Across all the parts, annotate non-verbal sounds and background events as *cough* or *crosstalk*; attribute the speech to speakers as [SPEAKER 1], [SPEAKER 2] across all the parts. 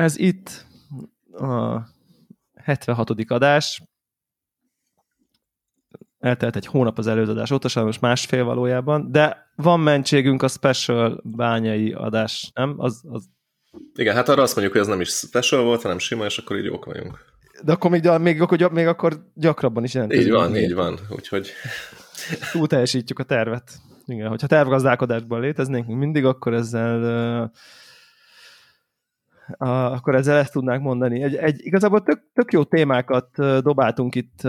[SPEAKER 1] ez itt a 76. adás. Eltelt egy hónap az előadás óta, sajnos másfél valójában, de van mentségünk a special bányai adás, nem? Az, az...
[SPEAKER 2] Igen, hát arra azt mondjuk, hogy ez nem is special volt, hanem sima, és akkor így jók vagyunk.
[SPEAKER 1] De akkor még, még, akkor, még akkor gyakrabban is jelentkezik.
[SPEAKER 2] Így van, így van, úgyhogy...
[SPEAKER 1] Túl teljesítjük a tervet. Igen, hogyha tervgazdálkodásban léteznénk mindig, akkor ezzel uh, akkor ezzel ezt tudnánk mondani. Egy, egy igazából tök, tök jó témákat dobáltunk itt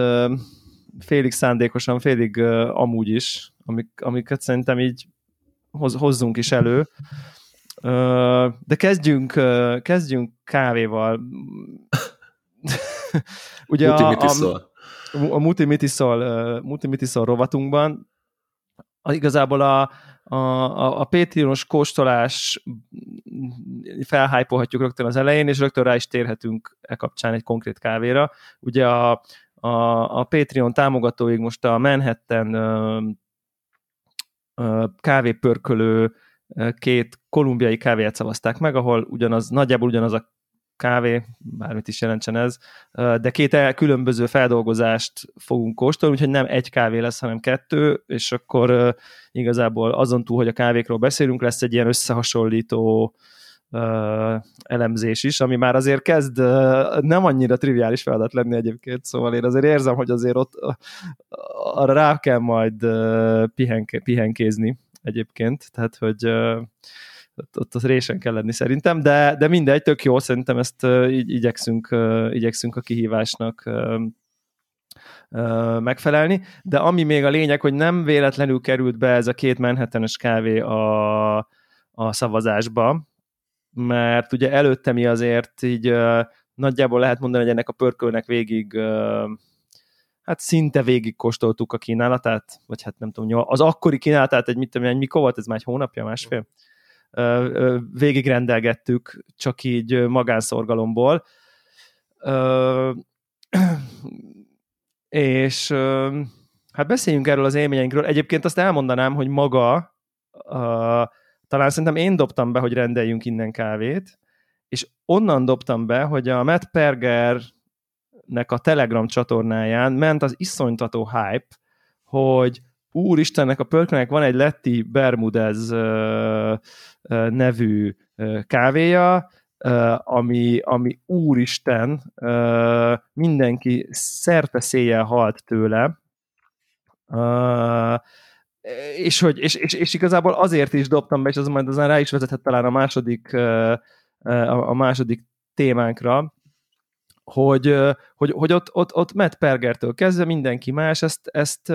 [SPEAKER 1] félig szándékosan, félig amúgy is, amik, amiket szerintem így hoz, hozzunk is elő. De kezdjünk, kezdjünk kávéval. *laughs*
[SPEAKER 2] Ugye a, a,
[SPEAKER 1] a Multimitiszol, Multimitiszol rovatunkban igazából a, a, a, a Patreonos kóstolás felhájpolhatjuk rögtön az elején, és rögtön rá is térhetünk e kapcsán egy konkrét kávéra. Ugye a, a, a Patreon támogatóig most a Manhattan ö, ö, kávépörkölő két kolumbiai kávéját szavazták meg, ahol ugyanaz, nagyjából ugyanaz a kávé, bármit is jelentsen ez, de két különböző feldolgozást fogunk kóstolni, úgyhogy nem egy kávé lesz, hanem kettő, és akkor igazából azon túl, hogy a kávékról beszélünk, lesz egy ilyen összehasonlító elemzés is, ami már azért kezd nem annyira triviális feladat lenni egyébként, szóval én azért érzem, hogy azért ott arra rá kell majd pihenkézni egyébként, tehát hogy ott, az résen kell lenni szerintem, de, de mindegy, tök jó, szerintem ezt így igyekszünk, igyekszünk a kihívásnak megfelelni, de ami még a lényeg, hogy nem véletlenül került be ez a két menhetenes kávé a, a szavazásba, mert ugye előtte mi azért így nagyjából lehet mondani, hogy ennek a pörkölnek végig hát szinte végig kóstoltuk a kínálatát, vagy hát nem tudom, az akkori kínálatát egy, mit tudom, egy mikor volt, ez már egy hónapja, másfél? Végigrendelgettük, csak így magánszorgalomból. *clears throat* És hát beszéljünk erről az élményeinkről. Egyébként azt elmondanám, hogy maga, talán szerintem én dobtam be, hogy rendeljünk innen kávét, és onnan dobtam be, hogy a Matt Perger nek a Telegram csatornáján ment az iszonytató hype, hogy úristennek a pörknek van egy Letti Bermudez nevű kávéja, ami, ami úristen, uh, mindenki szerte halt tőle, és, hogy, és, és, és igazából azért is dobtam be, és az majd aztán rá is vezethet talán a második, a, második témánkra, hogy, hogy, hogy ott, ott, ott Matt Pergertől kezdve mindenki más ezt ezt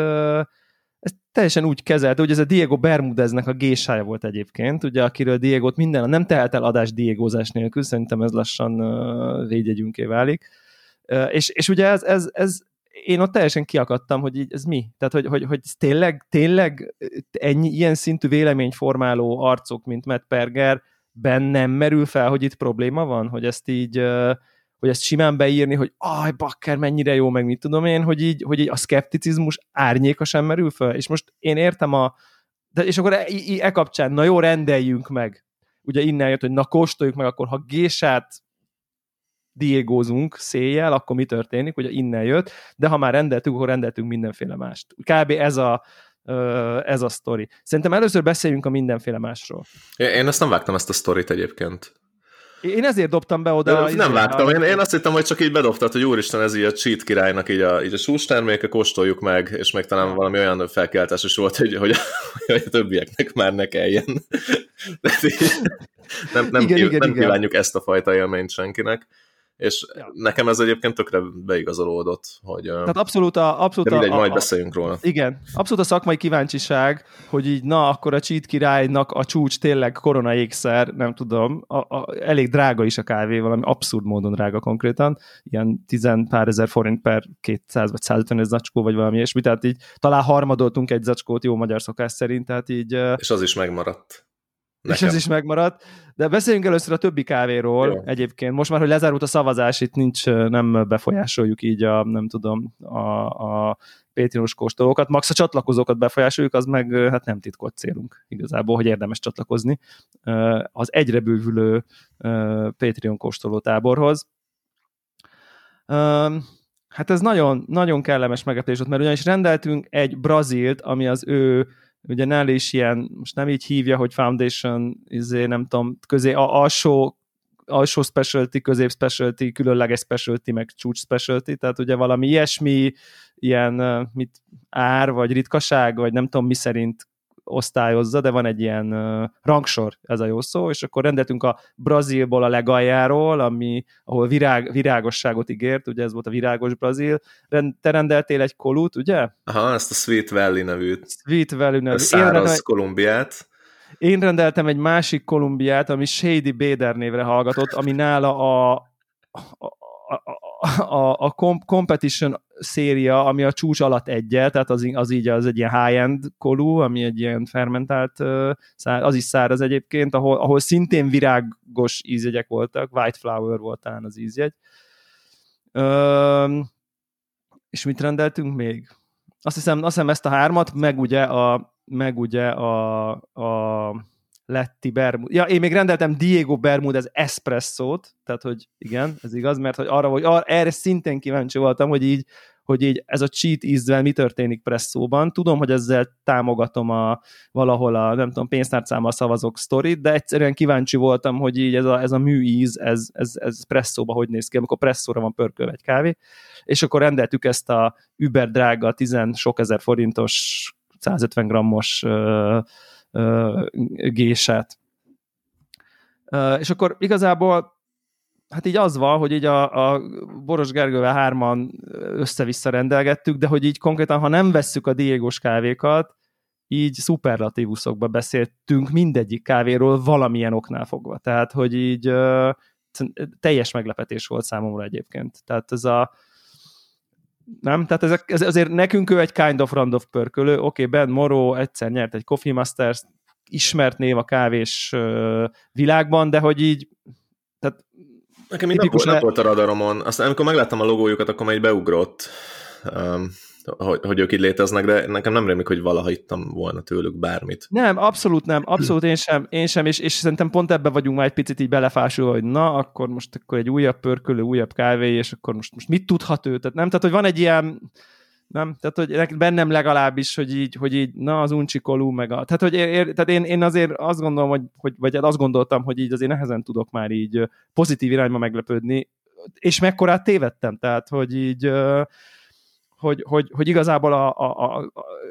[SPEAKER 1] teljesen úgy kezelte, hogy ez a Diego Bermudeznek a gésája volt egyébként, ugye, akiről Diego-t minden, nem tehet el adás Diegózás nélkül, szerintem ez lassan uh, védjegyünké válik. Uh, és, és ugye ez, ez, ez, én ott teljesen kiakadtam, hogy így, ez mi? Tehát, hogy, hogy, hogy tényleg, tényleg ennyi, ilyen szintű véleményformáló arcok, mint Matt Perger, bennem merül fel, hogy itt probléma van, hogy ezt így uh, hogy ezt simán beírni, hogy aj, bakker, mennyire jó, meg mit tudom én, hogy így, hogy így a szkepticizmus árnyéka sem merül fel, és most én értem a, de és akkor e, e kapcsán, na jó, rendeljünk meg. Ugye innen jött, hogy na kóstoljuk meg, akkor ha gésát diégózunk széjjel, akkor mi történik, ugye innen jött, de ha már rendeltük, akkor rendeltünk mindenféle mást. Kb. ez a, ez a sztori. Szerintem először beszéljünk a mindenféle másról.
[SPEAKER 2] Én ezt nem vágtam ezt a sztorit egyébként.
[SPEAKER 1] Én ezért dobtam be oda.
[SPEAKER 2] De nem vágtam, én, én azt hittem, hogy csak így bedobtad, hogy úristen, ez így a cheat királynak így a, így a terméke, kóstoljuk meg, és meg talán valami olyan felkeltés is volt, hogy, hogy, hogy a többieknek már ne kelljen. *laughs* De nem, nem, igen, kív, igen, nem igen. kívánjuk ezt a fajta élményt senkinek és ja. nekem ez egyébként tökre beigazolódott, hogy...
[SPEAKER 1] Tehát abszolút a... Abszolút
[SPEAKER 2] de mindegy,
[SPEAKER 1] a,
[SPEAKER 2] majd a, beszéljünk róla.
[SPEAKER 1] Igen, abszolút a szakmai kíváncsiság, hogy így na, akkor a cheat királynak a csúcs tényleg korona ékszer, nem tudom, a, a, elég drága is a kávé, valami abszurd módon drága konkrétan, ilyen tizen pár ezer forint per 200 vagy 150 zacskó, vagy valami ilyesmi, tehát így talán harmadoltunk egy zacskót jó magyar szokás szerint, tehát így...
[SPEAKER 2] És az is megmaradt.
[SPEAKER 1] És ez is megmaradt. De beszéljünk először a többi kávéról Jó. egyébként. Most már, hogy lezárult a szavazás, itt nincs, nem befolyásoljuk így a, nem tudom, a, a Patreonos kóstolókat. Max a csatlakozókat befolyásoljuk, az meg hát nem titkot célunk igazából, hogy érdemes csatlakozni az egyre bővülő Patreon kóstoló táborhoz. Hát ez nagyon, nagyon kellemes meglepés volt, mert ugyanis rendeltünk egy brazilt, ami az ő ugye nála is ilyen, most nem így hívja, hogy Foundation, izé, nem tudom, közé, a alsó, alsó specialty, közép specialty, különleges specialty, meg csúcs specialty, tehát ugye valami ilyesmi, ilyen mit, ár, vagy ritkaság, vagy nem tudom mi szerint osztályozza, de van egy ilyen uh, rangsor, ez a jó szó, és akkor rendeltünk a Brazilból a legaljáról, ami, ahol virág, virágosságot ígért, ugye ez volt a virágos Brazil. Te rendeltél egy kolut, ugye?
[SPEAKER 2] Aha, ezt a Sweet Valley nevűt.
[SPEAKER 1] Sweet Valley nevű. A
[SPEAKER 2] száraz rendel... Kolumbiát.
[SPEAKER 1] Én rendeltem egy másik Kolumbiát, ami Shady Bader névre hallgatott, ami nála a, a, a, a, a competition széria, ami a csúcs alatt egyel, tehát az, az így az egy ilyen high-end kolú, ami egy ilyen fermentált, az is száraz egyébként, ahol, ahol szintén virágos ízjegyek voltak, white flower volt talán az ízjegy. Ö, és mit rendeltünk még? Azt hiszem, azt hiszem ezt a hármat, meg ugye a, meg ugye a, a Letti Bermud. Ja, én még rendeltem Diego Bermudez espresszót, tehát hogy igen, ez igaz, mert hogy arra, hogy arra, erre szintén kíváncsi voltam, hogy így, hogy így ez a cheat ízvel mi történik presszóban. Tudom, hogy ezzel támogatom a, valahol a, nem tudom, pénztárcámmal szavazok sztorit, de egyszerűen kíváncsi voltam, hogy így ez a, ez a műíz, ez, ez, ez presszóba hogy néz ki, amikor presszóra van pörkölve egy kávé, és akkor rendeltük ezt a über drága, tizen sok ezer forintos 150 grammos uh, géset. És akkor igazából hát így az van, hogy így a, a Boros Gergővel hárman össze-vissza rendelgettük, de hogy így konkrétan, ha nem vesszük a Diégos kávékat, így szuperlatívuszokba beszéltünk mindegyik kávéról valamilyen oknál fogva. Tehát, hogy így teljes meglepetés volt számomra egyébként. Tehát ez a nem? Tehát ezek, ez azért nekünk ő egy kind of random pörkölő. Oké, okay, Ben Morrow egyszer nyert egy Coffee Masters, ismert név a kávés világban, de hogy így tehát
[SPEAKER 2] Nekem így tipikus nem, volt a radaromon. Aztán amikor megláttam a logójukat, akkor már beugrott. Um, hogy, hogy ők így léteznek, de nekem nem rémlik, hogy valaha ittam volna tőlük bármit.
[SPEAKER 1] Nem, abszolút nem, abszolút én sem, én sem, és, és szerintem pont ebbe vagyunk már egy picit így belefásulva, hogy na, akkor most akkor egy újabb pörkölő, újabb kávé, és akkor most, most mit tudhat ő? Tehát nem, tehát hogy van egy ilyen, nem? Tehát, hogy bennem legalábbis, hogy így, hogy így na, az uncsikolú, meg a... Tehát, hogy ér, tehát én, én azért azt gondolom, hogy, hogy, vagy hát azt gondoltam, hogy így azért nehezen tudok már így pozitív irányba meglepődni, és mekkorát tévedtem, tehát, hogy így hogy, hogy, hogy igazából, a, a, a,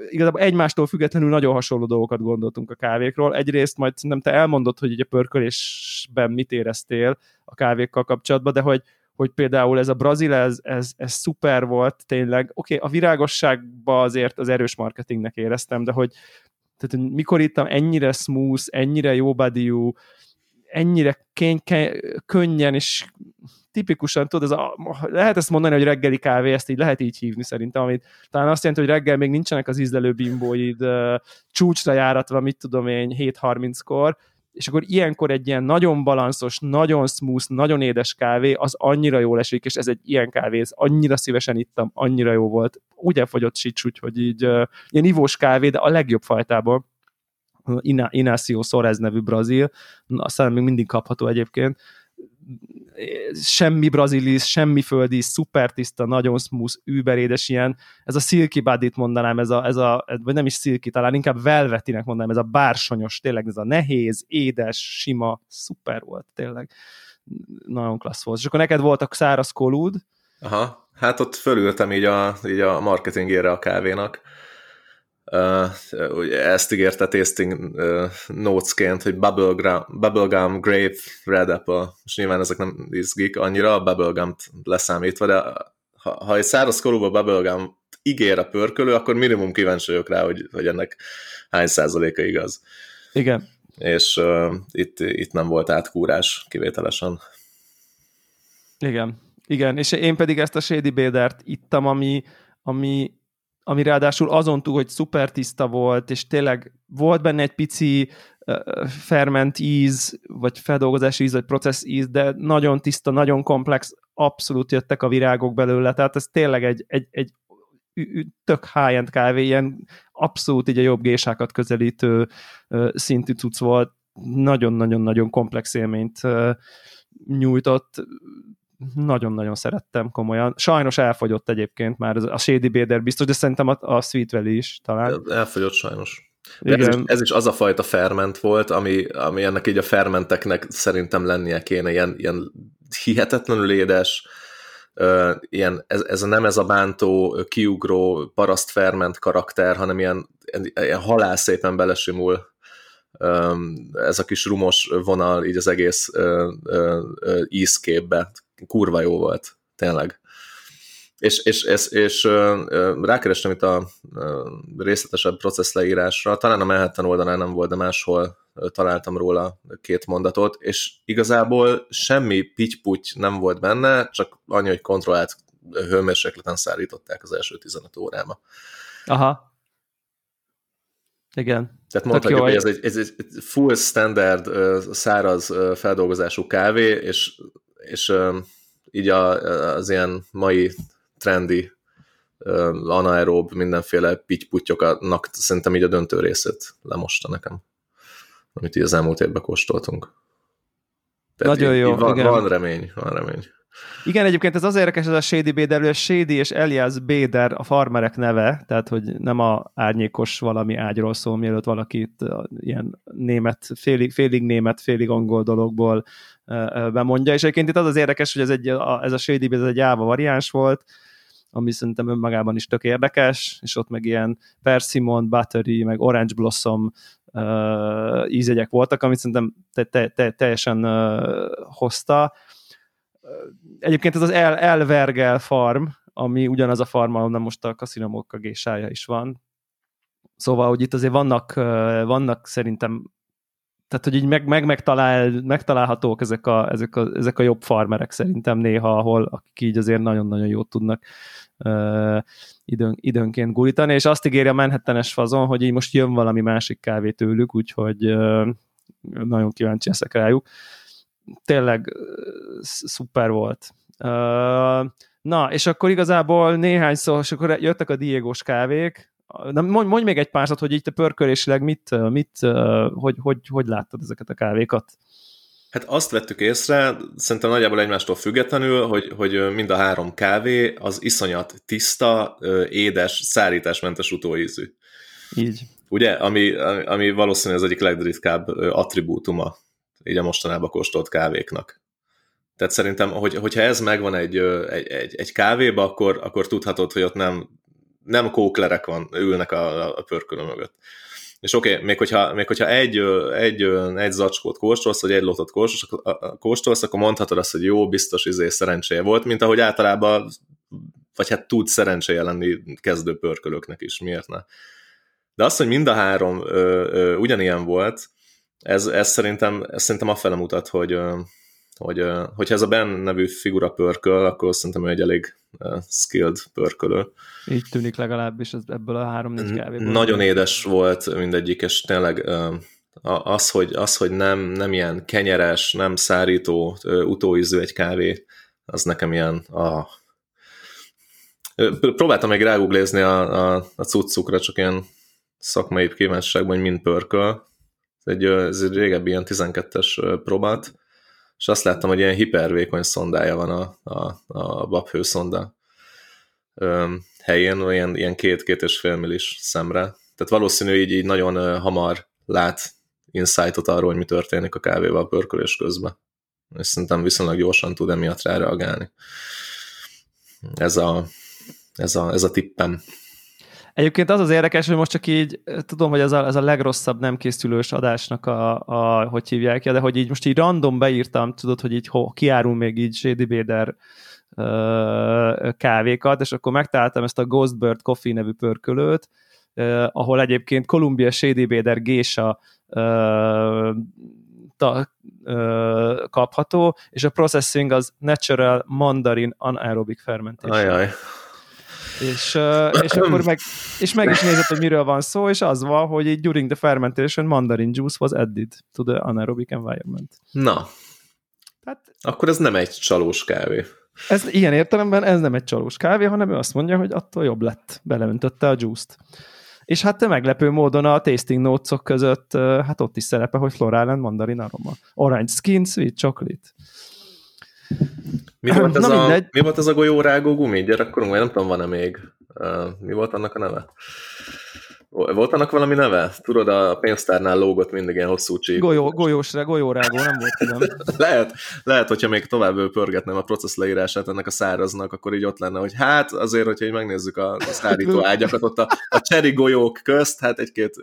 [SPEAKER 1] igazából egymástól függetlenül nagyon hasonló dolgokat gondoltunk a kávékról. Egyrészt majd nem te elmondod, hogy így a pörkölésben mit éreztél a kávékkal kapcsolatban, de hogy, hogy például ez a brazil, ez, ez, ez szuper volt tényleg. Oké, okay, a virágosságban azért az erős marketingnek éreztem, de hogy tehát mikor ittam ennyire smooth, ennyire jó bodyú, ennyire kény, könnyen és tipikusan, tudod, ez a, lehet ezt mondani, hogy reggeli kávé, ezt így lehet így hívni szerintem, amit talán azt jelenti, hogy reggel még nincsenek az ízlelő bimbóid uh, csúcsra járatva, mit tudom én, 7.30-kor, és akkor ilyenkor egy ilyen nagyon balanszos, nagyon smooth, nagyon édes kávé, az annyira jól esik, és ez egy ilyen kávé, ez annyira szívesen ittam, annyira jó volt. Úgy elfogyott sics, úgyhogy így uh, ilyen ivós kávé, de a legjobb fajtából. Inácio Sorez nevű brazil, aztán még mindig kapható egyébként, semmi brazilis, semmi földi, szuper tiszta, nagyon smooth, überédes ilyen, ez a silky body mondanám, ez a, ez a, vagy nem is silky, talán inkább velvetinek mondanám, ez a bársonyos, tényleg ez a nehéz, édes, sima, szuper volt, tényleg. Nagyon klassz volt. És akkor neked voltak száraz kolúd.
[SPEAKER 2] Aha, hát ott fölültem így a, így a marketingére a kávénak ugye ezt ígérte tasting notesként, hogy bubblegum, bubblegum, grape, red apple. Most nyilván ezek nem izgik annyira, a bubblegum leszámítva, de ha, ha egy száraz korúba bubblegum ígér a pörkölő, akkor minimum kíváncsi vagyok rá, hogy, hogy ennek hány százaléka igaz.
[SPEAKER 1] Igen.
[SPEAKER 2] És uh, itt, itt nem volt átkúrás kivételesen.
[SPEAKER 1] Igen. Igen, és én pedig ezt a Shady Badert ittam, ami, ami ami ráadásul azon túl, hogy szuper tiszta volt, és tényleg volt benne egy pici ferment íz, vagy feldolgozás íz, vagy processz íz, de nagyon tiszta, nagyon komplex, abszolút jöttek a virágok belőle, tehát ez tényleg egy, egy, egy tök high-end kávé, ilyen abszolút így a jobb gésákat közelítő szintű cucc volt, nagyon-nagyon-nagyon komplex élményt nyújtott, nagyon-nagyon szerettem komolyan. Sajnos elfogyott egyébként már a Shady Bader biztos, de szerintem a, a Sweet Valley is talán.
[SPEAKER 2] Elfogyott sajnos. Igen. Ez, is, ez is az a fajta ferment volt, ami, ami ennek így a fermenteknek szerintem lennie kéne, ilyen, ilyen hihetetlenül édes, uh, ilyen, ez, ez nem ez a bántó, kiugró, paraszt ferment karakter, hanem ilyen, ilyen halál szépen belesimul um, ez a kis rumos vonal így az egész uh, uh, uh, ízképbe. Kurva jó volt, tényleg. És, és, és, és rákerestem itt a részletesebb processz leírásra, talán a Manhattan oldalán nem volt, de máshol találtam róla két mondatot, és igazából semmi pitty nem volt benne, csak annyi, hogy kontrollált hőmérsékleten szállították az első 15 órába.
[SPEAKER 1] Aha. Igen.
[SPEAKER 2] Tehát mondhatjuk, hogy ez egy, ez egy full standard száraz feldolgozású kávé, és, és így a, az ilyen mai trendi anaerób, mindenféle pittyputyoknak szerintem így a döntő részét lemosta nekem, amit így az elmúlt évben kóstoltunk.
[SPEAKER 1] Tehát Nagyon így, jó,
[SPEAKER 2] van, igen. Van remény, van remény.
[SPEAKER 1] Igen, egyébként ez az érdekes, ez a Shady Béder, hogy a Shady és Elias Béder a farmerek neve, tehát hogy nem a árnyékos valami ágyról szól, mielőtt valaki itt ilyen német, félig, félig német, félig angol dologból bemondja, és egyébként itt az az érdekes, hogy ez, egy, ez a Shady Béder egy Java variáns volt, ami szerintem önmagában is tök érdekes, és ott meg ilyen Persimmon, Battery, meg Orange Blossom uh, ízegyek voltak, amit szerintem te, te, te, teljesen uh, hozta. Egyébként ez az El, Elvergel farm, ami ugyanaz a farm, ahol most a kaszinomok gésája is van. Szóval, hogy itt azért vannak, vannak szerintem tehát, hogy így meg, meg megtalál, megtalálhatók ezek a, ezek, a, ezek a jobb farmerek szerintem néha, ahol akik így azért nagyon-nagyon jót tudnak uh, időn, időnként gurítani, és azt ígéri a Manhattanes fazon, hogy így most jön valami másik kávé tőlük, úgyhogy uh, nagyon kíváncsi leszek rájuk. Tényleg uh, szuper volt. Uh, na, és akkor igazából néhány szó, és akkor jöttek a Diegos kávék, Na, mondj, mondj még egy pár szót, hogy itt a pörkölésileg mit, mit hogy, hogy, hogy láttad ezeket a kávékat?
[SPEAKER 2] Hát azt vettük észre, szerintem nagyjából egymástól függetlenül, hogy, hogy mind a három kávé az iszonyat tiszta, édes, szárításmentes utóízű.
[SPEAKER 1] Így.
[SPEAKER 2] Ugye, ami, ami valószínűleg az egyik legritkább attribútuma így a mostanában kóstolt kávéknak. Tehát szerintem, hogy, hogyha ez megvan egy, egy, egy, egy kávéba, akkor, akkor tudhatod, hogy ott nem nem kóklerek van, ülnek a, a pörkölő mögött. És oké, okay, még hogyha, még hogyha egy, egy, egy zacskót kóstolsz, vagy egy lotot kóstolsz, akkor mondhatod azt, hogy jó, biztos izé szerencséje volt, mint ahogy általában, vagy hát tud szerencséje lenni kezdő pörkölőknek is, miért ne. De az, hogy mind a három ö, ö, ugyanilyen volt, ez, ez szerintem, ez szerintem afele mutat, hogy, ö, hogy hogyha ez a Ben nevű figura pörköl, akkor szerintem ő egy elég skilled pörkölő.
[SPEAKER 1] Így tűnik legalábbis ebből a három-négy kávéből.
[SPEAKER 2] Nagyon édes volt mindegyik, és tényleg az, hogy, az, hogy nem, nem ilyen kenyeres, nem szárító, utóízű egy kávé, az nekem ilyen a... Próbáltam még rágooglézni a, a, a cuccukra, csak ilyen szakmai kíváncsiságban, hogy mind pörköl. Ez egy, ez egy régebbi ilyen 12-es próbát és azt láttam, hogy ilyen hipervékony szondája van a, a, a babhőszonda helyén, olyan ilyen két-két és fél millis szemre. Tehát valószínű így, így nagyon hamar lát insightot arról, hogy mi történik a kávéval pörkölés közben. És szerintem viszonylag gyorsan tud emiatt ráreagálni. Ez a, ez a, ez a tippem.
[SPEAKER 1] Egyébként az az érdekes, hogy most csak így, tudom, hogy ez a, ez a legrosszabb nem készülős adásnak a, a, hogy hívják, de hogy így most így random beírtam, tudod, hogy így ho, kiárul még így Shady Bader uh, kávékat, és akkor megtaláltam ezt a Ghostbird Coffee nevű pörkölőt, uh, ahol egyébként Columbia Shady Bader gésa ta, uh, kapható, és a processing az Natural Mandarin Anaerobic Fermentation.
[SPEAKER 2] Ajaj.
[SPEAKER 1] És, és akkor meg, és meg is nézett, hogy miről van szó, és az van, hogy így during the fermentation mandarin juice was added to the anaerobic environment.
[SPEAKER 2] Na, Tehát, akkor ez nem egy csalós kávé.
[SPEAKER 1] Ez, ilyen értelemben ez nem egy csalós kávé, hanem ő azt mondja, hogy attól jobb lett. Beleöntötte a juice-t. És hát meglepő módon a tasting notes között, hát ott is szerepe, hogy Floral and Mandarin aroma. Orange skin, sweet chocolate.
[SPEAKER 2] Mi volt, *laughs* ez Na, a, mi volt ez a golyórágó gumi gyerekkorunk? Vagy nem tudom, van-e még? Uh, mi volt annak a neve? Volt annak valami neve? Tudod, a pénztárnál lógott mindig ilyen hosszú csík.
[SPEAKER 1] Golyó, golyósra, golyórágó, nem volt tudom. *laughs*
[SPEAKER 2] lehet, lehet, hogyha még tovább pörgetném a processz leírását ennek a száraznak, akkor így ott lenne, hogy hát azért, hogyha így megnézzük a, a szárító *laughs* ágyakat, ott a, a cseri golyók közt, hát egy-két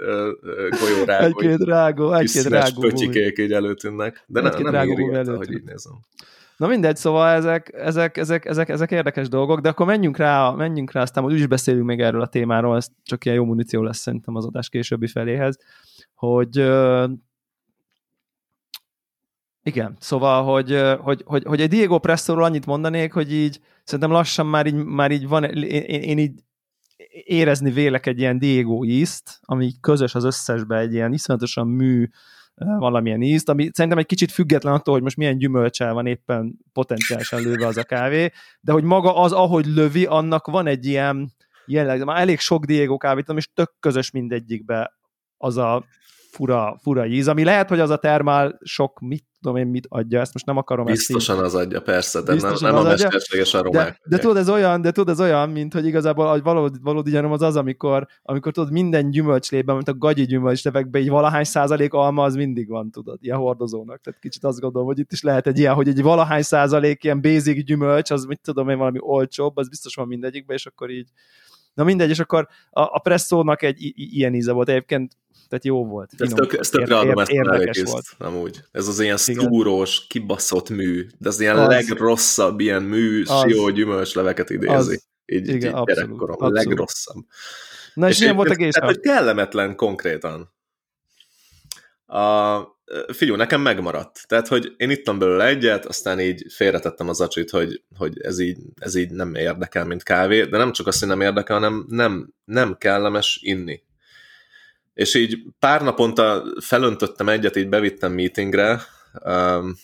[SPEAKER 2] golyórágó.
[SPEAKER 1] Egy-két rágó, egy-két rágó.
[SPEAKER 2] Pöcsikék így előtűnnek. De ne, nem ír hogy így nézem.
[SPEAKER 1] Na mindegy, szóval ezek, ezek, ezek, ezek, ezek érdekes dolgok, de akkor menjünk rá, menjünk rá, aztán úgy is beszélünk még erről a témáról, ez csak ilyen jó muníció lesz szerintem az adás későbbi feléhez, hogy igen, szóval, hogy, hogy, hogy, hogy egy Diego Presszóról annyit mondanék, hogy így szerintem lassan már így, már így van, én, én így érezni vélek egy ilyen Diego ízt, ami közös az összesbe, egy ilyen iszonyatosan mű, valamilyen ízt, ami szerintem egy kicsit független attól, hogy most milyen gyümölcsel van éppen potenciálisan lőve az a kávé, de hogy maga az, ahogy lövi, annak van egy ilyen jelleg, már elég sok Diego kávét, és tök közös mindegyikbe az a fura, fura íz, ami lehet, hogy az a termál sok, mit tudom én, mit adja, ezt most nem akarom
[SPEAKER 2] Biztosan ezt az adja, persze, de nem, nem a mesterséges aromák.
[SPEAKER 1] De, de, tudod, ez olyan, de tudod, ez olyan, mint hogy igazából a valódi, valódi gyanom az az, amikor, amikor tudod, minden gyümölcslében, mint a gagyi gyümölcslevekben, egy valahány százalék alma az mindig van, tudod, ilyen hordozónak. Tehát kicsit azt gondolom, hogy itt is lehet egy ilyen, hogy egy valahány százalék ilyen basic gyümölcs, az mit tudom én, valami olcsóbb, az biztos van mindegyikben, és akkor így Na mindegy, és akkor a, a presszónak egy ilyen íze volt. Egyébként tehát jó volt.
[SPEAKER 2] Finom, ez tök, ez tök ér, ezt érdekes volt. amúgy. Ez az ilyen sztúrós, kibaszott mű, de ez ilyen az, legrosszabb ilyen mű, az, sió gyümölcsleveket idézi. Az, így, igen, így abszolút, gyerekkorom, abszolút. legrosszabb.
[SPEAKER 1] Na és, és ilyen volt egész.
[SPEAKER 2] Tehát, hogy kellemetlen konkrétan. A, figyelj, nekem megmaradt. Tehát, hogy én ittam belőle egyet, aztán így félretettem az acsit, hogy, hogy ez, így, ez így nem érdekel, mint kávé, de nem csak azt, hogy nem érdekel, hanem nem, nem kellemes inni. És így pár naponta felöntöttem egyet, így bevittem meetingre um,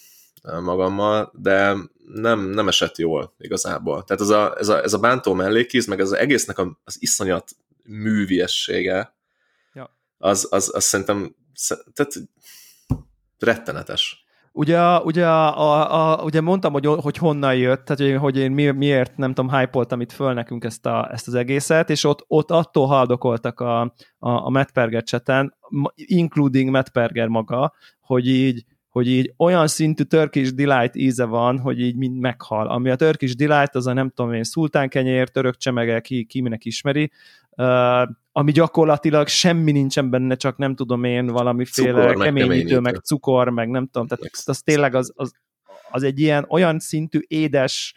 [SPEAKER 2] magammal, de nem, nem esett jól igazából. Tehát ez a, ez a, ez a bántó mellékíz, meg ez az egésznek a, az iszonyat műviessége, ja. az, az, az szerintem tehát rettenetes.
[SPEAKER 1] Ugye, ugye, a, a, ugye mondtam, hogy, hogy honnan jött, tehát hogy, hogy én mi, miért, nem tudom, hype itt föl nekünk ezt, a, ezt az egészet, és ott, ott attól haldokoltak a, a, a Matt Perger cseten, including Matt Perger maga, hogy így, hogy így olyan szintű Turkish Delight íze van, hogy így mind meghal. Ami a Turkish Delight, az a nem tudom én, szultánkenyér, török csemege, ki, ki minek ismeri, uh, ami gyakorlatilag semmi nincsen benne, csak nem tudom én, valamiféle cukor, keményítő, keményítő, meg cukor, meg nem tudom, tehát az, az tényleg az, az, az egy ilyen olyan szintű édes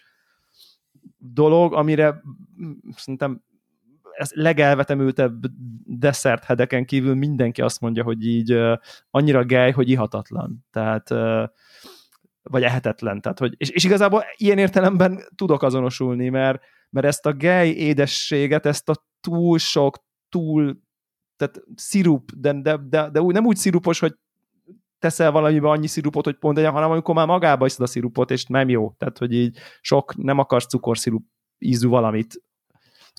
[SPEAKER 1] dolog, amire szerintem ez legelvetemültebb desszerthedeken kívül mindenki azt mondja, hogy így annyira gej, hogy ihatatlan. Tehát vagy ehetetlen. Tehát, hogy, és, és igazából ilyen értelemben tudok azonosulni, mert, mert ezt a gej édességet, ezt a túl sok, túl, tehát szirup, de, de, de, de úgy, nem úgy szirupos, hogy teszel valamibe annyi szirupot, hogy pont egy, hanem amikor már magába iszod a szirupot, és nem jó. Tehát, hogy így sok, nem akarsz cukorszirup ízű valamit.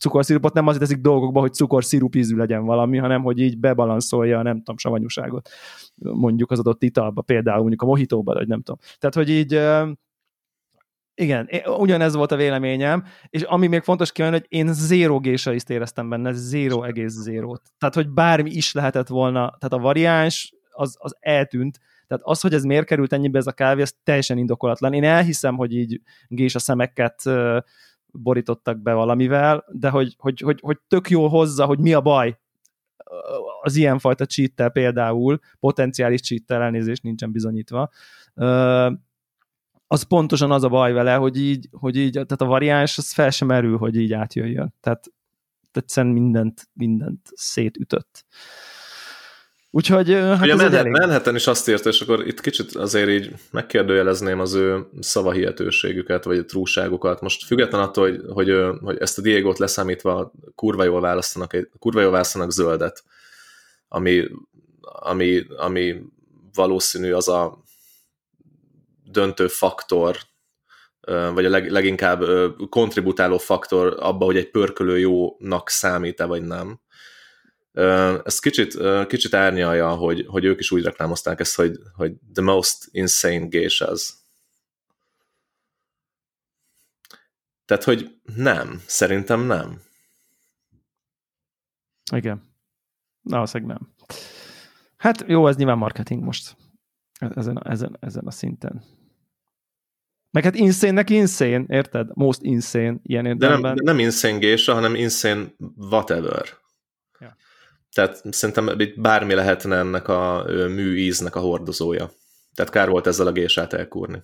[SPEAKER 1] Cukorszirupot nem azért teszik dolgokba, hogy cukorszirup ízű legyen valami, hanem hogy így bebalanszolja a nem tudom, savanyúságot mondjuk az adott italba, például mondjuk a mohitóba, vagy nem tudom. Tehát, hogy így igen, ugyanez volt a véleményem, és ami még fontos kívánni, hogy én zéró gésaiszt éreztem benne, zéró egész zérót. Tehát, hogy bármi is lehetett volna, tehát a variáns az, az eltűnt, tehát az, hogy ez miért került ennyibe ez a kávé, az teljesen indokolatlan. Én elhiszem, hogy így gés a szemeket borítottak be valamivel, de hogy, hogy, hogy, hogy tök jól hozza, hogy mi a baj az ilyenfajta cheat például, potenciális cheat elnézést nincsen bizonyítva, az pontosan az a baj vele, hogy így, hogy így tehát a variáns az fel sem merül, hogy így átjöjjön. Tehát egyszerűen mindent, mindent szétütött. Úgyhogy hát
[SPEAKER 2] Ugye
[SPEAKER 1] ez
[SPEAKER 2] Manhattan,
[SPEAKER 1] elég...
[SPEAKER 2] Manhattan is azt írta, és akkor itt kicsit azért így megkérdőjelezném az ő szavahihetőségüket, vagy a trúságokat. Most független attól, hogy, hogy, hogy ezt a Diego-t leszámítva kurva jól választanak, kurva jól választanak zöldet, ami, ami, ami valószínű az a döntő faktor, vagy a leg, leginkább kontributáló faktor abba, hogy egy pörkölő jónak számít-e, vagy nem. Ez kicsit, kicsit árnyalja, hogy, hogy ők is úgy reklámozták ezt, hogy, hogy the most insane geishas. Tehát, hogy nem. Szerintem nem.
[SPEAKER 1] Igen. Na, nem. Hát jó, ez nyilván marketing most. Ezen, a, ezen, ezen a szinten. Meg hát insane-nek insane, érted? Most insane, ilyen
[SPEAKER 2] értelemben. De nem, de nem insane gésa, hanem insane whatever. Tehát szerintem bármi lehetne ennek a műíznek a hordozója. Tehát kár volt ezzel a gésát elkúrni.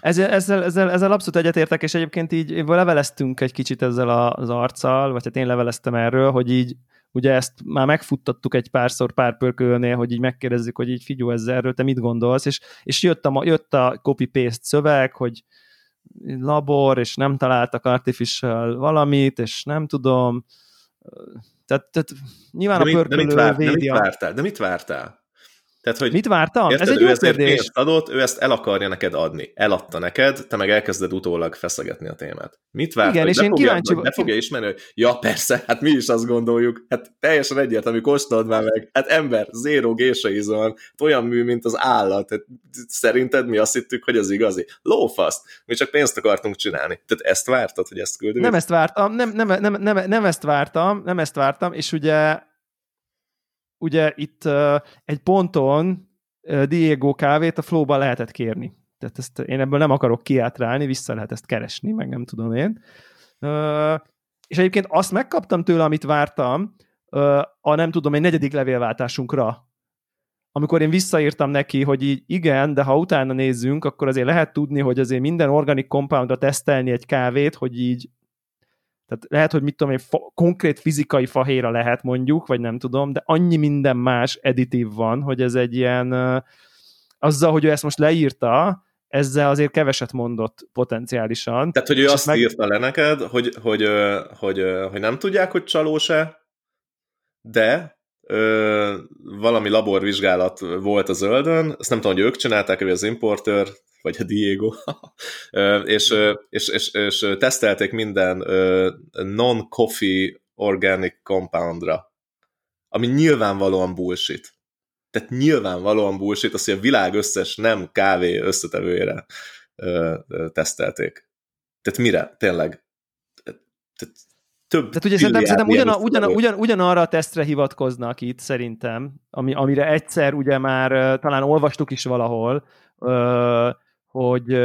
[SPEAKER 1] Ezzel, ezzel, ezzel, ezzel abszolút egyetértek, és egyébként így leveleztünk egy kicsit ezzel az arccal, vagy hát én leveleztem erről, hogy így ugye ezt már megfuttattuk egy párszor pár pörkölnél, hogy így megkérdezzük, hogy így figyelj ezzel erről, te mit gondolsz, és, és jött a, jött a copy-paste szöveg, hogy labor, és nem találtak artificial valamit, és nem tudom, tehát, tehát nyilván
[SPEAKER 2] de
[SPEAKER 1] a pörkölő
[SPEAKER 2] de mit, vár, de mit vártál? De mit vártál?
[SPEAKER 1] Tehát, hogy Mit vártam?
[SPEAKER 2] Érted, Ez egy ő ezért pénzt adott, ő ezt el akarja neked adni. Eladta neked, te meg elkezded utólag feszegetni a témát. Mit vártál? Igen, és én fogja, kíváncsi vagy, fogja ismerni, hogy ja, persze, hát mi is azt gondoljuk. Hát teljesen egyértelmű, kóstold már meg. Hát ember, zéró gésaizon, hát olyan mű, mint az állat. Hát, szerinted mi azt hittük, hogy az igazi? Lófaszt. Mi csak pénzt akartunk csinálni. Tehát ezt vártad, hogy ezt küldünk?
[SPEAKER 1] Nem ezt vártam, nem, nem, nem, nem, nem ezt vártam, nem ezt vártam, és ugye ugye itt uh, egy ponton uh, Diego kávét a flowban lehetett kérni. Tehát ezt én ebből nem akarok kiátrálni, vissza lehet ezt keresni, meg nem tudom én. Uh, és egyébként azt megkaptam tőle, amit vártam, uh, a nem tudom, egy negyedik levélváltásunkra, amikor én visszaírtam neki, hogy így igen, de ha utána nézzünk, akkor azért lehet tudni, hogy azért minden organik compoundra tesztelni egy kávét, hogy így tehát lehet, hogy mit tudom én, fa, konkrét fizikai fahéra lehet mondjuk, vagy nem tudom, de annyi minden más editív van, hogy ez egy ilyen, azzal, hogy ő ezt most leírta, ezzel azért keveset mondott potenciálisan.
[SPEAKER 2] Tehát, hogy ő azt meg... írta le neked, hogy, hogy, hogy, hogy, nem tudják, hogy csalós-e, de ö, valami laborvizsgálat volt a zöldön, ezt nem tudom, hogy ők csinálták, vagy az importer, vagy a Diego, *laughs* és, és, és, és tesztelték minden non-coffee organic compoundra, ami nyilvánvalóan bullshit. Tehát nyilvánvalóan bullshit, azt, hogy a világ összes nem kávé összetevőjére tesztelték. Tehát mire? Tényleg? Tehát több
[SPEAKER 1] Tehát ugye szerintem, szerintem ugyan, ugyan, ugyan, ugyanarra a tesztre hivatkoznak itt szerintem, ami, amire egyszer ugye már talán olvastuk is valahol, hogy,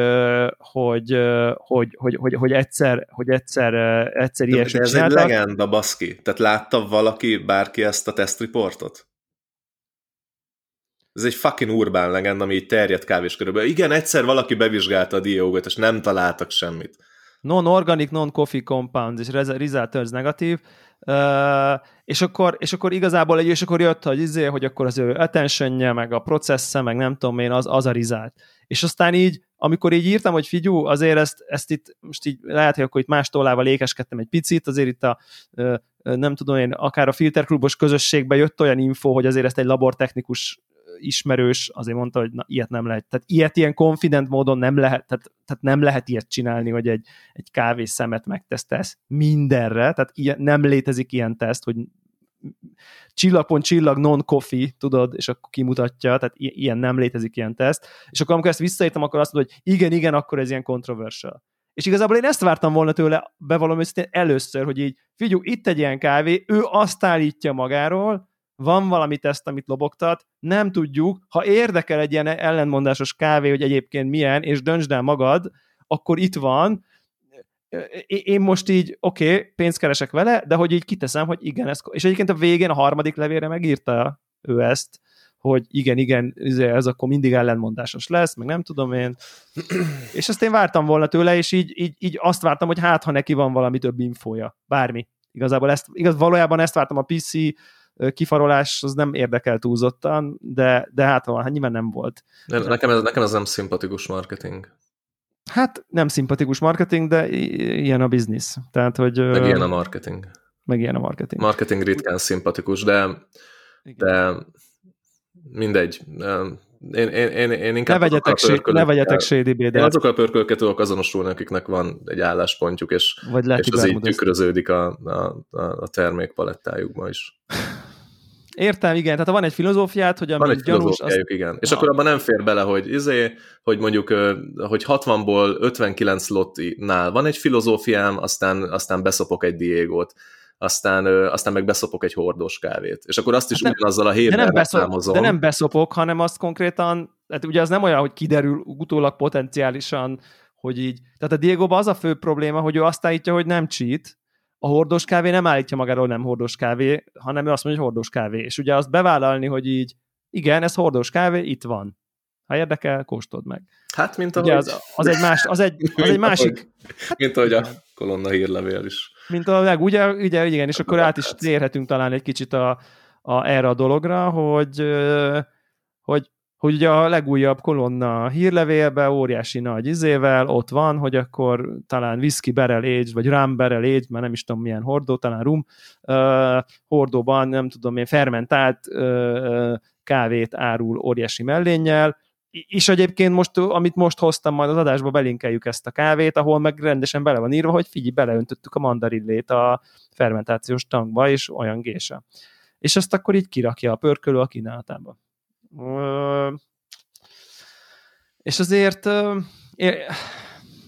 [SPEAKER 1] hogy, hogy, hogy, hogy, hogy egyszer, hogy egyszer, egyszer
[SPEAKER 2] de, de ez csináltak. egy legenda, baszki. Tehát látta valaki, bárki ezt a tesztriportot? Ez egy fucking urbán legenda, ami így terjedt kávés körülbelül. Igen, egyszer valaki bevizsgálta a diógot, és nem találtak semmit.
[SPEAKER 1] Non-organic, non-coffee compounds, és result turns negatív. Uh, és, akkor, és akkor igazából egy, és akkor jött, hogy, izé, hogy akkor az ő attention meg a processze, meg nem tudom én, az, az a result. És aztán így, amikor így írtam, hogy figyú, azért ezt, ezt itt, most így lehet, hogy akkor itt más tollával ékeskedtem egy picit, azért itt a, nem tudom én, akár a filterklubos közösségbe jött olyan info, hogy azért ezt egy labortechnikus ismerős azért mondta, hogy na, ilyet nem lehet. Tehát ilyet ilyen confident módon nem lehet, tehát, tehát nem lehet ilyet csinálni, hogy egy, egy kávés szemet megtesztesz mindenre, tehát ilyen, nem létezik ilyen teszt, hogy csillagpont csillag non-coffee, tudod, és akkor kimutatja, tehát ilyen nem létezik ilyen teszt, és akkor amikor ezt visszaírtam, akkor azt mondod, hogy igen, igen, akkor ez ilyen controversial. És igazából én ezt vártam volna tőle, bevallom őszintén először, hogy így, figyelj, itt egy ilyen kávé, ő azt állítja magáról, van valami teszt, amit lobogtat, nem tudjuk, ha érdekel egy ilyen ellenmondásos kávé, hogy egyébként milyen, és döntsd el magad, akkor itt van, én most így, oké, okay, pénzt keresek vele, de hogy így kiteszem, hogy igen, ez, és egyébként a végén a harmadik levére megírta ő ezt, hogy igen, igen, izé, ez akkor mindig ellenmondásos lesz, meg nem tudom én. És ezt én vártam volna tőle, és így, így, így azt vártam, hogy hát, ha neki van valami több infója, bármi. Igazából ezt, igaz, valójában ezt vártam a PC kifarolás az nem érdekel túlzottan, de, de hát, hát nyilván nem volt.
[SPEAKER 2] De nekem, ez, nekem ez nem szimpatikus marketing.
[SPEAKER 1] Hát nem szimpatikus marketing, de ilyen a biznisz. Tehát, hogy,
[SPEAKER 2] meg ilyen a marketing.
[SPEAKER 1] Meg ilyen a marketing.
[SPEAKER 2] Marketing ritkán szimpatikus, de, de mindegy. Én, én, én, én inkább
[SPEAKER 1] ne vegyetek, sé, ne vegyetek shady
[SPEAKER 2] Én azokkal a pörkölket tudok azonosulni, akiknek van egy álláspontjuk, és,
[SPEAKER 1] Vagy
[SPEAKER 2] és az így tükröződik a, a, a termékpalettájukban is. *laughs*
[SPEAKER 1] Értem, igen, tehát van egy filozófiát, hogy
[SPEAKER 2] ami van egy gyanús... Azt... igen. És ha. akkor abban nem fér bele, hogy izé, hogy mondjuk, hogy 60-ból 59 lottinál van egy filozófiám, aztán, aztán beszopok egy Diego-t aztán, aztán meg beszopok egy hordós kávét. És akkor azt is hát ugyanazzal a héttel
[SPEAKER 1] de nem, beszop, de nem beszopok, hanem azt konkrétan, hát ugye az nem olyan, hogy kiderül utólag potenciálisan, hogy így. Tehát a diego az a fő probléma, hogy ő azt állítja, hogy nem cheat, a hordós kávé nem állítja magáról nem hordós kávé, hanem ő azt mondja, hogy hordós kávé. És ugye azt bevállalni, hogy így, igen, ez hordós kávé, itt van. Ha érdekel, kóstold meg.
[SPEAKER 2] Hát, mint ahogy... Ugye
[SPEAKER 1] az, az, egy, más, az, egy, az egy másik...
[SPEAKER 2] Hát, mint ahogy a kolonna hírlevél is.
[SPEAKER 1] Mint a leg, ugye, ugye, igen, és akkor át is térhetünk talán egy kicsit a, a, erre a dologra, hogy, hogy, hogy ugye a legújabb kolonna hírlevélbe, óriási nagy izével, ott van, hogy akkor talán whisky barrel aged, vagy rum barrel aged, már nem is tudom milyen hordó, talán rum, uh, hordóban, nem tudom én, fermentált uh, kávét árul óriási mellénnyel, és egyébként most, amit most hoztam, majd az adásba belinkeljük ezt a kávét, ahol meg rendesen bele van írva, hogy figyelj, beleöntöttük a mandarillét a fermentációs tankba, és olyan gése. És ezt akkor így kirakja a pörkölő a kínálatába. És azért,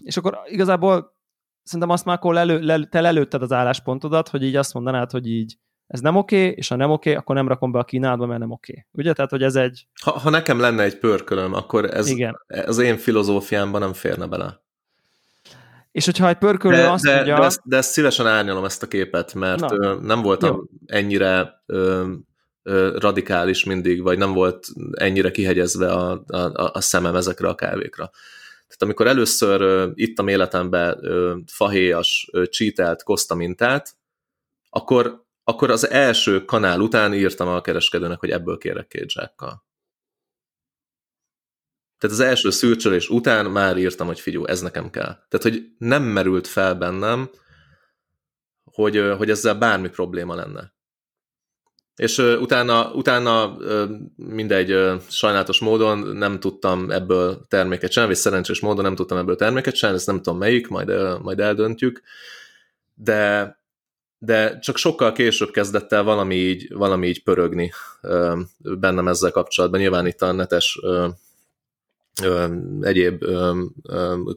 [SPEAKER 1] és akkor igazából szerintem azt már akkor lelő, te lelőtted az álláspontodat, hogy így azt mondanád, hogy így ez nem oké, okay, és ha nem oké, okay, akkor nem rakom be a kínálatba, mert nem oké. Okay. Ugye? Tehát, hogy ez egy...
[SPEAKER 2] Ha, ha nekem lenne egy pörkölöm, akkor ez Igen. az én filozófiámban nem férne bele.
[SPEAKER 1] És hogyha egy pörkölő de, azt
[SPEAKER 2] de,
[SPEAKER 1] mondja...
[SPEAKER 2] De ezt, de ezt szívesen árnyalom ezt a képet, mert Na. nem voltam Jó. ennyire ö, radikális mindig, vagy nem volt ennyire kihegyezve a, a, a szemem ezekre a kávékra. Tehát amikor először ö, ittam életemben ö, fahéjas, ö, csítelt Costa mintát, akkor akkor az első kanál után írtam a kereskedőnek, hogy ebből kérek két zsákkal. Tehát az első szürcsölés után már írtam, hogy figyú, ez nekem kell. Tehát, hogy nem merült fel bennem, hogy, hogy ezzel bármi probléma lenne. És utána, utána uh, mindegy uh, sajnálatos módon nem tudtam ebből terméket csinálni, vagy szerencsés módon nem tudtam ebből terméket csinálni, ezt nem tudom melyik, majd, majd eldöntjük, de de csak sokkal később kezdett el valami így, valami így pörögni bennem ezzel kapcsolatban. Nyilván itt a netes egyéb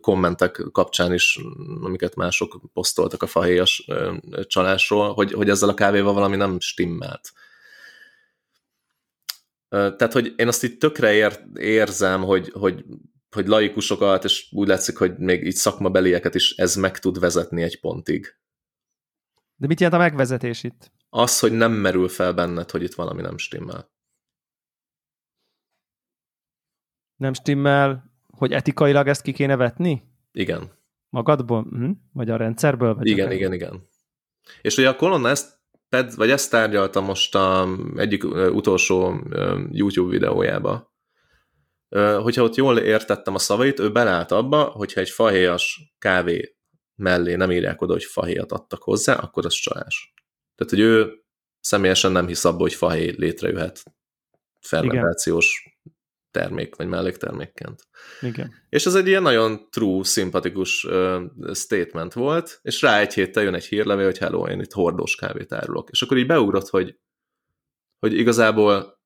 [SPEAKER 2] kommentek kapcsán is, amiket mások posztoltak a fahéjas csalásról, hogy, hogy ezzel a kávéval valami nem stimmelt. Tehát, hogy én azt itt tökre ér, érzem, hogy, hogy, hogy laikusokat, és úgy látszik, hogy még így szakmabelieket is ez meg tud vezetni egy pontig
[SPEAKER 1] de mit jelent a megvezetés itt?
[SPEAKER 2] Az, hogy nem merül fel benned, hogy itt valami nem stimmel.
[SPEAKER 1] Nem stimmel, hogy etikailag ezt ki kéne vetni?
[SPEAKER 2] Igen.
[SPEAKER 1] Magadból? Hm? Vagy a rendszerből? Vagy
[SPEAKER 2] igen, igen, igen. És ugye a kolonna ezt, vagy ezt tárgyalta most a egyik utolsó YouTube videójába, hogyha ott jól értettem a szavait, ő beleállt abba, hogyha egy fahéjas kávé mellé nem írják oda, hogy fahéjat adtak hozzá, akkor az csalás. Tehát, hogy ő személyesen nem hisz abba, hogy fahéj létrejöhet fermentációs. Termék, vagy melléktermékként.
[SPEAKER 1] Igen.
[SPEAKER 2] És ez egy ilyen nagyon true, szimpatikus uh, statement volt, és rá egy héttel jön egy hírlevél, hogy hello, én itt hordós kávét árulok. És akkor így beugrott, hogy, hogy igazából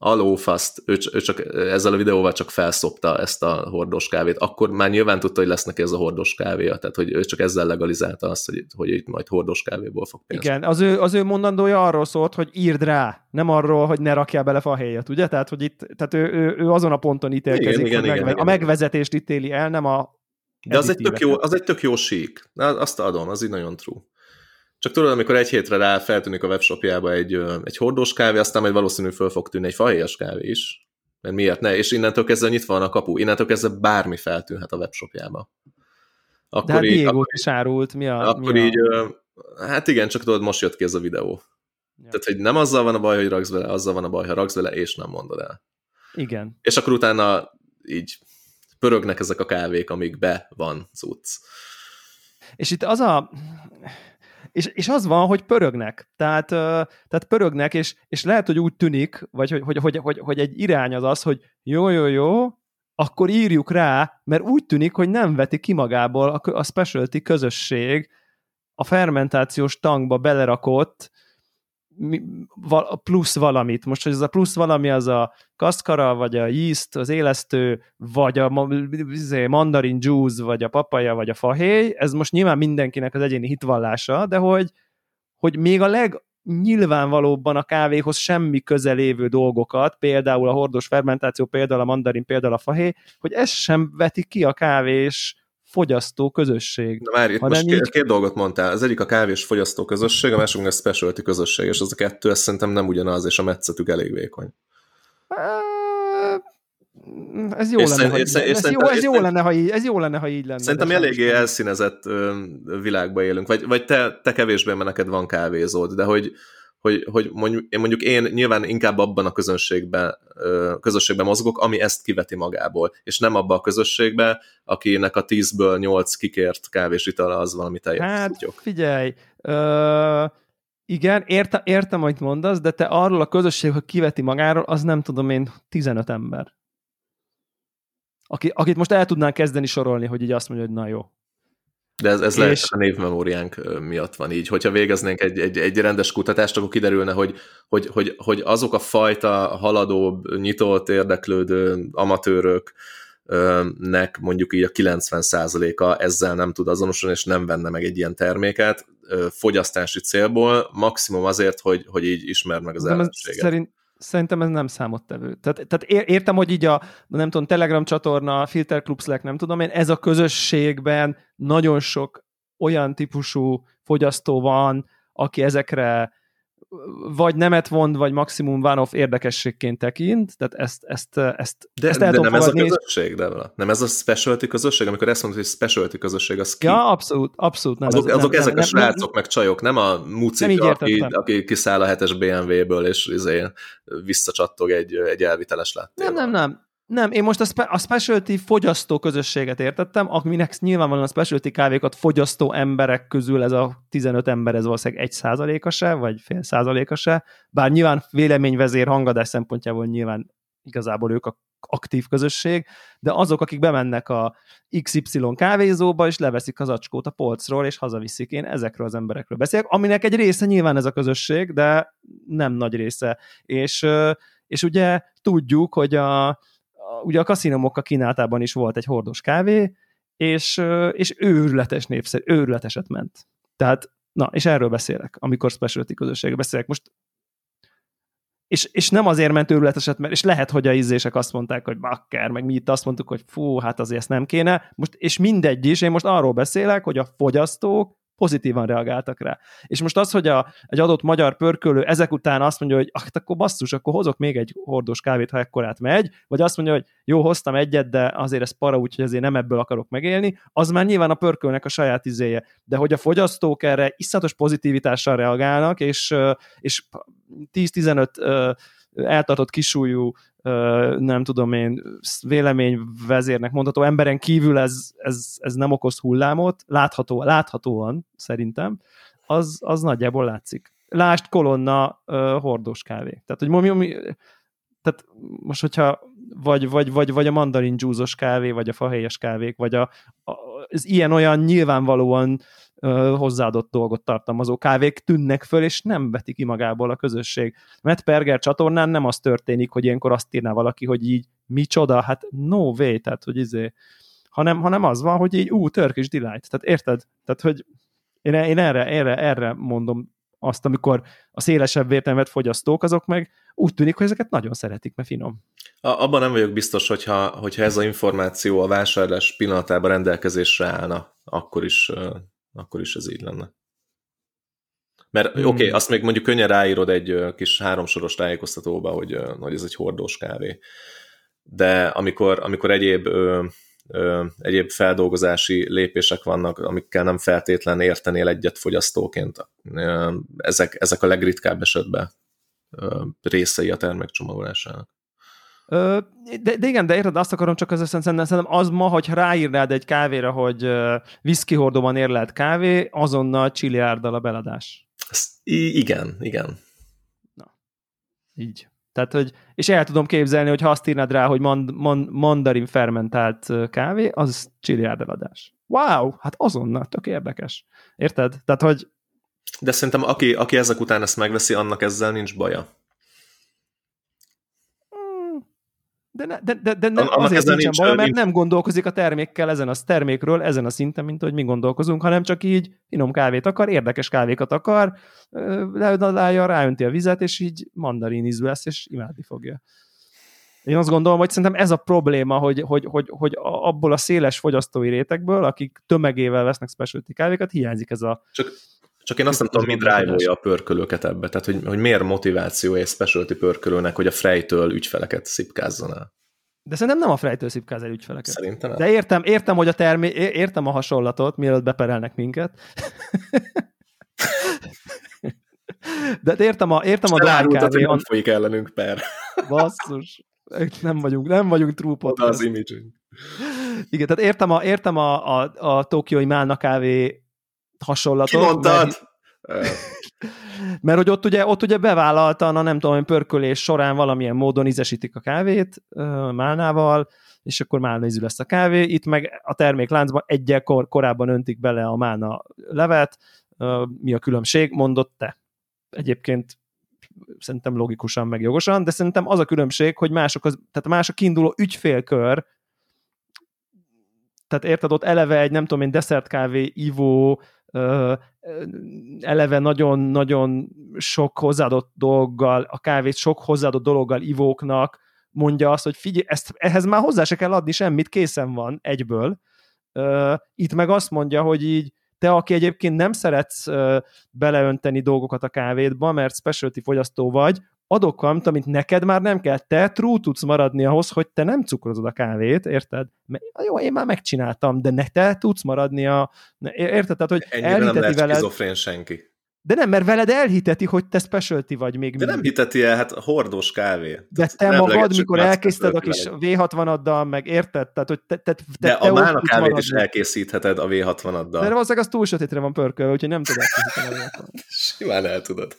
[SPEAKER 2] a lófaszt, ő, ő csak ezzel a videóval csak felszopta ezt a hordós kávét, akkor már nyilván tudta, hogy lesz neki ez a hordós kávéja, tehát hogy ő csak ezzel legalizálta azt, hogy, hogy itt majd hordós kávéból fog pénzt.
[SPEAKER 1] Igen, az ő, az ő mondandója arról szólt, hogy írd rá, nem arról, hogy ne rakjál bele fahéjat, ugye? Tehát, hogy itt, tehát ő, ő, ő azon a ponton ítélkezik, igen, igen, igen, megve- igen, a megvezetést ítéli el, nem a
[SPEAKER 2] de az egy, tök jó, az egy tök jó sík. Azt adom, az így nagyon true. Csak tudod, amikor egy hétre rá feltűnik a webshopjába egy, egy hordós kávé, aztán majd valószínű föl fog tűnni egy fahéjas kávé is. Mert miért ne? És innentől kezdve nyitva van a kapu. Innentől kezdve bármi feltűnhet a webshopjába.
[SPEAKER 1] Akkor De hát így, Diego akkor, is árult. Mi a,
[SPEAKER 2] akkor
[SPEAKER 1] mi
[SPEAKER 2] így, a... hát igen, csak tudod, most jött ki ez a videó. Tehát, hogy nem azzal van a baj, hogy raksz vele, azzal van a baj, ha raksz vele, és nem mondod el.
[SPEAKER 1] Igen.
[SPEAKER 2] És akkor utána így pörögnek ezek a kávék, amik be van cucc.
[SPEAKER 1] És itt az a... És, és az van, hogy pörögnek. Tehát, tehát pörögnek, és, és lehet, hogy úgy tűnik, vagy hogy, hogy, hogy, hogy, hogy egy irány az az, hogy jó, jó, jó, akkor írjuk rá, mert úgy tűnik, hogy nem veti ki magából a, a specialty közösség a fermentációs tankba belerakott plusz valamit. Most, hogy ez a plusz valami az a kaszkara, vagy a yeast, az élesztő, vagy a izé, mandarin juice, vagy a papaja, vagy a fahéj, ez most nyilván mindenkinek az egyéni hitvallása, de hogy, hogy még a leg nyilvánvalóbban a kávéhoz semmi közelévő dolgokat, például a hordos fermentáció, például a mandarin, például a fahéj, hogy ez sem veti ki a kávés fogyasztó közösség.
[SPEAKER 2] Na már itt most így... két, két dolgot mondtál. Az egyik a kávés fogyasztó közösség, a másik a specialty közösség, és az a kettő, ez szerintem nem ugyanaz, és a metszetük elég vékony.
[SPEAKER 1] Ez jó, lenne, ha így, ez, jó, ez, jó lenne, ha így, ez jó lenne, ha így lenne.
[SPEAKER 2] Szerintem eléggé elszínezett világba élünk, vagy, vagy te, te kevésbé, mert neked van kávézód, de hogy, hogy, hogy mondjuk, én mondjuk én nyilván inkább abban a közönségben, közösségben mozgok, ami ezt kiveti magából, és nem abban a közösségben, akinek a tízből nyolc kikért kávés itala az valami teljes
[SPEAKER 1] Hát szutyok. figyelj, ö, igen, érte, értem, amit mondasz, de te arról a közösség, hogy kiveti magáról, az nem tudom én 15 ember. Aki, akit most el tudnánk kezdeni sorolni, hogy így azt mondja, hogy na jó,
[SPEAKER 2] de ez, ez és... lehet a névmemóriánk miatt van így. Hogyha végeznénk egy, egy, egy rendes kutatást, akkor kiderülne, hogy, hogy, hogy, hogy azok a fajta haladó, nyitott, érdeklődő amatőrök, nek mondjuk így a 90%-a ezzel nem tud azonosulni, és nem venne meg egy ilyen terméket fogyasztási célból, maximum azért, hogy, hogy így ismer meg az ellenséget.
[SPEAKER 1] Szerint, Szerintem ez nem számottevő. Tehát, tehát értem, hogy így a, nem tudom, Telegram csatorna, Filter Club Slack, nem tudom én, ez a közösségben nagyon sok olyan típusú fogyasztó van, aki ezekre vagy nemet vond, vagy maximum one-off érdekességként tekint, tehát ezt, ezt, ezt,
[SPEAKER 2] de,
[SPEAKER 1] ezt
[SPEAKER 2] el de nem ez a közösség, de nem ez a specialty közösség, amikor ezt mondod, hogy specialty közösség, az ki?
[SPEAKER 1] Ja, abszolút, abszolút
[SPEAKER 2] nem. Azok, ez, azok nem, ezek nem, a srácok, nem, meg csajok, nem a mucik, aki, aki kiszáll a hetes BMW-ből, és izé, visszacsattog egy, egy elviteles láttéval.
[SPEAKER 1] Nem, nem, nem. Nem, én most a, spe- a specialty fogyasztó közösséget értettem, aminek nyilvánvalóan a specialty kávékat fogyasztó emberek közül ez a 15 ember, ez valószínűleg egy százaléka se, vagy fél százaléka se, bár nyilván véleményvezér hangadás szempontjából nyilván igazából ők a aktív közösség, de azok, akik bemennek a XY kávézóba, és leveszik az acskót a polcról, és hazaviszik, én ezekről az emberekről beszélek, aminek egy része nyilván ez a közösség, de nem nagy része. És, és ugye tudjuk, hogy a, ugye a kaszinomok kínáltában is volt egy hordos kávé, és, és őrületes népszerű, őrületeset ment. Tehát, na, és erről beszélek, amikor specialty közösségről beszélek. Most és, és nem azért ment őrületeset, mert és lehet, hogy a ízések azt mondták, hogy bakker, meg mi itt azt mondtuk, hogy fú, hát azért ezt nem kéne. Most, és mindegy is, én most arról beszélek, hogy a fogyasztók pozitívan reagáltak rá. És most az, hogy a, egy adott magyar pörkölő ezek után azt mondja, hogy ah, akkor basszus, akkor hozok még egy hordós kávét, ha ekkorát megy, vagy azt mondja, hogy jó, hoztam egyet, de azért ez para, úgyhogy azért nem ebből akarok megélni, az már nyilván a pörkölnek a saját izéje. De hogy a fogyasztók erre iszonyatos pozitivitással reagálnak, és, és 10-15 eltartott kisújú nem tudom én, véleményvezérnek mondható emberen kívül ez, ez, ez nem okoz hullámot, látható, láthatóan szerintem, az, az nagyjából látszik. Lást kolonna uh, hordós kávé. Tehát, hogy mi, mi, tehát most, hogyha vagy, vagy, vagy, vagy a mandarin kávé, vagy a fahéjas kávék, vagy a, a, az ilyen-olyan nyilvánvalóan hozzáadott dolgot tartalmazó kávék tűnnek föl, és nem veti ki magából a közösség. Mert Perger csatornán nem az történik, hogy ilyenkor azt írná valaki, hogy így micsoda, hát no way, tehát hogy izé, hanem, hanem az van, hogy így ú, Turkish Delight, tehát érted? Tehát, hogy én, én erre, erre, erre mondom azt, amikor a szélesebb értelmet fogyasztók, azok meg úgy tűnik, hogy ezeket nagyon szeretik, mert finom.
[SPEAKER 2] A, abban nem vagyok biztos, hogyha, hogyha ez a információ a vásárlás pillanatában rendelkezésre állna, akkor is akkor is ez így lenne. Mert hmm. oké, okay, azt még mondjuk könnyen ráírod egy kis háromsoros tájékoztatóba, hogy, hogy ez egy hordós kávé. De amikor, amikor egyéb ö, egyéb feldolgozási lépések vannak, amikkel nem feltétlen értenél egyet fogyasztóként. Ö, ezek, ezek a legritkább esetben ö, részei a termékcsomagolásának.
[SPEAKER 1] De, de igen, de érted, azt akarom csak az szerintem, szerintem az ma, hogyha ráírnád egy kávéra, hogy viszki hordóban érlelt kávé, azonnal csiliárdal a beladás.
[SPEAKER 2] Igen, igen.
[SPEAKER 1] Na, így. Tehát, hogy, és el tudom képzelni, hogy ha azt írnád rá, hogy mand, mand, mandarin fermentált kávé, az csiliárd eladás. Wow, hát azonnal, tök érdekes. Érted? Tehát, hogy...
[SPEAKER 2] De szerintem aki, aki ezek után ezt megveszi, annak ezzel nincs baja.
[SPEAKER 1] De, ne, de, de, de nem, azért nincsen baj, mert nem gondolkozik a termékkel ezen a termékről, ezen a szinten, mint hogy mi gondolkozunk, hanem csak így finom kávét akar, érdekes kávékat akar, leadálja, ráönti a vizet, és így mandarin ízű lesz, és imádni fogja. Én azt gondolom, hogy szerintem ez a probléma, hogy, hogy, hogy, hogy abból a széles fogyasztói rétegből, akik tömegével vesznek specialty kávékat, hiányzik ez a...
[SPEAKER 2] Csak csak én azt nem tudom, mi drive a pörkölőket ebbe. Tehát, hogy, hogy miért motiváció egy specialty pörkölőnek, hogy a Frejtől ügyfeleket szipkázzon el.
[SPEAKER 1] De szerintem nem a Frejtől szipkáz el ügyfeleket.
[SPEAKER 2] Szerintem
[SPEAKER 1] De értem, értem, hogy a termé értem a hasonlatot, mielőtt beperelnek minket. *laughs* De értem a, értem a
[SPEAKER 2] drágávé. Nem folyik ellenünk per.
[SPEAKER 1] Basszus. Nem vagyunk, nem vagyunk true
[SPEAKER 2] podcast. az image
[SPEAKER 1] Igen, tehát értem a, értem a, a, a tokiói Málna kávé hasonlatot.
[SPEAKER 2] Kimondtad?
[SPEAKER 1] Mert, *laughs* mert hogy ott ugye, ott ugye bevállaltan a nem tudom, pörkölés során valamilyen módon ízesítik a kávét málnával, és akkor málna ízű lesz a kávé. Itt meg a termékláncban egyel kor, korábban öntik bele a málna levet. Mi a különbség? Mondott te. Egyébként szerintem logikusan, meg jogosan, de szerintem az a különbség, hogy mások az, tehát más a kiinduló ügyfélkör, tehát érted, ott eleve egy, nem tudom én, desszertkávé ivó, eleve nagyon-nagyon sok hozzáadott dologgal, a kávét sok hozzáadott dologgal ivóknak mondja azt, hogy figyelj, ezt, ehhez már hozzá se kell adni semmit, készen van egyből. Itt meg azt mondja, hogy így te, aki egyébként nem szeretsz beleönteni dolgokat a kávédba, mert specialty fogyasztó vagy, adok valamit, amit neked már nem kell, te true tudsz maradni ahhoz, hogy te nem cukrozod a kávét, érted? Mert, jó, én már megcsináltam, de ne te tudsz maradni a... Érted? Tehát, hogy
[SPEAKER 2] Ennyire nem veled... senki.
[SPEAKER 1] De nem, mert veled elhiteti, hogy te specialty vagy még
[SPEAKER 2] De nem hiteti el, hát hordós kávé.
[SPEAKER 1] De te magad, mikor elkészíted a kis V60-addal, meg érted? Tehát, hogy te, te, te,
[SPEAKER 2] De te a mána kávét maradni. is elkészítheted a V60-addal.
[SPEAKER 1] De valószínűleg az túl sötétre van pörkölve, úgyhogy nem tudod elkészíteni a
[SPEAKER 2] Simán el tudod.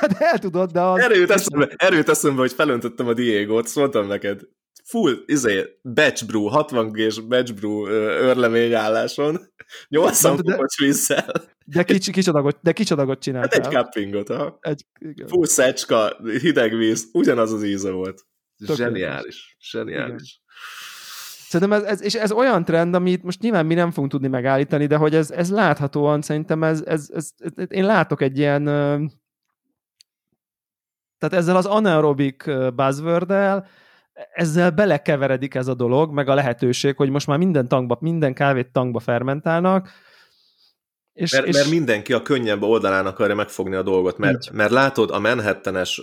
[SPEAKER 1] Hát el tudod, de az...
[SPEAKER 2] Erőt eszembe, erőt eszembe hogy felöntöttem a Diego-t, szóltam neked, full, izé, batch brew, 60 g batch brew örlemény álláson, *laughs* 80 fokos vízzel.
[SPEAKER 1] De, kicsi, kicsadagot, de kicsadagot csináltál.
[SPEAKER 2] Hát egy cuppingot, ha. Egy, igen. Full szecska, hideg víz, ugyanaz az íze volt. Tök zseniális, zseniális. Igen.
[SPEAKER 1] Szerintem ez, ez, és ez olyan trend, amit most nyilván mi nem fogunk tudni megállítani, de hogy ez, ez láthatóan szerintem ez, ez, ez, ez, én látok egy ilyen tehát ezzel az anaerobic buzzword ezzel belekeveredik ez a dolog, meg a lehetőség, hogy most már minden tankba, minden kávét tankba fermentálnak,
[SPEAKER 2] és, mert, és... mert mindenki a könnyebb oldalán akarja megfogni a dolgot, mert, mert látod a Manhattanes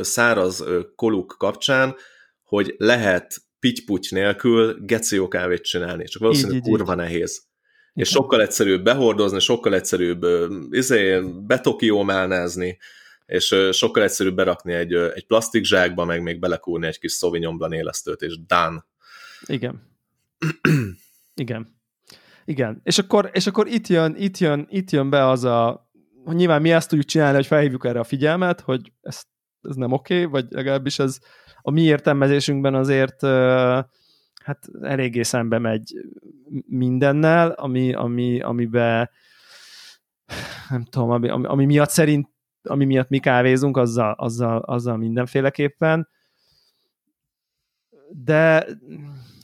[SPEAKER 2] száraz koluk kapcsán, hogy lehet pitty nélkül geció kávét csinálni, csak valószínűleg így, kurva így. nehéz. És sokkal egyszerűbb behordozni, sokkal egyszerűbb izé, betokiómálnázni, és sokkal egyszerűbb berakni egy, egy plastik zsákba, meg még belekúrni egy kis Sauvignon Blanc élesztőt, és dán.
[SPEAKER 1] Igen. Igen. Igen. És akkor, és akkor itt, jön, itt, jön, itt jön be az a, hogy nyilván mi ezt tudjuk csinálni, hogy felhívjuk erre a figyelmet, hogy ez, ez nem oké, okay, vagy legalábbis ez a mi értelmezésünkben azért hát eléggé szembe megy mindennel, ami, ami, amiben nem tudom, ami, ami, ami miatt szerint ami miatt mi kávézunk, azzal, azzal, azzal mindenféleképpen. De,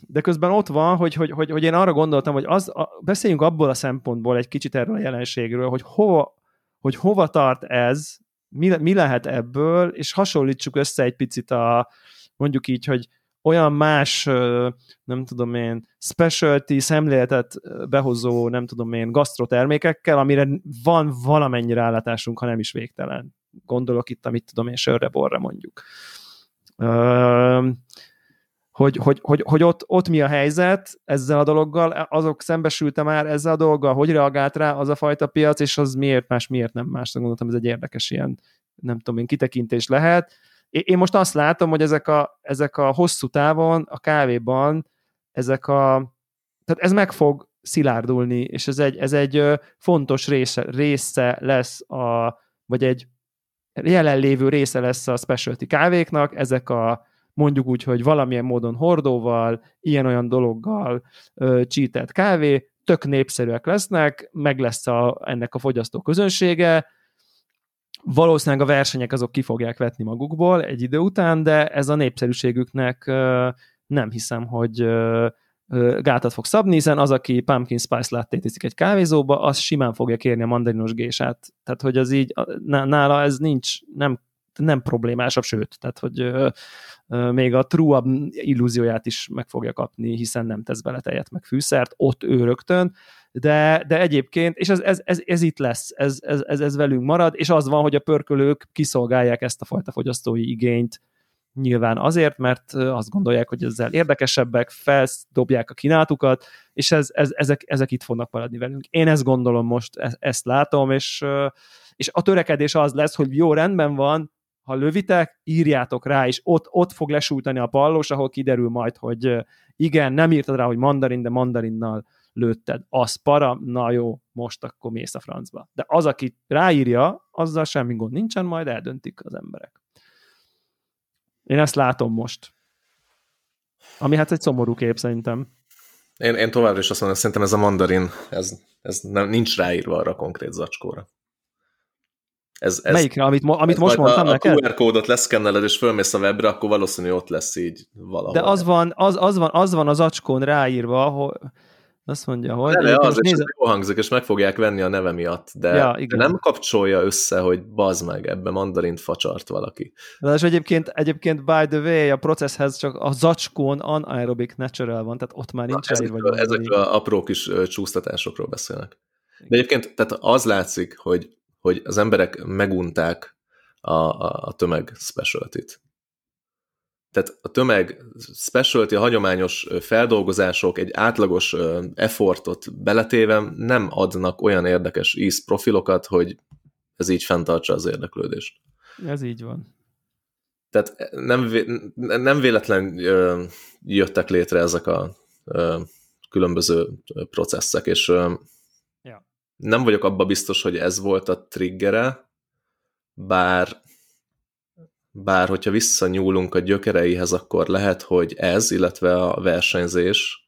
[SPEAKER 1] de közben ott van, hogy, hogy, hogy, hogy én arra gondoltam, hogy az, a, beszéljünk abból a szempontból egy kicsit erről a jelenségről, hogy hova, hogy hova tart ez, mi, mi lehet ebből, és hasonlítsuk össze egy picit a, mondjuk így, hogy olyan más, nem tudom én, specialty szemléletet behozó, nem tudom én, gasztrotermékekkel, amire van valamennyi rálátásunk, ha nem is végtelen. Gondolok itt, amit tudom én, sörre, borra mondjuk. hogy, hogy, hogy, hogy ott, ott mi a helyzet ezzel a dologgal, azok szembesülte már ezzel a dologgal, hogy reagált rá az a fajta piac, és az miért más, miért nem más. Gondoltam, ez egy érdekes ilyen, nem tudom én, kitekintés lehet. Én most azt látom, hogy ezek a, ezek a hosszú távon a kávéban, ezek a, tehát ez meg fog szilárdulni, és ez egy, ez egy fontos része, része lesz, a, vagy egy jelenlévő része lesz a specialty kávéknak, ezek a mondjuk úgy, hogy valamilyen módon hordóval, ilyen-olyan dologgal csített kávé, tök népszerűek lesznek, meg lesz a, ennek a fogyasztó közönsége, valószínűleg a versenyek azok ki fogják vetni magukból egy idő után, de ez a népszerűségüknek nem hiszem, hogy gátat fog szabni, hiszen az, aki pumpkin spice latte iszik egy kávézóba, az simán fogja kérni a mandarinos gésát. Tehát, hogy az így, nála ez nincs, nem, nem problémásabb, sőt, tehát, hogy még a true illúzióját is meg fogja kapni, hiszen nem tesz bele tejet meg fűszert, ott ő rögtön, de, de egyébként, és ez, ez, ez, ez itt lesz, ez, ez, ez, ez velünk marad, és az van, hogy a pörkölők kiszolgálják ezt a fajta fogyasztói igényt, nyilván azért, mert azt gondolják, hogy ezzel érdekesebbek, feldobják a kínálatukat, és ez, ez, ezek, ezek itt fognak maradni velünk. Én ezt gondolom most, e, ezt látom, és, és a törekedés az lesz, hogy jó, rendben van, ha lövitek, írjátok rá, és ott, ott fog lesújtani a pallós, ahol kiderül majd, hogy igen, nem írtad rá, hogy mandarin, de mandarinnal lőtted. Az para, na jó, most akkor mész a francba. De az, aki ráírja, azzal semmi gond nincsen, majd eldöntik az emberek. Én ezt látom most. Ami hát egy szomorú kép szerintem.
[SPEAKER 2] Én, én továbbra is azt mondom, szerintem ez a mandarin, ez, ez nem, nincs ráírva arra a konkrét zacskóra.
[SPEAKER 1] Ez, ez, Melyikre, amit, amit ez most mondtam
[SPEAKER 2] a,
[SPEAKER 1] neked?
[SPEAKER 2] A QR kódot leszkenneled és fölmész a webre, akkor valószínű ott lesz így valahol.
[SPEAKER 1] De az van, az, az van, az van az acskón ráírva, hogy azt mondja, hogy...
[SPEAKER 2] De az, és nézze... jó hangzik, és meg fogják venni a neve miatt, de, ja, de nem kapcsolja össze, hogy bazd meg, ebbe mandarint facsart valaki.
[SPEAKER 1] De és egyébként, egyébként by the way, a processhez csak a zacskón anaerobic natural van, tehát ott már nincs
[SPEAKER 2] elírva. Ezek, ezek a apró kis csúsztatásokról beszélnek. De egyébként tehát az látszik, hogy, hogy az emberek megunták a, a, a tömeg specialty-t tehát a tömeg specialty, a hagyományos feldolgozások egy átlagos effortot beletéve nem adnak olyan érdekes ízprofilokat, hogy ez így fenntartsa az érdeklődést.
[SPEAKER 1] Ez így van.
[SPEAKER 2] Tehát nem, nem véletlen jöttek létre ezek a különböző processzek, és ja. nem vagyok abba biztos, hogy ez volt a triggere, bár bár hogyha visszanyúlunk a gyökereihez, akkor lehet, hogy ez, illetve a versenyzés,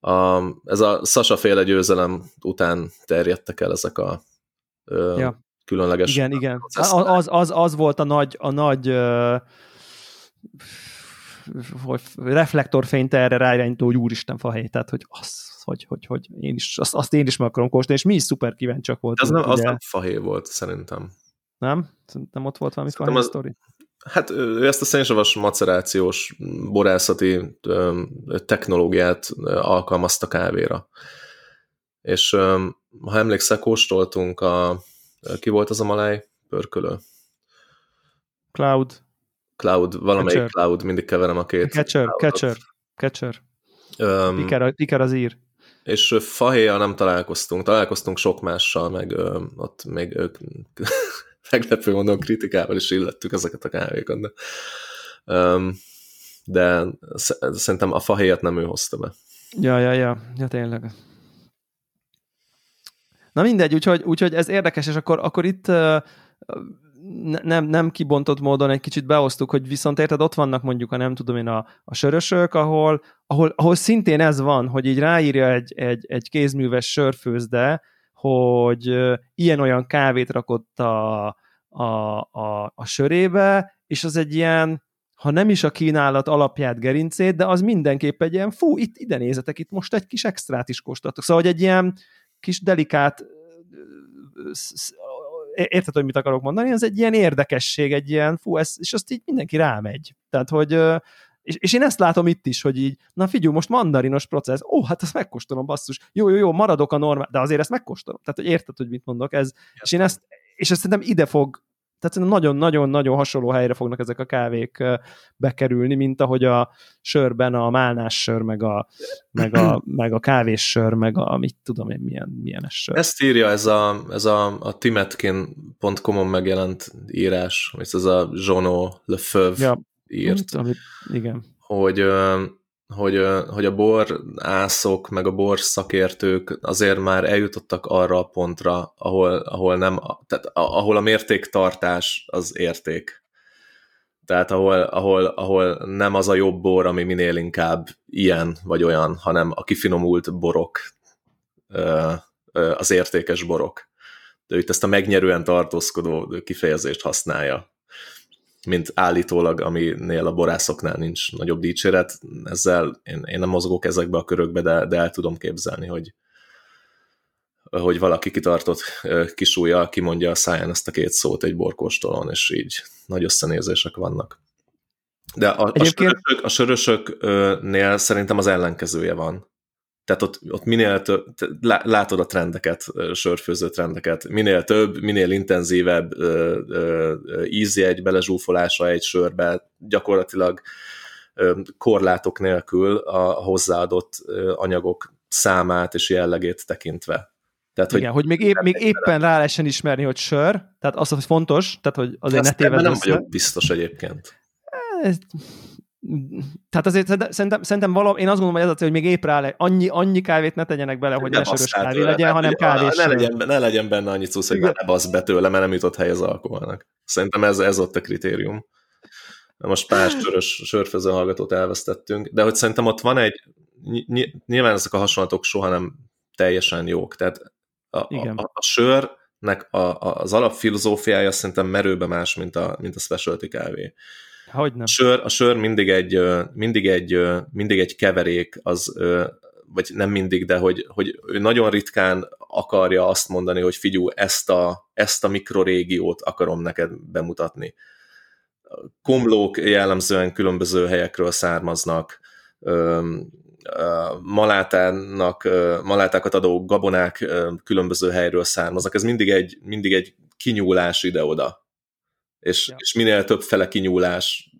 [SPEAKER 2] a, ez a Sasa féle győzelem után terjedtek el ezek a ö, ja. különleges
[SPEAKER 1] Igen, igen. Az, az, az volt a nagy, a nagy ö, reflektorfényt erre ráirányító, hogy úristen fahely, tehát hogy az, hogy, hogy, hogy én is, azt, azt én is meg akarom kóstolni, és mi is szuper kíváncsiak voltunk.
[SPEAKER 2] Az nem, az nem fahé volt, szerintem.
[SPEAKER 1] Nem? Szerintem ott volt valami az... sztori.
[SPEAKER 2] Hát ő ezt a szénsavas macerációs borászati technológiát alkalmazta kávéra. És ha emlékszel, kóstoltunk a... Ki volt az a maláj? Pörkölő.
[SPEAKER 1] Cloud.
[SPEAKER 2] Cloud, valamelyik Catcher. Cloud, mindig keverem a két.
[SPEAKER 1] Catcher, Catcher, Catcher. Um, Piker, Piker az ír.
[SPEAKER 2] És fahéjjal nem találkoztunk. Találkoztunk sok mással, meg ö, ott még ők meglepő mondom kritikával is illettük ezeket a kávékat, de, um, de szerintem a fahéjat nem ő hozta be.
[SPEAKER 1] Ja, ja, ja, ja tényleg. Na mindegy, úgyhogy, úgyhogy ez érdekes, és akkor, akkor itt nem, nem kibontott módon egy kicsit beosztuk, hogy viszont érted, ott vannak mondjuk a nem tudom én a, a sörösök, ahol, ahol, ahol szintén ez van, hogy így ráírja egy, egy, egy kézműves sörfőzde, hogy ilyen-olyan kávét rakott a, a, a, a sörébe, és az egy ilyen, ha nem is a kínálat alapját, gerincét, de az mindenképp egy ilyen, fú, itt ide nézetek, itt most egy kis extrát is kóstoltok. Szóval, hogy egy ilyen kis delikát érted, hogy mit akarok mondani, ez egy ilyen érdekesség, egy ilyen, fú, ez, és azt így mindenki rámegy. Tehát, hogy és, és én ezt látom itt is, hogy így, na figyelj, most mandarinos processz, ó, hát ezt megkóstolom, basszus, jó, jó, jó, maradok a normál, de azért ezt megkóstolom. Tehát, hogy érted, hogy mit mondok, ez, yes. és én ezt, és ezt szerintem ide fog, tehát nagyon-nagyon-nagyon hasonló helyre fognak ezek a kávék bekerülni, mint ahogy a sörben a málnás sör, meg a, meg a, *clears throat* meg a kávés sör, meg a mit tudom én, milyen, milyen sör.
[SPEAKER 2] Ezt írja ez a, ez a, a timetkin.com-on megjelent írás, ez a Jono Lefeuve ja, írt. Amit,
[SPEAKER 1] igen.
[SPEAKER 2] Hogy hogy, hogy a borászok, meg a bor szakértők azért már eljutottak arra a pontra, ahol, ahol, nem, tehát ahol a mértéktartás az érték. Tehát ahol, ahol, ahol nem az a jobb bor, ami minél inkább ilyen vagy olyan, hanem a kifinomult borok az értékes borok. De itt ezt a megnyerően tartózkodó kifejezést használja mint állítólag, aminél a borászoknál nincs nagyobb dicséret. Ezzel én, én nem mozgok ezekbe a körökbe, de, de el tudom képzelni, hogy, hogy valaki kitartott kisúja kimondja a száján ezt a két szót egy borkóstolón, és így nagy összenézések vannak. De a, Egyébként... a, sörösök, a sörösöknél szerintem az ellenkezője van. Tehát ott, ott minél több, látod a trendeket, sörfőző trendeket, minél több, minél intenzívebb ízjegy belezsúfolása egy sörbe, gyakorlatilag korlátok nélkül a hozzáadott anyagok számát és jellegét tekintve.
[SPEAKER 1] Tehát, Igen, hogy, hogy még, épp, még éppen rá lehessen ismerni, hogy sör, tehát az, hogy fontos, tehát hogy azért ne tévedj
[SPEAKER 2] nem vagyok biztos egyébként.
[SPEAKER 1] Ez, tehát azért szerintem, szerintem valami, én azt gondolom, hogy ez az, hogy még épp rá annyi, annyi kávét ne tegyenek bele, hogy ne sörös kávé tőle, legyen, hát, hanem kávés.
[SPEAKER 2] Ne legyen, ne legyen benne annyi cusz, hogy ne basz be tőle, mert nem jutott hely az alkoholnak. Szerintem ez, ez ott a kritérium. Most pár *sighs* sörös sörfőző hallgatót elvesztettünk, de hogy szerintem ott van egy, nyilván ezek a hasonlatok soha nem teljesen jók, tehát a, a, a, a sörnek a, a, az alapfilozófiája szerintem merőbe más, mint a, mint a specialty kávé.
[SPEAKER 1] Hogy nem.
[SPEAKER 2] Sör, a sör mindig egy, mindig egy, mindig egy keverék, az, vagy nem mindig, de hogy, hogy ő nagyon ritkán akarja azt mondani, hogy figyú, ezt a, ezt a mikrorégiót akarom neked bemutatni. Komlók jellemzően különböző helyekről származnak, malátának, malátákat adó gabonák különböző helyről származnak. Ez mindig egy, mindig egy kinyúlás ide-oda és, ja. és minél több fele kinyúlás,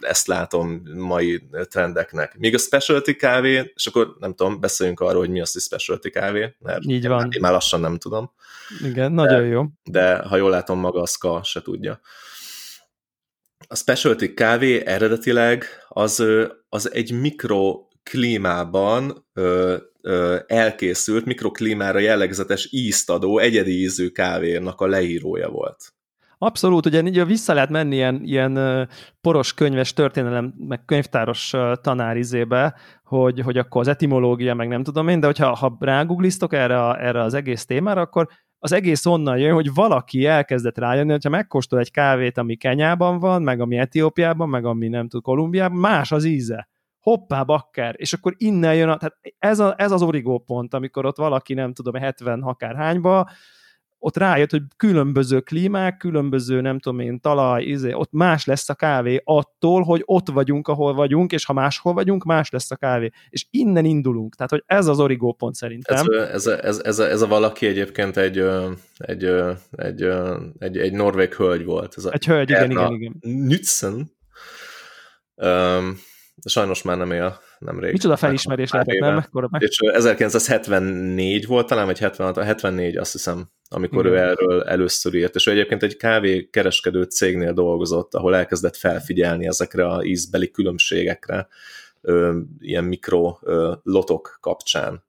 [SPEAKER 2] ezt látom mai trendeknek. Míg a specialty kávé, és akkor nem tudom, beszéljünk arról, hogy mi az, hogy specialty kávé, mert
[SPEAKER 1] Így van.
[SPEAKER 2] én már lassan nem tudom.
[SPEAKER 1] Igen, nagyon
[SPEAKER 2] de,
[SPEAKER 1] jó.
[SPEAKER 2] De ha jól látom, maga a ska se tudja. A specialty kávé eredetileg az, az egy mikroklímában ö, ö, elkészült, mikroklímára jellegzetes ízt adó, egyedi ízű kávénak a leírója volt.
[SPEAKER 1] Abszolút, ugye ugye vissza lehet menni ilyen, ilyen poros könyves történelem, meg könyvtáros tanárizébe, hogy, hogy akkor az etimológia, meg nem tudom én, de hogyha ha ráguglisztok erre, a, erre az egész témára, akkor az egész onnan jön, hogy valaki elkezdett rájönni, hogyha megkóstol egy kávét, ami Kenyában van, meg ami Etiópiában, meg ami nem tud Kolumbiában, más az íze. Hoppá, bakker! És akkor innen jön, a, tehát ez, a, ez az origó pont, amikor ott valaki, nem tudom, 70 akárhányba, ott rájött, hogy különböző klímák, különböző, nem tudom én, talaj, izé, ott más lesz a kávé attól, hogy ott vagyunk, ahol vagyunk, és ha máshol vagyunk, más lesz a kávé. És innen indulunk. Tehát, hogy ez az origó pont szerintem.
[SPEAKER 2] Ez, ez, ez, ez, a, ez a valaki egyébként egy, egy, egy, egy, egy norvég hölgy volt. Ez a
[SPEAKER 1] egy hölgy, igen, igen, igen.
[SPEAKER 2] Nützen. Um, sajnos már nem él nemrég.
[SPEAKER 1] Micsoda felismerés lehetett, nem? Mekkora
[SPEAKER 2] meg... És 1974 volt talán, vagy 76, 74 azt hiszem, amikor Igen. ő erről először írt, és ő egyébként egy kávé kereskedő cégnél dolgozott, ahol elkezdett felfigyelni ezekre a ízbeli különbségekre, ilyen mikro lotok kapcsán.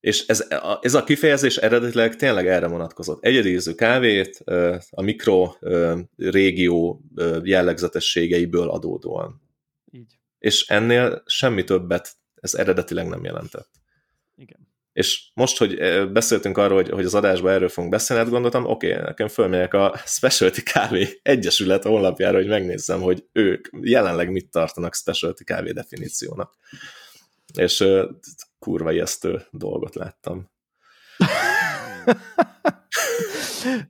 [SPEAKER 2] És ez, a, ez a kifejezés eredetileg tényleg erre vonatkozott. Egyedi ízű kávét a mikro régió jellegzetességeiből adódóan. És ennél semmi többet ez eredetileg nem jelentett.
[SPEAKER 1] Igen.
[SPEAKER 2] És most, hogy eh, beszéltünk arról, hogy, hogy az adásban erről fogunk beszélni, hát gondoltam, oké, okay, nekem fölmegyek a Specialty Kávé Egyesület honlapjára, hogy megnézzem, hogy ők jelenleg mit tartanak Specialty Kávé definíciónak. És uh, kurva ijesztő dolgot láttam. *laughs*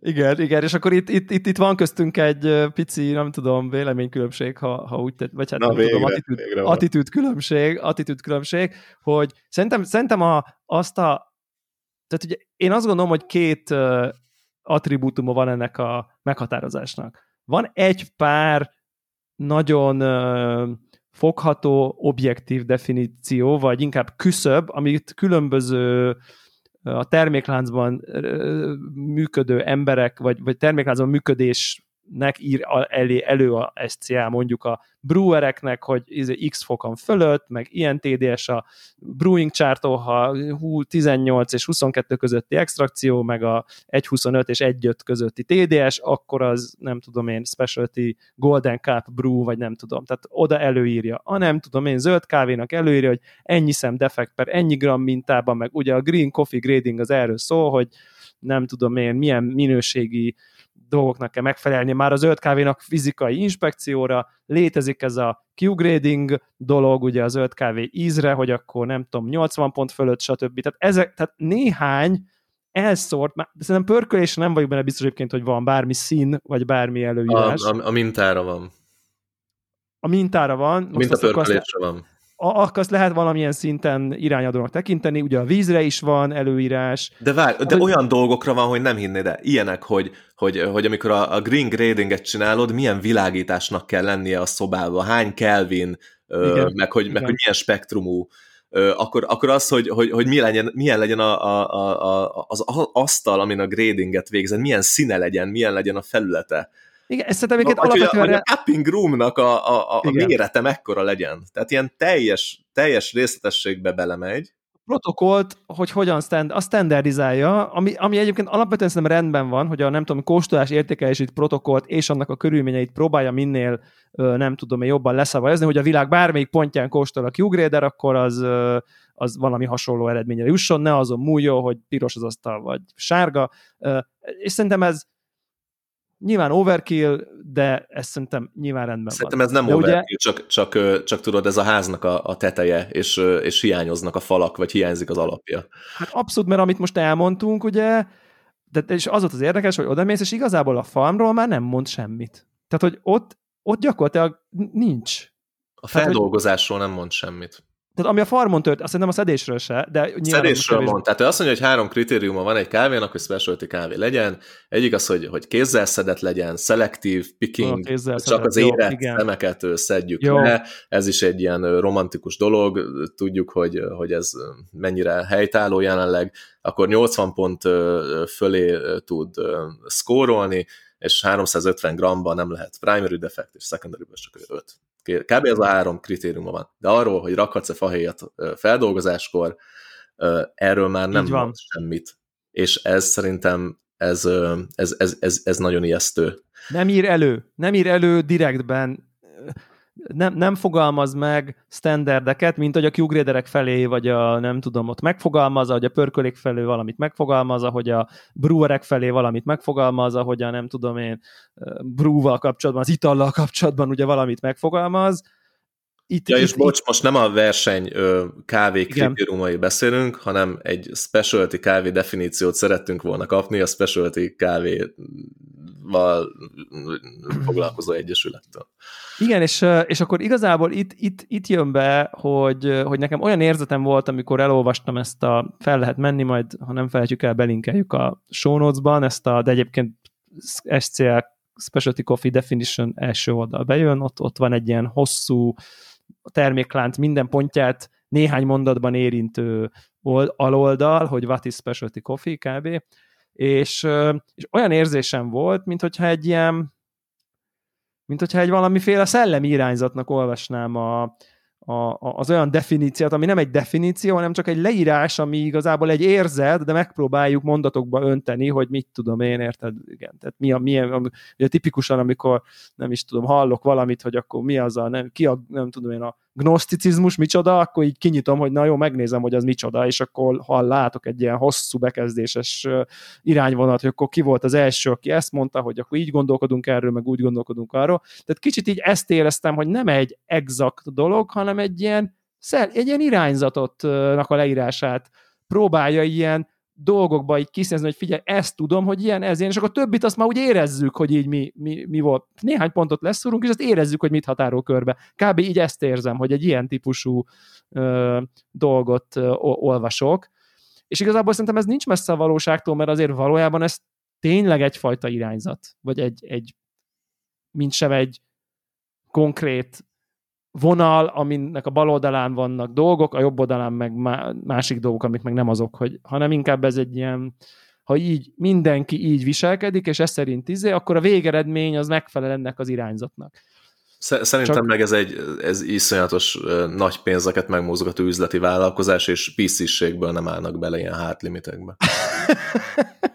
[SPEAKER 1] igen, igen, és akkor itt, itt, itt, itt van köztünk egy pici, nem tudom, véleménykülönbség, ha, ha úgy tett, vagy hát Na, nem végre, tudom, attitűd, attitűd különbség, attitűd különbség, hogy szerintem, szerintem a, azt a, tehát ugye én azt gondolom, hogy két attribútuma van ennek a meghatározásnak. Van egy pár nagyon fogható, objektív definíció, vagy inkább küszöb, amit különböző a termékláncban működő emberek, vagy, vagy termékláncban működésnek ír elé, elő a SCA mondjuk a brewereknek, hogy izé x fokon fölött, meg ilyen TDS a brewing chart ha 18 és 22 közötti extrakció, meg a 1.25 és 1.5 közötti TDS, akkor az nem tudom én specialty golden cup brew, vagy nem tudom. Tehát oda előírja. A nem tudom én zöld kávénak előírja, hogy ennyi szem defekt per ennyi gram mintában, meg ugye a green coffee grading az erről szól, hogy nem tudom én milyen minőségi dolgoknak kell megfelelni. Már az zöld kávénak fizikai inspekcióra létezik ez a Q-grading dolog, ugye a zöld kávé ízre, hogy akkor nem tudom, 80 pont fölött, stb. Tehát, ezek, tehát néhány elszórt, de szerintem pörkölés nem vagyok benne biztos egyébként, hogy van bármi szín, vagy bármi előírás.
[SPEAKER 2] A, a, a mintára van.
[SPEAKER 1] A mintára van.
[SPEAKER 2] A mintapörkölésre van
[SPEAKER 1] azt lehet valamilyen szinten irányadónak tekinteni, ugye a vízre is van előírás.
[SPEAKER 2] De várj, de hogy... olyan dolgokra van, hogy nem hinnéd el. Ilyenek, hogy, hogy, hogy amikor a, a green gradinget csinálod, milyen világításnak kell lennie a szobában, hány Kelvin, igen, meg, hogy, igen. meg hogy milyen spektrumú, akkor, akkor az, hogy, hogy, hogy milyen legyen, milyen legyen a, a, a, a, az asztal, amin a gradinget végzel, milyen színe legyen, milyen legyen a felülete
[SPEAKER 1] igen, ezt szerintem egyébként
[SPEAKER 2] alapvetően... Hogy a, a cupping roomnak a, a, a, a mérete mekkora legyen. Tehát ilyen teljes, teljes részletességbe belemegy.
[SPEAKER 1] Protokollt, hogy hogyan stand, a standardizálja, ami, ami egyébként alapvetően szerintem rendben van, hogy a nem tudom, kóstolás értékelését protokollt és annak a körülményeit próbálja minél nem tudom én jobban leszavazni, hogy a világ bármelyik pontján kóstol a Q-grader, akkor az, az valami hasonló eredményre jusson, ne azon múljon, hogy piros az asztal, vagy sárga. És szerintem ez, Nyilván overkill, de ez szerintem nyilván rendben
[SPEAKER 2] szerintem
[SPEAKER 1] van.
[SPEAKER 2] ez nem de overkill, ugye... csak, csak, csak tudod, ez a háznak a, a teteje, és, és hiányoznak a falak, vagy hiányzik az alapja.
[SPEAKER 1] Hát abszolút, mert amit most elmondtunk, ugye, de, és az volt az érdekes, hogy odamész, és igazából a farmról már nem mond semmit. Tehát, hogy ott, ott gyakorlatilag nincs.
[SPEAKER 2] A feldolgozásról Tehát, hogy... nem mond semmit.
[SPEAKER 1] Tehát ami a farmon tört, azt szerintem a szedésről se, de
[SPEAKER 2] Szedésről mond. Tehát ő azt mondja, hogy három kritériuma van egy kávénak, hogy specialty kávé legyen. Egyik az, hogy, hogy kézzel szedett legyen, szelektív, picking, csak szedett. az érett Jó, szemeket szedjük Jó. le. Ez is egy ilyen romantikus dolog. Tudjuk, hogy, hogy ez mennyire helytálló jelenleg. Akkor 80 pont fölé tud szkórolni, és 350 gramban nem lehet primary defect, és secondary csak 5. Kb. ez a három kritériuma van. De arról, hogy rakhatsz-e fahéjat feldolgozáskor, erről már nem van semmit. És ez szerintem ez, ez, ez, ez, ez nagyon ijesztő.
[SPEAKER 1] Nem ír elő, nem ír elő direktben nem, nem fogalmaz meg standardeket, mint hogy a Q-graderek felé, vagy a nem tudom, ott megfogalmazza, hogy a pörkölék felé valamit megfogalmazza, hogy a brewerek felé valamit megfogalmazza, hogy a nem tudom én brúval kapcsolatban, az itallal kapcsolatban ugye valamit megfogalmaz.
[SPEAKER 2] Itt, ja, itt, és itt, bocs, most nem a verseny kávé kritériumai beszélünk, hanem egy specialty kávé definíciót szerettünk volna kapni a specialty kávé val foglalkozó egyesülettől.
[SPEAKER 1] Igen, és, és akkor igazából itt, itt, itt jön be, hogy, hogy nekem olyan érzetem volt, amikor elolvastam ezt a, fel lehet menni, majd ha nem felejtjük el, belinkeljük a show notes-ban, ezt a, de egyébként SCL Specialty Coffee Definition első oldal bejön, ott, ott van egy ilyen hosszú terméklánc minden pontját néhány mondatban érintő aloldal, hogy what is specialty coffee kb és, és olyan érzésem volt, mint hogyha egy ilyen, mint hogyha egy valamiféle szellemi irányzatnak olvasnám a, a, az olyan definíciót, ami nem egy definíció, hanem csak egy leírás, ami igazából egy érzet, de megpróbáljuk mondatokba önteni, hogy mit tudom én, érted? Igen, tehát mi a, milyen, ugye tipikusan, amikor nem is tudom, hallok valamit, hogy akkor mi az a, nem, ki a, nem tudom én, a gnoszticizmus micsoda, akkor így kinyitom, hogy na jó, megnézem, hogy az micsoda, és akkor ha látok egy ilyen hosszú bekezdéses irányvonat, hogy akkor ki volt az első, aki ezt mondta, hogy akkor így gondolkodunk erről, meg úgy gondolkodunk arról. Tehát kicsit így ezt éreztem, hogy nem egy exakt dolog, hanem egy ilyen, egy ilyen irányzatotnak a leírását próbálja ilyen dolgokba így kiszínzni, hogy figyelj, ezt tudom, hogy ilyen, ez ilyen, és akkor többit azt már úgy érezzük, hogy így mi, mi, mi volt. Néhány pontot leszúrunk, és azt érezzük, hogy mit határol körbe. Kb. így ezt érzem, hogy egy ilyen típusú ö, dolgot ö, olvasok. És igazából szerintem ez nincs messze a valóságtól, mert azért valójában ezt tényleg egyfajta irányzat, vagy egy, egy mint sem egy konkrét vonal, aminek a bal oldalán vannak dolgok, a jobb oldalán meg másik dolgok, amik meg nem azok, hogy, hanem inkább ez egy ilyen, ha így mindenki így viselkedik, és ez szerint izé, akkor a végeredmény az megfelel ennek az irányzatnak.
[SPEAKER 2] Szerintem Csak... meg ez egy ez iszonyatos nagy pénzeket megmozgató üzleti vállalkozás, és piszisségből nem állnak bele ilyen hátlimitekbe. *laughs*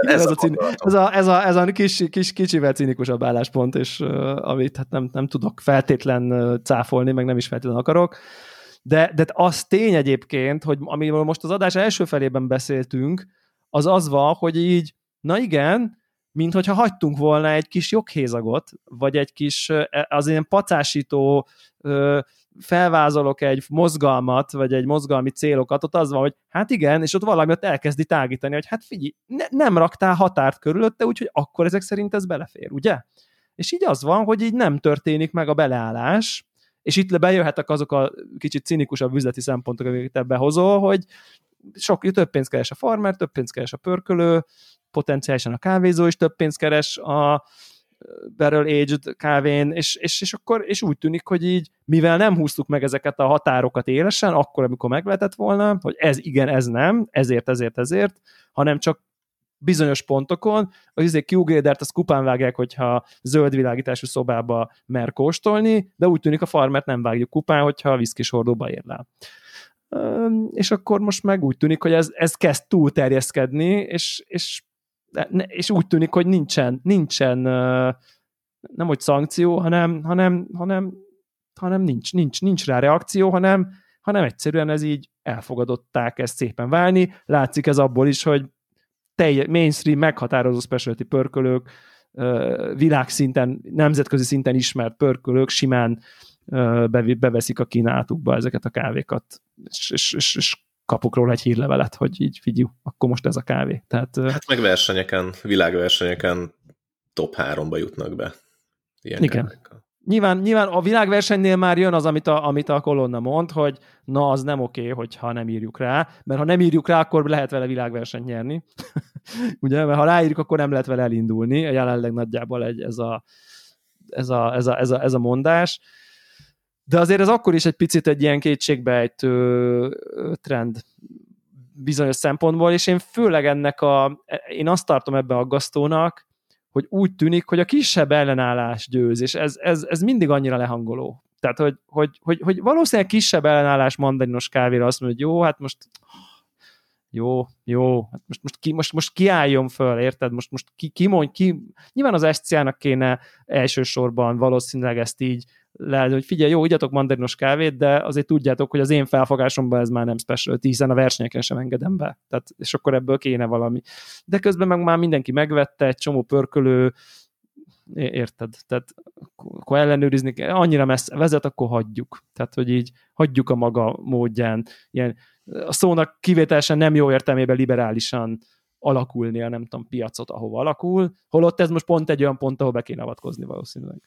[SPEAKER 1] ez, a, cini, ez, a, ez, a, ez a kis, kis, kicsivel cinikusabb álláspont, és uh, amit hát nem, nem tudok feltétlen uh, cáfolni, meg nem is feltétlen akarok. De, de az tény egyébként, hogy amiről most az adás első felében beszéltünk, az az van, hogy így, na igen, mint hogyha hagytunk volna egy kis joghézagot, vagy egy kis az ilyen pacásító felvázolok egy mozgalmat, vagy egy mozgalmi célokat, ott az van, hogy hát igen, és ott valami ott elkezdi tágítani, hogy hát figyelj, ne, nem raktál határt körülötte, úgyhogy akkor ezek szerint ez belefér, ugye? És így az van, hogy így nem történik meg a beleállás, és itt bejöhetek azok a kicsit cinikusabb üzleti szempontok, amiket ebbe hozol, hogy sok, több pénzt keres a farmer, több pénzt keres a pörkölő, potenciálisan a kávézó is több pénzt keres a barrel aged kávén, és, és, és akkor és úgy tűnik, hogy így, mivel nem húztuk meg ezeket a határokat élesen, akkor, amikor meg lehetett volna, hogy ez igen, ez nem, ezért, ezért, ezért, hanem csak bizonyos pontokon, az izé Q-gradert azt kupán vágják, hogyha zöld világítású szobába mer kóstolni, de úgy tűnik a farmert nem vágjuk kupán, hogyha a viszkis hordóba ér le. És akkor most meg úgy tűnik, hogy ez, ez kezd túlterjeszkedni, és, és, és úgy tűnik, hogy nincsen, nincsen nem hogy szankció, hanem, hanem, hanem, hanem nincs, nincs, nincs rá reakció, hanem, hanem egyszerűen ez így elfogadották ezt szépen válni. Látszik ez abból is, hogy teljes, mainstream meghatározó specialty pörkölők, világszinten, nemzetközi szinten ismert pörkölők simán beveszik a kínálatukba ezeket a kávékat, és, és, és, és kapok róla egy hírlevelet, hogy így figyelj, akkor most ez a kávé. Tehát,
[SPEAKER 2] hát meg versenyeken, világversenyeken top háromba jutnak be. Ilyen
[SPEAKER 1] igen. Kávékkal. Nyilván, nyilván a világversenynél már jön az, amit a, amit a kolonna mond, hogy na, az nem oké, okay, hogyha nem írjuk rá, mert ha nem írjuk rá, akkor lehet vele világversenyt nyerni. *laughs* Ugye, mert ha ráírjuk, akkor nem lehet vele elindulni. Jelenleg nagyjából egy, ez, a, ez, a, ez, a, ez, a, ez a mondás de azért ez akkor is egy picit egy ilyen kétségbejtő trend bizonyos szempontból, és én főleg ennek a, én azt tartom ebbe aggasztónak, hogy úgy tűnik, hogy a kisebb ellenállás győz, és ez, ez, ez mindig annyira lehangoló. Tehát, hogy, hogy, hogy, hogy valószínűleg kisebb ellenállás mandarinos kávéra azt mondja, hogy jó, hát most jó, jó, hát most, most, ki, most, most kiálljon föl, érted? Most, most ki, ki mondj, ki, nyilván az SCA-nak kéne elsősorban valószínűleg ezt így lehet, hogy figyelj, jó, igyatok mandarinos kávét, de azért tudjátok, hogy az én felfogásomban ez már nem special, hiszen a versenyeken sem engedem be. Tehát, és akkor ebből kéne valami. De közben meg már mindenki megvette, egy csomó pörkölő, érted? Tehát akkor ellenőrizni kell, annyira messze vezet, akkor hagyjuk. Tehát, hogy így hagyjuk a maga módján. Ilyen, a szónak kivételesen nem jó értelmében liberálisan alakulni a nem tudom, piacot, ahova alakul, holott ez most pont egy olyan pont, ahol be kéne avatkozni valószínűleg.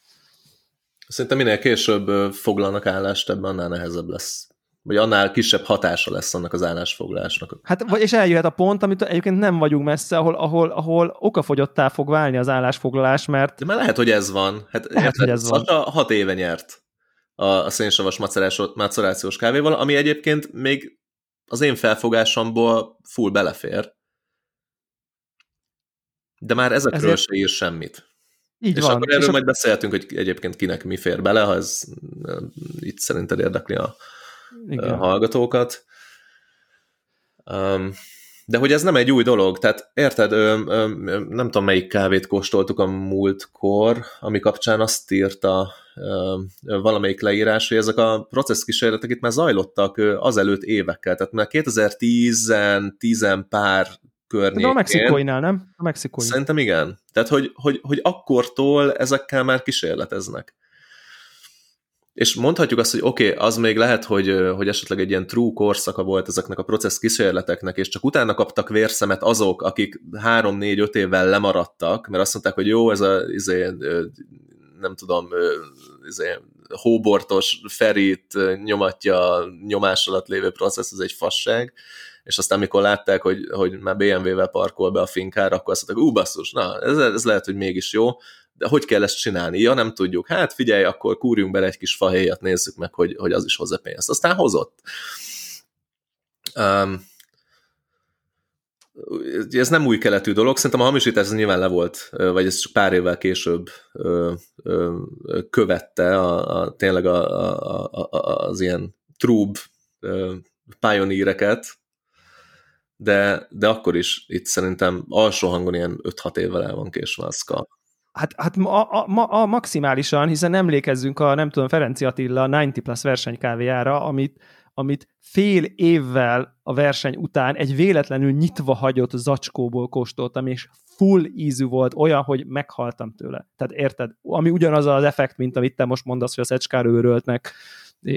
[SPEAKER 2] Szerintem minél később foglalnak állást, ebben annál nehezebb lesz. Vagy annál kisebb hatása lesz annak az állásfoglalásnak.
[SPEAKER 1] Hát, és eljöhet a pont, amit egyébként nem vagyunk messze, ahol, ahol, ahol okafogyottá fog válni az állásfoglalás, mert...
[SPEAKER 2] De már lehet, hogy ez van. Hát, lehet, hogy ez van. hat éve nyert a, a szénsavas macerációs kávéval, ami egyébként még az én felfogásomból full belefér. De már ezekről Ezért... se ír semmit. Így és van. akkor erről és majd beszélhetünk, hogy egyébként kinek mi fér bele, ha ez itt szerinted érdekli a, Igen. a hallgatókat. Um, de hogy ez nem egy új dolog, tehát érted, ö, ö, nem tudom melyik kávét kóstoltuk a múltkor, ami kapcsán azt írta ö, valamelyik leírás, hogy ezek a processzkísérletek itt már zajlottak azelőtt évekkel, tehát már 2010-10 pár környékén. De
[SPEAKER 1] a mexikóinál, nem? A mexikói.
[SPEAKER 2] Szerintem igen. Tehát, hogy, hogy, hogy akkortól ezekkel már kísérleteznek. És mondhatjuk azt, hogy oké, okay, az még lehet, hogy, hogy esetleg egy ilyen true korszaka volt ezeknek a processz kísérleteknek, és csak utána kaptak vérszemet azok, akik három-négy-öt évvel lemaradtak, mert azt mondták, hogy jó, ez a izé, nem tudom, izé, hóbortos ferit nyomatja nyomás alatt lévő processz, ez egy fasság, és aztán amikor látták, hogy, hogy már BMW-vel parkol be a finkára, akkor azt mondták, ú, basszus, na, ez, ez lehet, hogy mégis jó, de hogy kell ezt csinálni? Ja, nem tudjuk. Hát figyelj, akkor kúrjunk bele egy kis fahéjat, nézzük meg, hogy, hogy az is hozza pénzt. Aztán hozott. Um, ez nem új keletű dolog, szerintem a hamisítás ez nyilván le volt, vagy ez csak pár évvel később követte a, a, tényleg a, a, a, az ilyen trúb pioneereket, de, de akkor is itt szerintem alsó hangon ilyen 5-6 évvel el van késve a ska.
[SPEAKER 1] Hát, hát a, a, a, maximálisan, hiszen emlékezzünk a, nem tudom, Ferenci Attila 90 plus versenykávéjára, amit amit fél évvel a verseny után egy véletlenül nyitva hagyott zacskóból kóstoltam, és full ízű volt, olyan, hogy meghaltam tőle. Tehát érted? Ami ugyanaz az effekt, mint amit te most mondasz, hogy a szecskár őröltnek,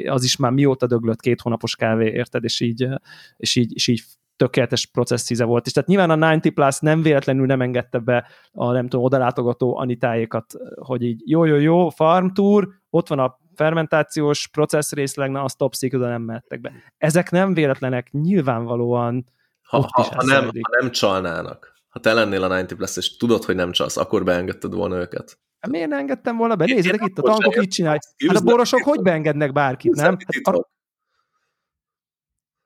[SPEAKER 1] az is már mióta döglött két hónapos kávé, érted? És így, és így, és így tökéletes processzíze volt. És tehát nyilván a 90 Plus nem véletlenül nem engedte be a nem tudom, odalátogató anitájékat, hogy így jó, jó, jó, farm tour, ott van a fermentációs processz részleg, na, az top secret, nem mehettek be. Ezek nem véletlenek, nyilvánvalóan
[SPEAKER 2] ha, ha, ha, nem, ha nem csalnának, ha te lennél a 90 Plus, és tudod, hogy nem csalsz, akkor beengedted volna őket.
[SPEAKER 1] Hát miért ne engedtem volna be? Nézzétek itt, a tankok így csinálják. Hát a borosok hogy beengednek bárkit, nem? Hát a,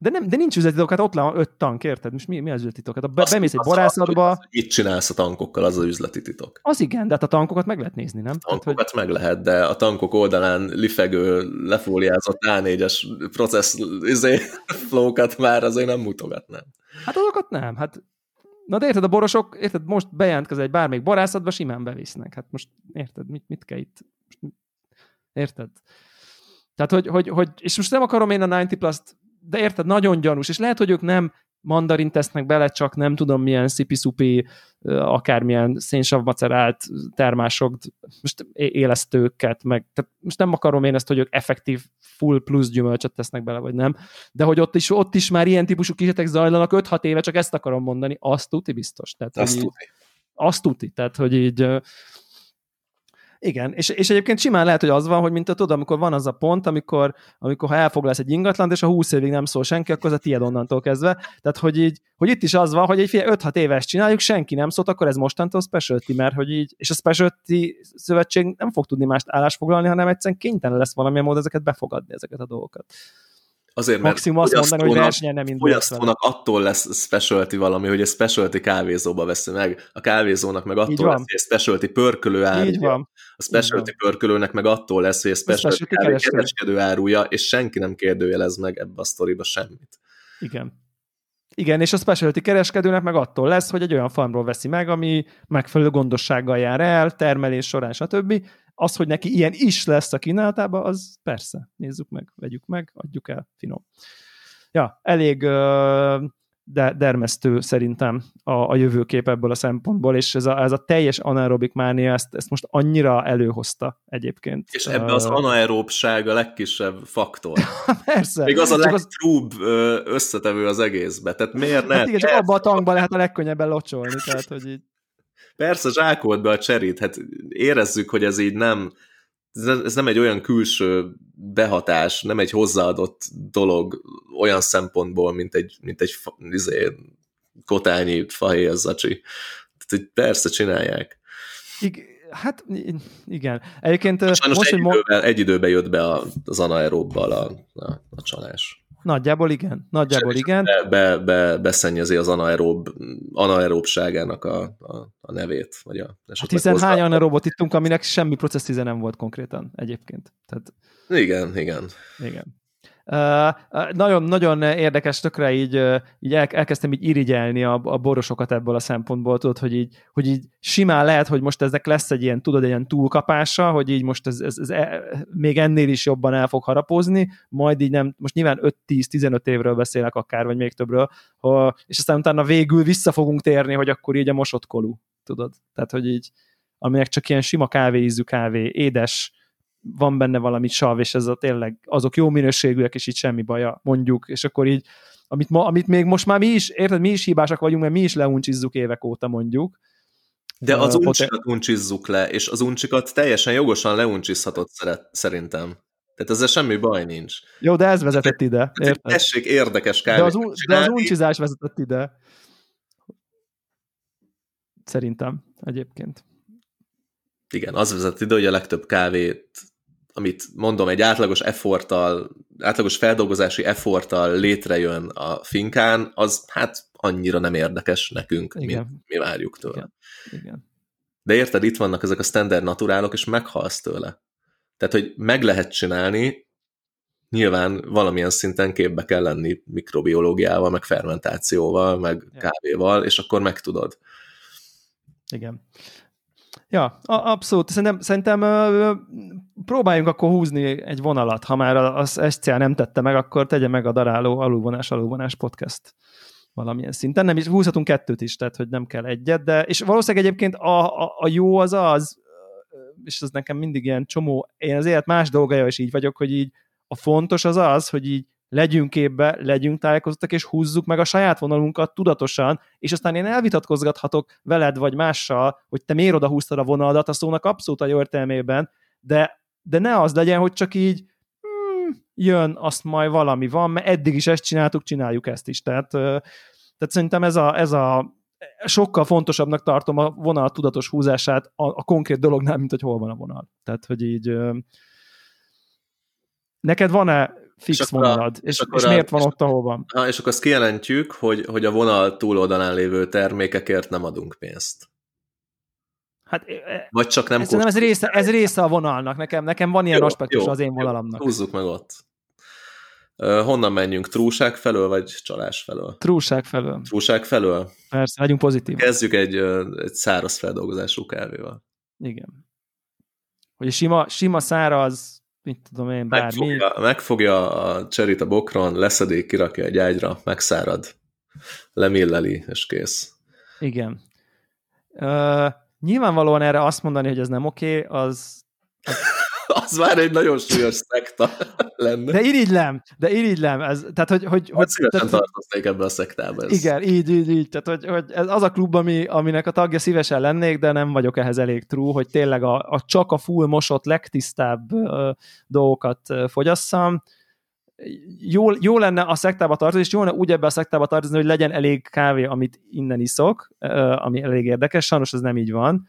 [SPEAKER 1] de, nem, de nincs üzletitok, hát ott van öt tank, érted? Most mi, mi az üzletitok? Hát a be, bemész egy borászatba...
[SPEAKER 2] Mit csinálsz a tankokkal, az az üzleti titok.
[SPEAKER 1] Az igen, de hát a tankokat meg lehet nézni, nem?
[SPEAKER 2] A tankokat hát, hogy... meg lehet, de a tankok oldalán lifegő, lefóliázott A4-es processz izé, *laughs* flókat már azért nem mutogatnám.
[SPEAKER 1] Hát azokat nem, hát Na de érted, a borosok, érted, most bejelentkezel egy bármelyik borászatba, simán bevisznek. Hát most érted, mit, mit kell itt? Most, érted? Tehát, hogy, hogy, hogy, és most nem akarom én a 90 plus de érted, nagyon gyanús, és lehet, hogy ők nem mandarin tesznek bele, csak nem tudom milyen szipi-szupi, akármilyen szénsavmacerált termások, most élesztőket, meg, tehát most nem akarom én ezt, hogy ők effektív full plusz gyümölcsöt tesznek bele, vagy nem, de hogy ott is, ott is már ilyen típusú kísérletek zajlanak 5-6 éve, csak ezt akarom mondani, azt tuti biztos. Tehát,
[SPEAKER 2] azt tuti.
[SPEAKER 1] Azt tuti, tehát hogy így igen, és, és egyébként simán lehet, hogy az van, hogy mint a tudod, amikor van az a pont, amikor, amikor ha elfoglalsz egy ingatlant, és a 20 évig nem szól senki, akkor az a tiéd onnantól kezdve. Tehát, hogy így, hogy itt is az van, hogy egy 5-6 éves csináljuk, senki nem szólt, akkor ez mostantól specialty, mert hogy így, és a specialty szövetség nem fog tudni mást állásfoglalni, hanem egyszerűen kénytelen lesz valamilyen módon ezeket befogadni, ezeket a dolgokat.
[SPEAKER 2] Azért, mert
[SPEAKER 1] Maximum azt mondani, hogy versenyen nem indul.
[SPEAKER 2] Fogyasztónak attól lesz specialty valami, hogy egy specialty kávézóba veszi meg. A kávézónak meg attól lesz, hogy egy specialty pörkölő árulja. A specialty pörkölőnek meg attól lesz, hogy egy specialty, specialty kereskedő árulja, és senki nem kérdőjelez meg ebbe a sztoriba semmit.
[SPEAKER 1] Igen. Igen, és a specialty kereskedőnek meg attól lesz, hogy egy olyan farmról veszi meg, ami megfelelő gondossággal jár el, termelés során, stb az, hogy neki ilyen is lesz a kínálatában, az persze, nézzük meg, vegyük meg, adjuk el, finom. Ja, elég uh, de dermesztő szerintem a, a jövőkép ebből a szempontból, és ez a, ez a teljes anaerobik mánia ezt, ezt most annyira előhozta egyébként.
[SPEAKER 2] És ebben az anaeróbság a legkisebb faktor. *laughs*
[SPEAKER 1] Persze.
[SPEAKER 2] Még az a legtrúbb az... összetevő az egészbe, tehát miért ne? Hát
[SPEAKER 1] igen, csak abban a tankban lehet a legkönnyebben locsolni, tehát hogy így
[SPEAKER 2] Persze, zsákolt be a cserét, hát érezzük, hogy ez így nem, ez nem egy olyan külső behatás, nem egy hozzáadott dolog olyan szempontból, mint egy, mint egy izé, kotányi fahéjazzacsi. Tehát, persze csinálják.
[SPEAKER 1] Igen, Hát igen. Egyébként
[SPEAKER 2] Sajnos most, egy, hogy időben, egy időben jött be az anaeróbbal a, a, a csalás.
[SPEAKER 1] Nagyjából igen. Nagyjából igen.
[SPEAKER 2] Be, be, be, beszennyezi az anaerób, anaeróbságának a, a, a nevét. Vagy a,
[SPEAKER 1] hát hiszen hány anaeróbot ittunk, aminek semmi processzíze nem volt konkrétan egyébként. Tehát...
[SPEAKER 2] Igen, igen.
[SPEAKER 1] Igen. Nagyon-nagyon érdekes, tökre így, így el, elkezdtem így irigyelni a, a borosokat ebből a szempontból, tudod, hogy így, hogy így simán lehet, hogy most ezek lesz egy ilyen, tudod, egy ilyen túlkapása, hogy így most ez, ez, ez e, még ennél is jobban el fog harapózni, majd így nem, most nyilván 5-10-15 évről beszélek akár, vagy még többről, és aztán utána végül vissza fogunk térni, hogy akkor így a mosott kolú, tudod? Tehát, hogy így, aminek csak ilyen sima kávéízű kávé, édes, van benne valami sav, és ez a tényleg azok jó minőségűek, és így semmi baja, mondjuk, és akkor így, amit, ma, amit még most már mi is, érted, mi is hibásak vagyunk, mert mi is leuncsizzuk évek óta mondjuk.
[SPEAKER 2] De az uh, uncsikat uncsizzuk le, és az uncsikat teljesen jogosan leuncsizhatott szerintem. Tehát ezzel semmi baj nincs.
[SPEAKER 1] Jó, de ez vezetett ide.
[SPEAKER 2] Érted? Tessék érdekes kávét
[SPEAKER 1] de az, de az uncsizás vezetett ide. Szerintem egyébként.
[SPEAKER 2] Igen, az vezet ide, hogy a legtöbb kávét, amit mondom, egy átlagos efforttal, átlagos feldolgozási efforttal létrejön a finkán, az hát annyira nem érdekes nekünk, mint mi várjuk tőle.
[SPEAKER 1] Igen. Igen.
[SPEAKER 2] De érted, itt vannak ezek a standard naturálok, és meghalsz tőle. Tehát, hogy meg lehet csinálni, nyilván valamilyen szinten képbe kell lenni mikrobiológiával, meg fermentációval, meg ja. kávéval, és akkor megtudod.
[SPEAKER 1] Igen. Ja, abszolút. Szerintem, szerintem próbáljunk akkor húzni egy vonalat. Ha már az SCA nem tette meg, akkor tegye meg a daráló alulvonás, alulvonás podcast valamilyen szinten. Nem is húzhatunk kettőt is, tehát hogy nem kell egyet, de és valószínűleg egyébként a, a, a jó az az, és ez nekem mindig ilyen csomó, én az élet más dolgaja is így vagyok, hogy így a fontos az az, hogy így legyünk képbe, legyünk tájékozottak, és húzzuk meg a saját vonalunkat tudatosan, és aztán én elvitatkozgathatok veled vagy mással, hogy te miért oda húztad a vonaladat, a szónak abszolút a jó értelmében, de, de ne az legyen, hogy csak így hmm, jön, azt majd valami van, mert eddig is ezt csináltuk, csináljuk ezt is. Tehát, tehát szerintem ez a, ez a sokkal fontosabbnak tartom a vonal tudatos húzását a, a konkrét dolognál, mint hogy hol van a vonal. Tehát, hogy így neked van-e fix és vonalad, és, és, és miért van ott, ahol van?
[SPEAKER 2] Ha, és akkor azt kijelentjük, hogy, hogy a vonal túloldalán lévő termékekért nem adunk pénzt.
[SPEAKER 1] Hát,
[SPEAKER 2] Vagy csak nem
[SPEAKER 1] ez, ez, része, ez része a vonalnak, nekem, nekem van ilyen jó, aspektus jó, az én vonalamnak.
[SPEAKER 2] Jó, húzzuk meg ott. Honnan menjünk? Trúság felől, vagy csalás felől?
[SPEAKER 1] Trúság felől.
[SPEAKER 2] Trúság felől?
[SPEAKER 1] Persze, legyünk pozitív.
[SPEAKER 2] Kezdjük egy, egy száraz feldolgozású kávéval.
[SPEAKER 1] Igen. Hogy sima, sima száraz, mit tudom én, bármi.
[SPEAKER 2] Megfogja, megfogja a cserit a bokron, leszedik, kirakja egy ágyra, megszárad, lemilleli, és kész.
[SPEAKER 1] Igen. Uh, nyilvánvalóan erre azt mondani, hogy ez nem oké, okay, az,
[SPEAKER 2] az az már egy nagyon súlyos szekta lenne.
[SPEAKER 1] De irigylem, de irigylem. Ez, tehát, hogy, hogy,
[SPEAKER 2] hogy szívesen tehát, tartoznék ebbe a szektába. Ez.
[SPEAKER 1] Igen, így, így, így. Tehát, hogy, hogy ez az a klub, ami, aminek a tagja szívesen lennék, de nem vagyok ehhez elég true, hogy tényleg a, a csak a full mosott, legtisztább uh, dolgokat uh, fogyasszam. Jó, jó lenne a szektába tartozni, és jó lenne úgy ebbe a szektába tartozni, hogy legyen elég kávé, amit innen iszok, ami elég érdekes, sajnos ez nem így van.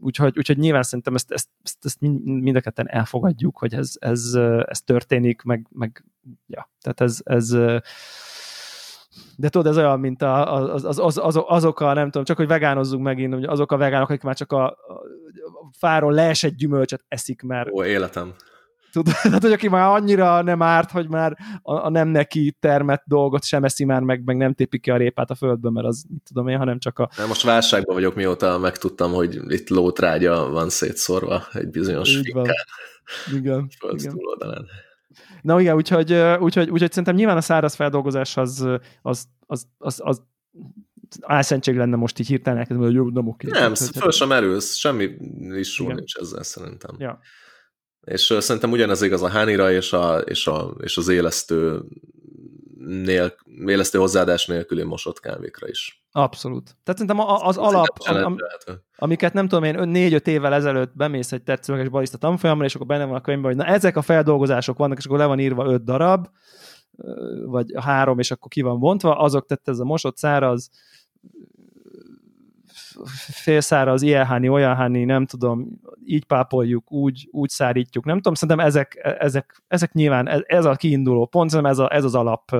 [SPEAKER 1] Úgyhogy, úgyhogy nyilván szerintem ezt, ezt, ezt, ezt mind a ketten elfogadjuk, hogy ez, ez, ez történik, meg, meg ja, tehát ez, ez de tudod, ez olyan, mint a, az, az, az, azok a, nem tudom, csak hogy vegánozzunk megint, hogy azok a vegánok, akik már csak a, a fáról leesett gyümölcsöt eszik, mert...
[SPEAKER 2] Ó, életem.
[SPEAKER 1] Tudod, *laughs* tehát, hogy aki már annyira nem árt, hogy már a, a nem neki termett dolgot sem eszi már meg, meg nem tépi ki a répát a földbe, mert az, mit tudom én, hanem csak a...
[SPEAKER 2] Na, most válságban vagyok, mióta megtudtam, hogy itt lótrágya van szétszórva egy bizonyos finkán.
[SPEAKER 1] Igen. igen. Na igen, úgyhogy, úgyhogy, úgyhogy szerintem nyilván a száraz feldolgozás az, az, az, az, az álszentség lenne most így hirtelen elkezdeni, hogy jó, nem oké.
[SPEAKER 2] Nem, föl sem erősz, semmi is nincs ezzel szerintem.
[SPEAKER 1] Ja.
[SPEAKER 2] És szerintem ugyanez igaz a hánira és, a, és, a, és az élesztő, nél, élesztő hozzáadás nélküli mosott kávékra is.
[SPEAKER 1] Abszolút. Tehát szerintem az alap, am, amiket nem tudom én, négy-öt évvel ezelőtt bemész egy tetszőleges barista tanfolyamra, és akkor benne van a könyvben, hogy na ezek a feldolgozások vannak, és akkor le van írva öt darab, vagy három, és akkor ki van bontva, azok tette ez a mosott száraz, félszáraz, ilyen háni, olyan háni, nem tudom, így pápoljuk, úgy, úgy szárítjuk, nem tudom, szerintem ezek, ezek, ezek nyilván, ez, a kiinduló pont, szerintem ez, a, ez az alap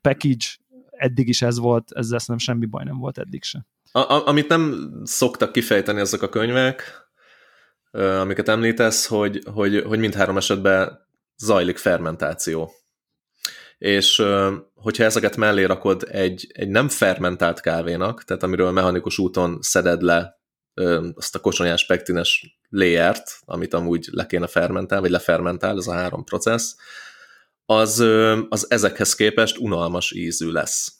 [SPEAKER 1] package, eddig is ez volt, ezzel szerintem semmi baj nem volt eddig se.
[SPEAKER 2] A, amit nem szoktak kifejteni ezek a könyvek, amiket említesz, hogy, hogy, hogy mindhárom esetben zajlik fermentáció és hogyha ezeket mellé rakod egy, egy nem fermentált kávénak, tehát amiről mechanikus úton szeded le azt a kocsonyás pektines léjert, amit amúgy le kéne fermentál, vagy lefermentál, ez a három processz, az, az ezekhez képest unalmas ízű lesz.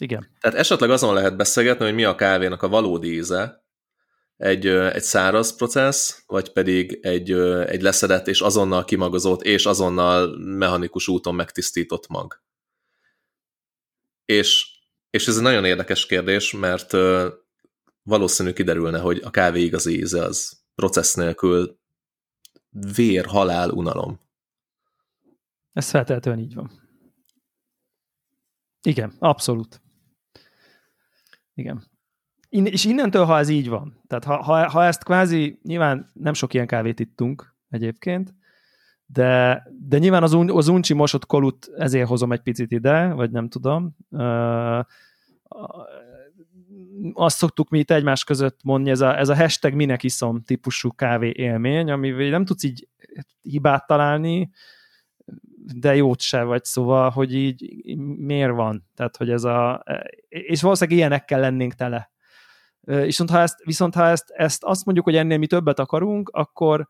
[SPEAKER 1] Igen.
[SPEAKER 2] Tehát esetleg azon lehet beszélgetni, hogy mi a kávénak a valódi íze, egy, egy száraz processz, vagy pedig egy, egy leszedett és azonnal kimagozott és azonnal mechanikus úton megtisztított mag. És, és ez egy nagyon érdekes kérdés, mert valószínű kiderülne, hogy a kávé igazi íze az processz nélkül vér, halál, unalom.
[SPEAKER 1] Ez feltétlenül így van. Igen, abszolút. Igen. In, és innentől, ha ez így van, tehát ha, ha, ha ezt kvázi, nyilván nem sok ilyen kávét ittunk egyébként, de, de nyilván az, un, az uncsi mosott kolut ezért hozom egy picit ide, vagy nem tudom. Uh, azt szoktuk mi itt egymás között mondani, ez a, ez a hashtag minek iszom típusú kávé élmény, amivel nem tudsz így hibát találni, de jót se vagy, szóval, hogy így miért van? Tehát, hogy ez a... És valószínűleg ilyenekkel lennénk tele. Viszont ha ezt, viszont ha ezt, ezt azt mondjuk, hogy ennél mi többet akarunk, akkor,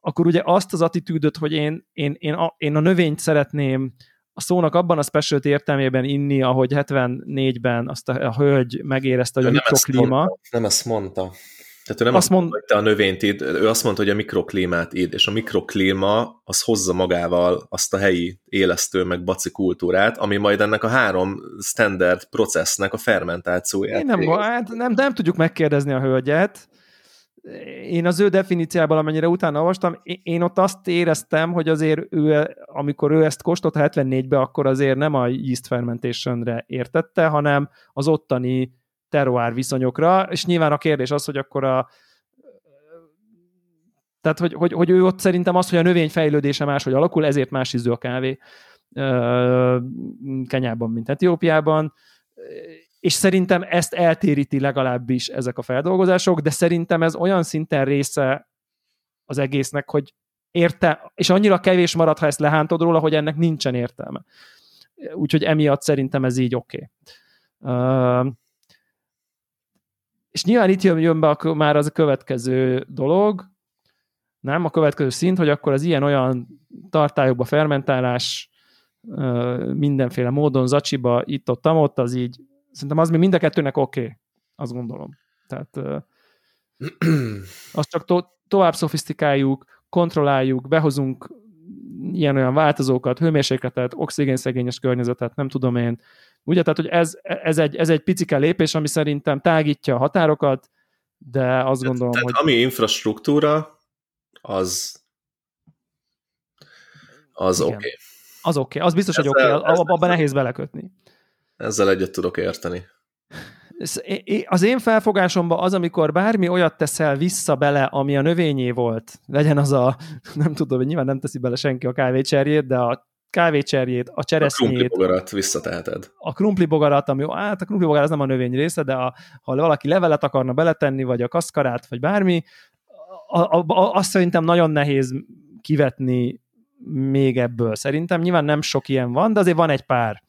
[SPEAKER 1] akkor ugye azt az attitűdöt, hogy én, én, én, a, én a növényt szeretném a szónak abban a specialty értelmében inni, ahogy 74-ben azt a, a hölgy megérezte, hogy a mikroklíma.
[SPEAKER 2] nem ezt mondta. Tehát ő nem azt, azt mondta, hogy te a növényt id, ő azt mondta, hogy a mikroklímát id, és a mikroklíma az hozza magával azt a helyi élesztő meg baci kultúrát, ami majd ennek a három standard processznek a fermentációját.
[SPEAKER 1] Én nem, hát nem, nem tudjuk megkérdezni a hölgyet, én az ő definíciában, amennyire utána olvastam, én ott azt éreztem, hogy azért ő, amikor ő ezt kóstolta 74-be, akkor azért nem a yeast fermentationre értette, hanem az ottani terroár viszonyokra, és nyilván a kérdés az, hogy akkor a tehát, hogy, hogy, hogy ő ott szerintem az, hogy a növény fejlődése máshogy alakul, ezért más ízű a kávé Kenyában, mint Etiópiában, és szerintem ezt eltéríti legalábbis ezek a feldolgozások, de szerintem ez olyan szinten része az egésznek, hogy érte, és annyira kevés marad, ha ezt lehántod róla, hogy ennek nincsen értelme. Úgyhogy emiatt szerintem ez így oké. Okay. És nyilván itt jön, jön be a, már az a következő dolog, nem? A következő szint, hogy akkor az ilyen-olyan tartályokba fermentálás mindenféle módon, zacsiba, itt-ott, ott, az így szerintem az még mind a kettőnek oké, okay, azt gondolom. Tehát *clears throat* azt csak to- tovább szofisztikáljuk, kontrolláljuk, behozunk ilyen-olyan változókat, hőmérsékletet, oxigénszegényes környezetet, nem tudom én. Ugye, tehát, hogy ez, ez, egy, ez egy picike lépés, ami szerintem tágítja a határokat, de azt gondolom,
[SPEAKER 2] tehát,
[SPEAKER 1] hogy...
[SPEAKER 2] ami infrastruktúra, az az oké. Okay.
[SPEAKER 1] Az oké, okay. az biztos, ezzel, hogy oké, okay. abban nehéz belekötni.
[SPEAKER 2] Ezzel egyet tudok érteni.
[SPEAKER 1] Az én felfogásomban az, amikor bármi olyat teszel vissza bele, ami a növényé volt, legyen az a, *laughs* nem tudom, hogy nyilván nem teszi bele senki a kávécserjét, de a kávécserjét, a cseresznyét. A
[SPEAKER 2] krumplibogarat visszateheted.
[SPEAKER 1] A krumplibogarat, ami, hát a krumplibogarat az nem a növény része, de a, ha valaki levelet akarna beletenni, vagy a kaszkarát, vagy bármi, a, a, a, azt szerintem nagyon nehéz kivetni még ebből. Szerintem nyilván nem sok ilyen van, de azért van egy pár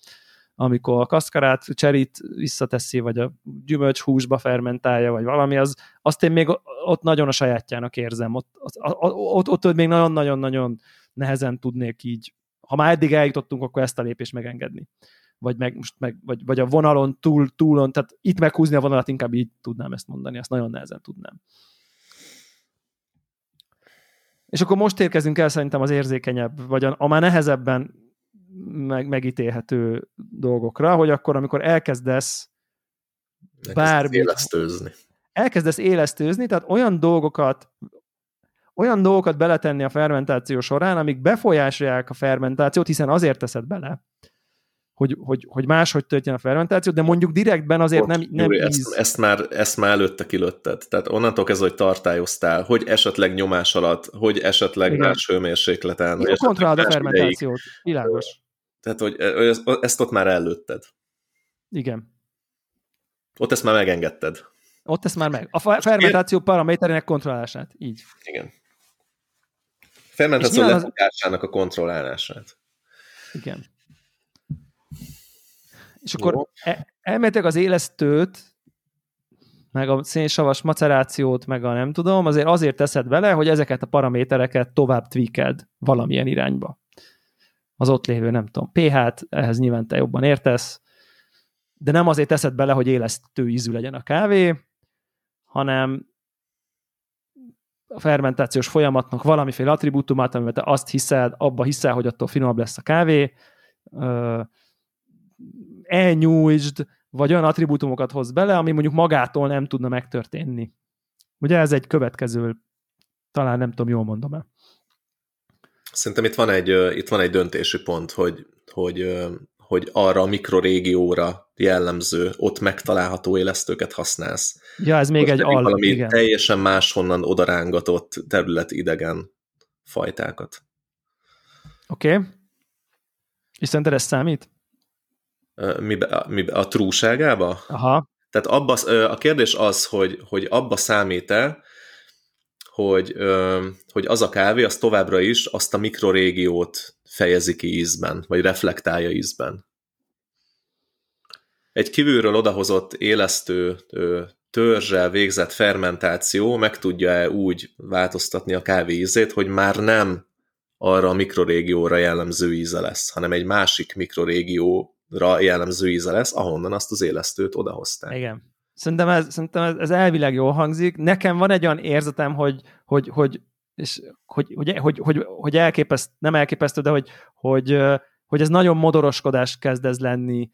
[SPEAKER 1] amikor a kaszkarát, cserit visszateszi, vagy a gyümölcs húsba fermentálja, vagy valami, az, azt én még ott nagyon a sajátjának érzem. Ott, ott, ott, ott még nagyon-nagyon-nagyon nehezen tudnék így, ha már eddig eljutottunk, akkor ezt a lépést megengedni. Vagy, meg, most meg, vagy, vagy a vonalon túl, túlon, tehát itt meghúzni a vonalat, inkább így tudnám ezt mondani, azt nagyon nehezen tudnám. És akkor most érkezünk el szerintem az érzékenyebb, vagy a, a már nehezebben meg, megítélhető dolgokra, hogy akkor, amikor elkezdesz
[SPEAKER 2] bármi... Élesztőzni.
[SPEAKER 1] Elkezdesz élesztőzni, tehát olyan dolgokat olyan dolgokat beletenni a fermentáció során, amik befolyásolják a fermentációt, hiszen azért teszed bele, hogy, hogy, hogy máshogy történjen a fermentáció, de mondjuk direktben azért nem, nem
[SPEAKER 2] Júri, íz. Ezt, ezt, már, ezt már előtte kilőtted. Tehát onnantól kezdve, hogy tartályoztál, hogy esetleg nyomás alatt, hogy esetleg Igen. más hőmérsékleten.
[SPEAKER 1] Jó, kontrollálod a fermentációt, ideig. világos.
[SPEAKER 2] Tehát, hogy ezt ott már előtted.
[SPEAKER 1] Igen.
[SPEAKER 2] Ott ezt már megengedted.
[SPEAKER 1] Ott ezt már meg. A fermentáció paraméterének kontrollálását. Így.
[SPEAKER 2] Igen. Fermentáció lefogásának az... a kontrollálását.
[SPEAKER 1] Igen. És Jó. akkor e- elméletileg az élesztőt, meg a szénsavas macerációt, meg a nem tudom, azért azért teszed bele, hogy ezeket a paramétereket tovább tweaked valamilyen irányba az ott lévő, nem tudom, pH-t, ehhez nyilván te jobban értesz, de nem azért teszed bele, hogy élesztő ízű legyen a kávé, hanem a fermentációs folyamatnak valamiféle attribútumát, amivel te azt hiszed, abba hiszel, hogy attól finomabb lesz a kávé, elnyújtsd, vagy olyan attribútumokat hoz bele, ami mondjuk magától nem tudna megtörténni. Ugye ez egy következő, talán nem tudom, jól mondom-e.
[SPEAKER 2] Szerintem itt van egy, itt van egy döntési pont, hogy, hogy, hogy arra a mikrorégióra jellemző, ott megtalálható élesztőket használsz.
[SPEAKER 1] Ja, ez még Most egy al,
[SPEAKER 2] valami igen. teljesen máshonnan odarángatott terület idegen fajtákat.
[SPEAKER 1] Oké. Okay. És szerinted ez számít?
[SPEAKER 2] Mibe, mibe, a trúságába?
[SPEAKER 1] Aha.
[SPEAKER 2] Tehát abba, a kérdés az, hogy, hogy abba számít-e, hogy, hogy az a kávé az továbbra is azt a mikrorégiót fejezi ki ízben, vagy reflektálja ízben. Egy kívülről odahozott élesztő törzsel végzett fermentáció meg tudja-e úgy változtatni a kávé ízét, hogy már nem arra a mikrorégióra jellemző íze lesz, hanem egy másik mikrorégióra jellemző íze lesz, ahonnan azt az élesztőt odahozták.
[SPEAKER 1] Igen. Szerintem ez, szerintem ez, ez elvileg jól hangzik. Nekem van egy olyan érzetem, hogy, hogy, hogy és hogy, hogy, hogy, hogy, hogy elképeszt, nem elképesztő, de hogy, hogy, hogy ez nagyon modoroskodás kezd ez lenni,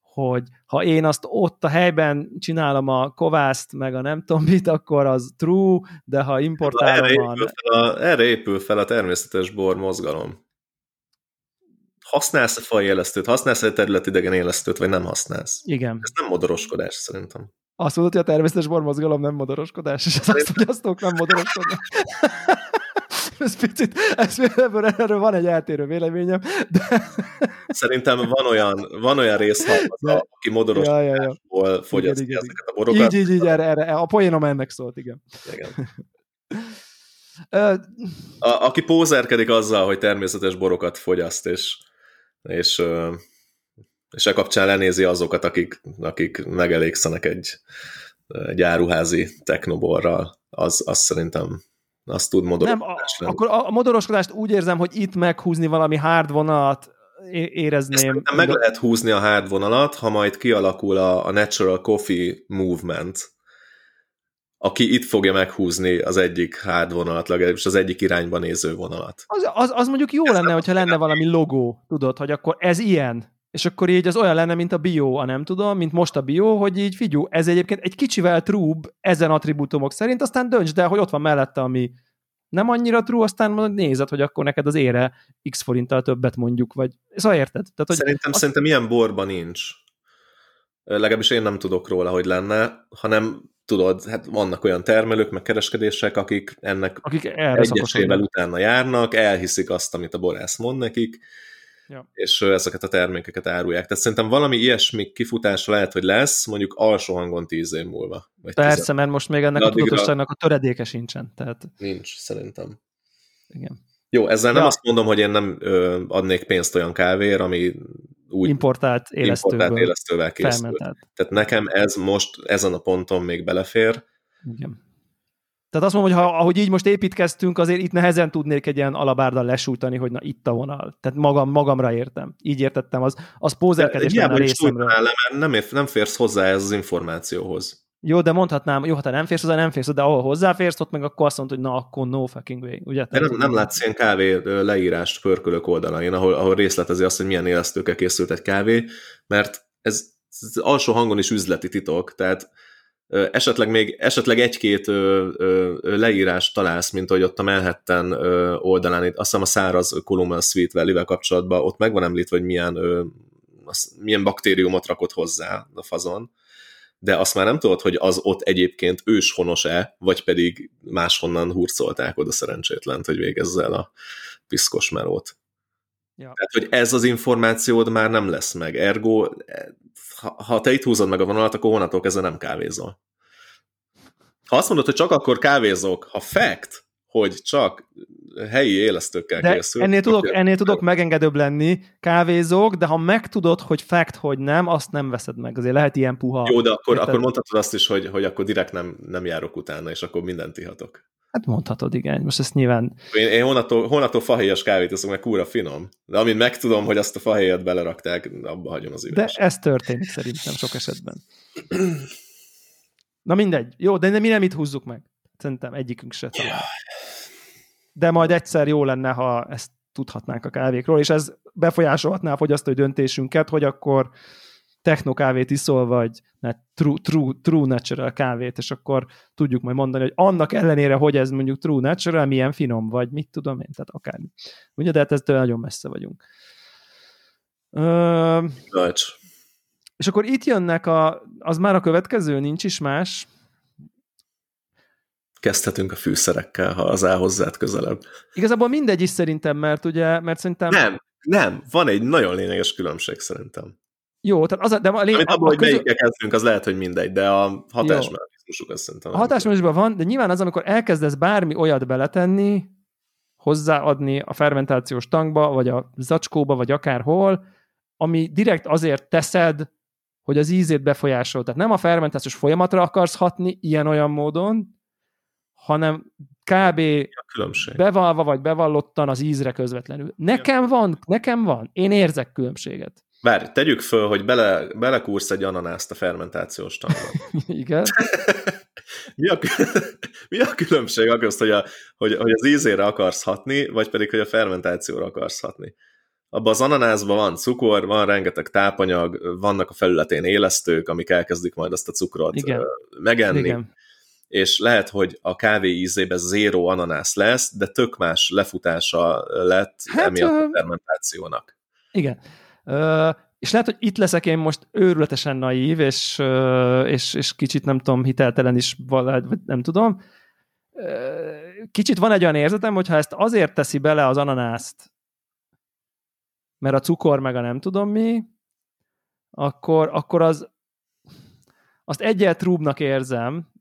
[SPEAKER 1] hogy ha én azt ott a helyben csinálom a kovászt, meg a nem tudom mit, akkor az true, de ha importálom...
[SPEAKER 2] Erre épül, fel a, erre épül fel a természetes bor mozgalom. Használsz-e fajélesztőt, használsz-e területidegen élesztőt, vagy nem használsz?
[SPEAKER 1] Igen.
[SPEAKER 2] Ez nem modoroskodás szerintem.
[SPEAKER 1] Azt mondod, hogy a természetes bormozgalom nem modoroskodás, és az azt fogyasztók nem modoroskodnak. *laughs* ez picit, ez, erről, erről van egy eltérő véleményem, de...
[SPEAKER 2] Szerintem van olyan, van olyan részhalmaz, aki modoroskodásból ja, ja, ja. fogyasztja igen, ezeket a borokat.
[SPEAKER 1] Így, így, így, erre, erre, a poénom ennek szólt, igen.
[SPEAKER 2] Igen. *laughs* a, aki pózerkedik azzal, hogy természetes borokat fogyaszt, és, és és e kapcsán lenézi azokat, akik, akik megelégszenek egy, egy áruházi technoborral, az, az szerintem azt tud modoroskodás
[SPEAKER 1] Nem, a, akkor a modoroskodást úgy érzem, hogy itt meghúzni valami hard vonalat érezném.
[SPEAKER 2] Ezt meg lehet húzni a hard vonalat, ha majd kialakul a, a Natural Coffee Movement, aki itt fogja meghúzni az egyik hard vonalat, legalábbis az egyik irányba néző vonalat.
[SPEAKER 1] Az, az, az mondjuk jó ez lenne, hogyha lenne valami logó, tudod, hogy akkor ez ilyen, és akkor így az olyan lenne, mint a bio, a nem tudom, mint most a bio, hogy így figyú, ez egyébként egy kicsivel trúbb ezen attribútumok szerint, aztán döntsd el, hogy ott van mellette, ami nem annyira true, aztán nézed, hogy akkor neked az ére x forinttal többet mondjuk, vagy szóval érted?
[SPEAKER 2] Tehát, hogy szerintem, azt... szerintem ilyen borban nincs. Legalábbis én nem tudok róla, hogy lenne, hanem tudod, hát vannak olyan termelők, meg kereskedések, akik ennek
[SPEAKER 1] akik
[SPEAKER 2] egyesével utána járnak, elhiszik azt, amit a borász mond nekik, ja. és ezeket a termékeket árulják. Tehát szerintem valami ilyesmi kifutása lehet, hogy lesz, mondjuk alsó hangon tíz év múlva.
[SPEAKER 1] Vagy Persze, tizen... mert most még ennek a tudatosságnak a töredéke sincsen. Tehát...
[SPEAKER 2] Nincs, szerintem.
[SPEAKER 1] Igen.
[SPEAKER 2] Jó, ezzel ja. nem azt mondom, hogy én nem ö, adnék pénzt olyan kávér, ami úgy
[SPEAKER 1] importált élesztővel, importált
[SPEAKER 2] élesztővel készül. Tehát nekem ez most ezen a ponton még belefér.
[SPEAKER 1] Igen. Tehát azt mondom, hogy ha, ahogy így most építkeztünk, azért itt nehezen tudnék egy ilyen alabárdal lesújtani, hogy na itt a vonal. Tehát magam, magamra értem. Így értettem, az, az pózerkedés lenne a részemről. Le,
[SPEAKER 2] mert nem, nem férsz hozzá ez az információhoz.
[SPEAKER 1] Jó, de mondhatnám, jó, ha te nem férsz hozzá, nem férsz de ahol hozzáférsz, ott meg akkor azt mondod, hogy na, akkor no fucking way. Ugye?
[SPEAKER 2] De nem, nem látsz ilyen kávé leírást pörkölök oldalain, ahol, ahol részletezi azt, hogy milyen élesztőkkel készült egy kávé, mert ez, ez alsó hangon is üzleti titok, tehát esetleg még esetleg egy-két leírás találsz, mint hogy ott a Manhattan oldalán, itt azt hiszem a száraz Column Sweet valley kapcsolatban ott meg van említve, hogy milyen, az, milyen baktériumot rakott hozzá a fazon, de azt már nem tudod, hogy az ott egyébként őshonos-e, vagy pedig máshonnan hurcolták oda szerencsétlent, hogy végezze el a piszkos melót. Ja. Tehát, hogy ez az információd már nem lesz meg. Ergo, ha, ha te itt húzod meg a vonalat, akkor onnantól kezdve nem kávézol. Ha azt mondod, hogy csak akkor kávézok, ha fact, hogy csak helyi élesztőkkel
[SPEAKER 1] de
[SPEAKER 2] készül.
[SPEAKER 1] Ennél tudok, ennél tudok megengedőbb lenni, kávézók, de ha megtudod, hogy fact, hogy nem, azt nem veszed meg. Azért lehet ilyen puha.
[SPEAKER 2] Jó, de akkor, akkor mondhatod azt is, hogy, hogy akkor direkt nem, nem járok utána, és akkor mindent ihatok.
[SPEAKER 1] Hát mondhatod, igen. Most ezt nyilván...
[SPEAKER 2] Én, én hónaptól fahéjas kávét iszom, meg kúra finom. De amint megtudom, hogy azt a fahéjat belerakták, abba hagyom az üvest.
[SPEAKER 1] De ez történik szerintem sok esetben. Na mindegy. Jó, de mi nem itt húzzuk meg. Szerintem egyikünk se talán. De majd egyszer jó lenne, ha ezt tudhatnánk a kávékról, és ez befolyásolhatná a fogyasztói döntésünket, hogy akkor technokávét iszol, vagy true, true, true natural kávét, és akkor tudjuk majd mondani, hogy annak ellenére, hogy ez mondjuk true natural, milyen finom, vagy mit tudom én, tehát akármi. Ugye, de hát eztől nagyon messze vagyunk. Ö, és akkor itt jönnek a, az már a következő, nincs is más.
[SPEAKER 2] Kezdhetünk a fűszerekkel, ha az áll hozzád közelebb.
[SPEAKER 1] Igazából mindegy is szerintem, mert ugye, mert szerintem...
[SPEAKER 2] Nem, nem, van egy nagyon lényeges különbség szerintem.
[SPEAKER 1] Jó, tehát az a, de a,
[SPEAKER 2] lény, Amit abban, hogy közül... melyikkel kezdünk, az lehet, hogy mindegy, de a hatásmechanizmusuk azt szerintem.
[SPEAKER 1] A hatásmechanizmusban van, de nyilván az, amikor elkezdesz bármi olyat beletenni, hozzáadni a fermentációs tankba, vagy a zacskóba, vagy akárhol, ami direkt azért teszed, hogy az ízét befolyásol. Tehát nem a fermentációs folyamatra akarsz hatni ilyen-olyan módon, hanem kb. bevalva vagy bevallottan az ízre közvetlenül. Nekem van, nekem van. Én érzek különbséget.
[SPEAKER 2] Várj, tegyük föl, hogy bele, belekúrsz egy ananászt a fermentációs tankba. *laughs*
[SPEAKER 1] Igen. *laughs*
[SPEAKER 2] mi, a, *laughs* mi a különbség akkor, hogy, a, hogy, hogy az ízére akarsz hatni, vagy pedig, hogy a fermentációra akarsz hatni? Abban az ananászban van cukor, van rengeteg tápanyag, vannak a felületén élesztők, amik elkezdik majd azt a cukrot Igen. megenni. Igen. És lehet, hogy a kávé ízében zéró ananász lesz, de tök más lefutása lett hát, emiatt a fermentációnak.
[SPEAKER 1] Igen. És lehet, hogy itt leszek én most őrületesen naív, és, és, és kicsit nem tudom, hiteltelen is, vagy nem tudom. Kicsit van egy olyan érzetem, hogyha ezt azért teszi bele az ananászt, mert a cukor meg a nem tudom mi, akkor, akkor az azt egyet trúbnak érzem,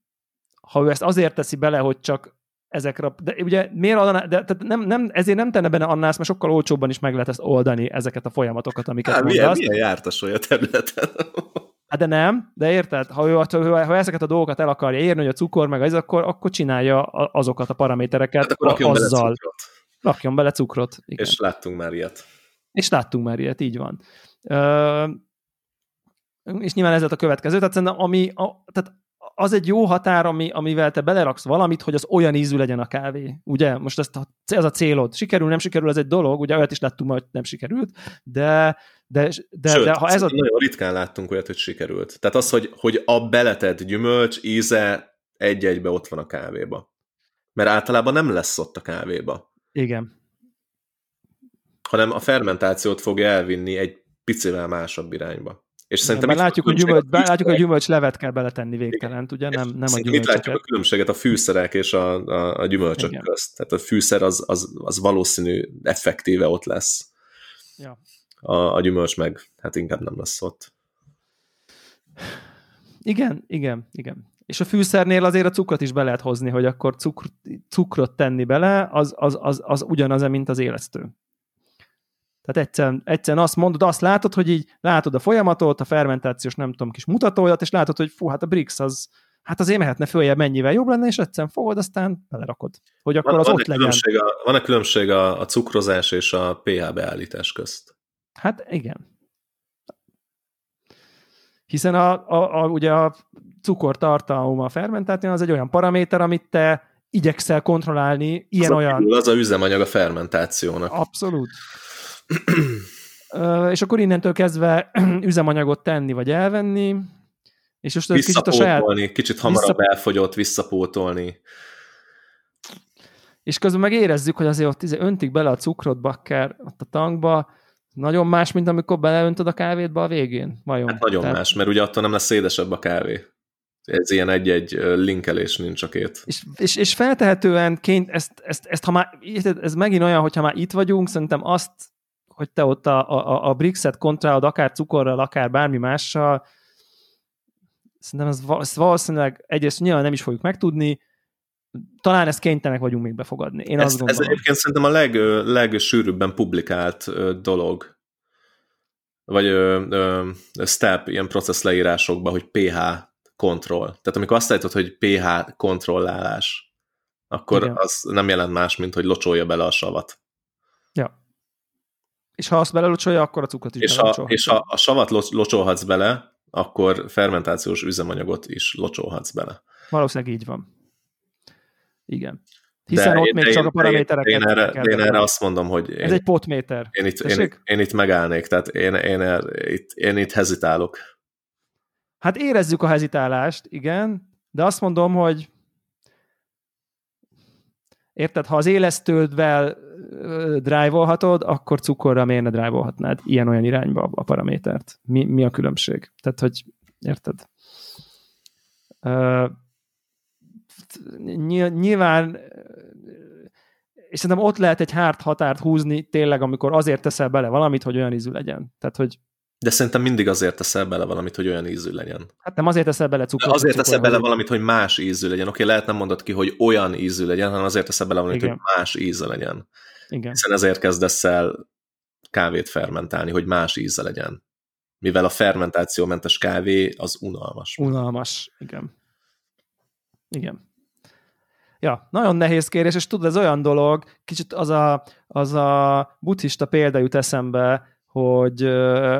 [SPEAKER 1] ha ő ezt azért teszi bele, hogy csak ezekre, de ugye miért adná, de tehát nem, nem, ezért nem tenne benne annál, mert sokkal olcsóbban is meg lehet ezt oldani, ezeket a folyamatokat, amiket
[SPEAKER 2] hát, mondasz. Milyen, milyen jártas olyan területen? *laughs*
[SPEAKER 1] Hát de nem, de érted, ha ő, ha, ha ezeket a dolgokat el akarja érni, hogy a cukor meg ez, akkor, akkor csinálja azokat a paramétereket hát akkor rakjon azzal. Bele cukrot. Rakjon bele cukrot.
[SPEAKER 2] Igen. És láttunk már ilyet.
[SPEAKER 1] És láttunk már ilyet, így van. Ö, és nyilván ez lett a következő, tehát szerintem ami, a, tehát az egy jó határ, ami, amivel te beleraksz valamit, hogy az olyan ízű legyen a kávé. Ugye? Most ez a célod. Sikerül, nem sikerül, ez egy dolog. Ugye olyat is láttunk, hogy nem sikerült, de, de, de,
[SPEAKER 2] Sőt,
[SPEAKER 1] de ha ez a...
[SPEAKER 2] nagyon ritkán láttunk olyat, hogy sikerült. Tehát az, hogy, hogy a beletett gyümölcs íze egy-egybe ott van a kávéba. Mert általában nem lesz ott a kávéba.
[SPEAKER 1] Igen.
[SPEAKER 2] Hanem a fermentációt fogja elvinni egy picivel másabb irányba.
[SPEAKER 1] És szerintem Igen, látjuk, hogy gyümölcs, látjuk, hogy gyümölcs levet kell beletenni végtelen, ugye? Nem, nem a gyümölcsöket.
[SPEAKER 2] Itt látjuk a különbséget a fűszerek és a, a, a gyümölcsök Igen. közt. Tehát a fűszer az, az, az valószínű effektíve ott lesz.
[SPEAKER 1] Ja.
[SPEAKER 2] A, a gyümölcs meg hát inkább nem lesz ott.
[SPEAKER 1] Igen, igen, igen. És a fűszernél azért a cukrot is be lehet hozni, hogy akkor cukr, cukrot tenni bele, az, az, az, az ugyanaz, mint az élesztő. Tehát egyszerűen, egyszerűen azt mondod, azt látod, hogy így látod a folyamatot, a fermentációs nem tudom kis mutatóját, és látod, hogy fú, hát a Brix az, hát azért mehetne följebb mennyivel jobb lenne, és egyszerűen fogod, aztán belerakod. Hogy akkor van, az van ott legyen.
[SPEAKER 2] A, van-e különbség a, a cukrozás és a pH beállítás közt?
[SPEAKER 1] Hát igen. Hiszen a, a, a, ugye a cukortartalma a fermentáció az egy olyan paraméter, amit te igyekszel kontrollálni, ilyen-olyan...
[SPEAKER 2] Az, az a üzemanyag a fermentációnak.
[SPEAKER 1] Abszolút és akkor innentől kezdve *clears throat* üzemanyagot tenni vagy elvenni, és most
[SPEAKER 2] kicsit a saját... Kicsit hamarabb vissza... elfogyott, visszapótolni.
[SPEAKER 1] És közben meg érezzük, hogy azért ott izé öntik bele a cukrot bakker ott a tankba, nagyon más, mint amikor beleöntöd a kávétba a végén. Vajon?
[SPEAKER 2] Hát nagyon Tehát... más, mert ugye attól nem lesz édesebb a kávé. Ez ilyen egy-egy linkelés nincs a két.
[SPEAKER 1] És, és, és feltehetően ként ezt, ezt, ezt, ha már, ez megint olyan, hogyha már itt vagyunk, szerintem azt hogy te ott a, a, a Brixet kontrálod akár cukorral, akár bármi mással, szerintem ez, ez valószínűleg egyrészt nyilván nem is fogjuk megtudni, talán ezt kénytelenek vagyunk még befogadni. Én
[SPEAKER 2] ez,
[SPEAKER 1] azt gondolom.
[SPEAKER 2] Ez egyébként szerintem a leg, legsűrűbben publikált dolog, vagy ö, ö, step ilyen processz leírásokban, hogy pH kontroll. Tehát amikor azt állítod, hogy pH kontrollálás, akkor Igen. az nem jelent más, mint hogy locsolja bele a savat.
[SPEAKER 1] És ha azt belelocsolja, akkor a cukrot is
[SPEAKER 2] És, a, és ha a savat locsolhatsz bele, akkor fermentációs üzemanyagot is locsolhatsz bele.
[SPEAKER 1] Valószínűleg így van. Igen. Hiszen de ott én, még csak a paramétereket
[SPEAKER 2] én, én, erre, én erre azt mondom, hogy én,
[SPEAKER 1] ez egy potméter.
[SPEAKER 2] Én itt, én, én itt megállnék, tehát én, én, én, itt, én itt hezitálok.
[SPEAKER 1] Hát érezzük a hezitálást, igen, de azt mondom, hogy érted, ha az élesztődvel drive-olhatod, akkor cukorra miért ne drive ilyen-olyan irányba a paramétert? Mi, mi a különbség? Tehát, hogy érted? Uh, nyilván és szerintem ott lehet egy hárt határt húzni tényleg, amikor azért teszel bele valamit, hogy olyan ízű legyen. Tehát, hogy
[SPEAKER 2] de szerintem mindig azért teszel bele valamit, hogy olyan ízű legyen.
[SPEAKER 1] Hát nem azért teszel bele cukrot.
[SPEAKER 2] De azért teszel bele hogy... valamit, hogy más ízű legyen. Oké, lehet nem mondod ki, hogy olyan ízű legyen, hanem azért teszel bele valamit, Igen. hogy más íze legyen. Igen. Hiszen ezért kezdesz el kávét fermentálni, hogy más íze legyen. Mivel a fermentációmentes kávé az unalmas.
[SPEAKER 1] Unalmas, igen. Igen. Ja, nagyon nehéz kérés, és tudod, ez olyan dolog, kicsit az a, az a buddhista példa jut eszembe, hogy,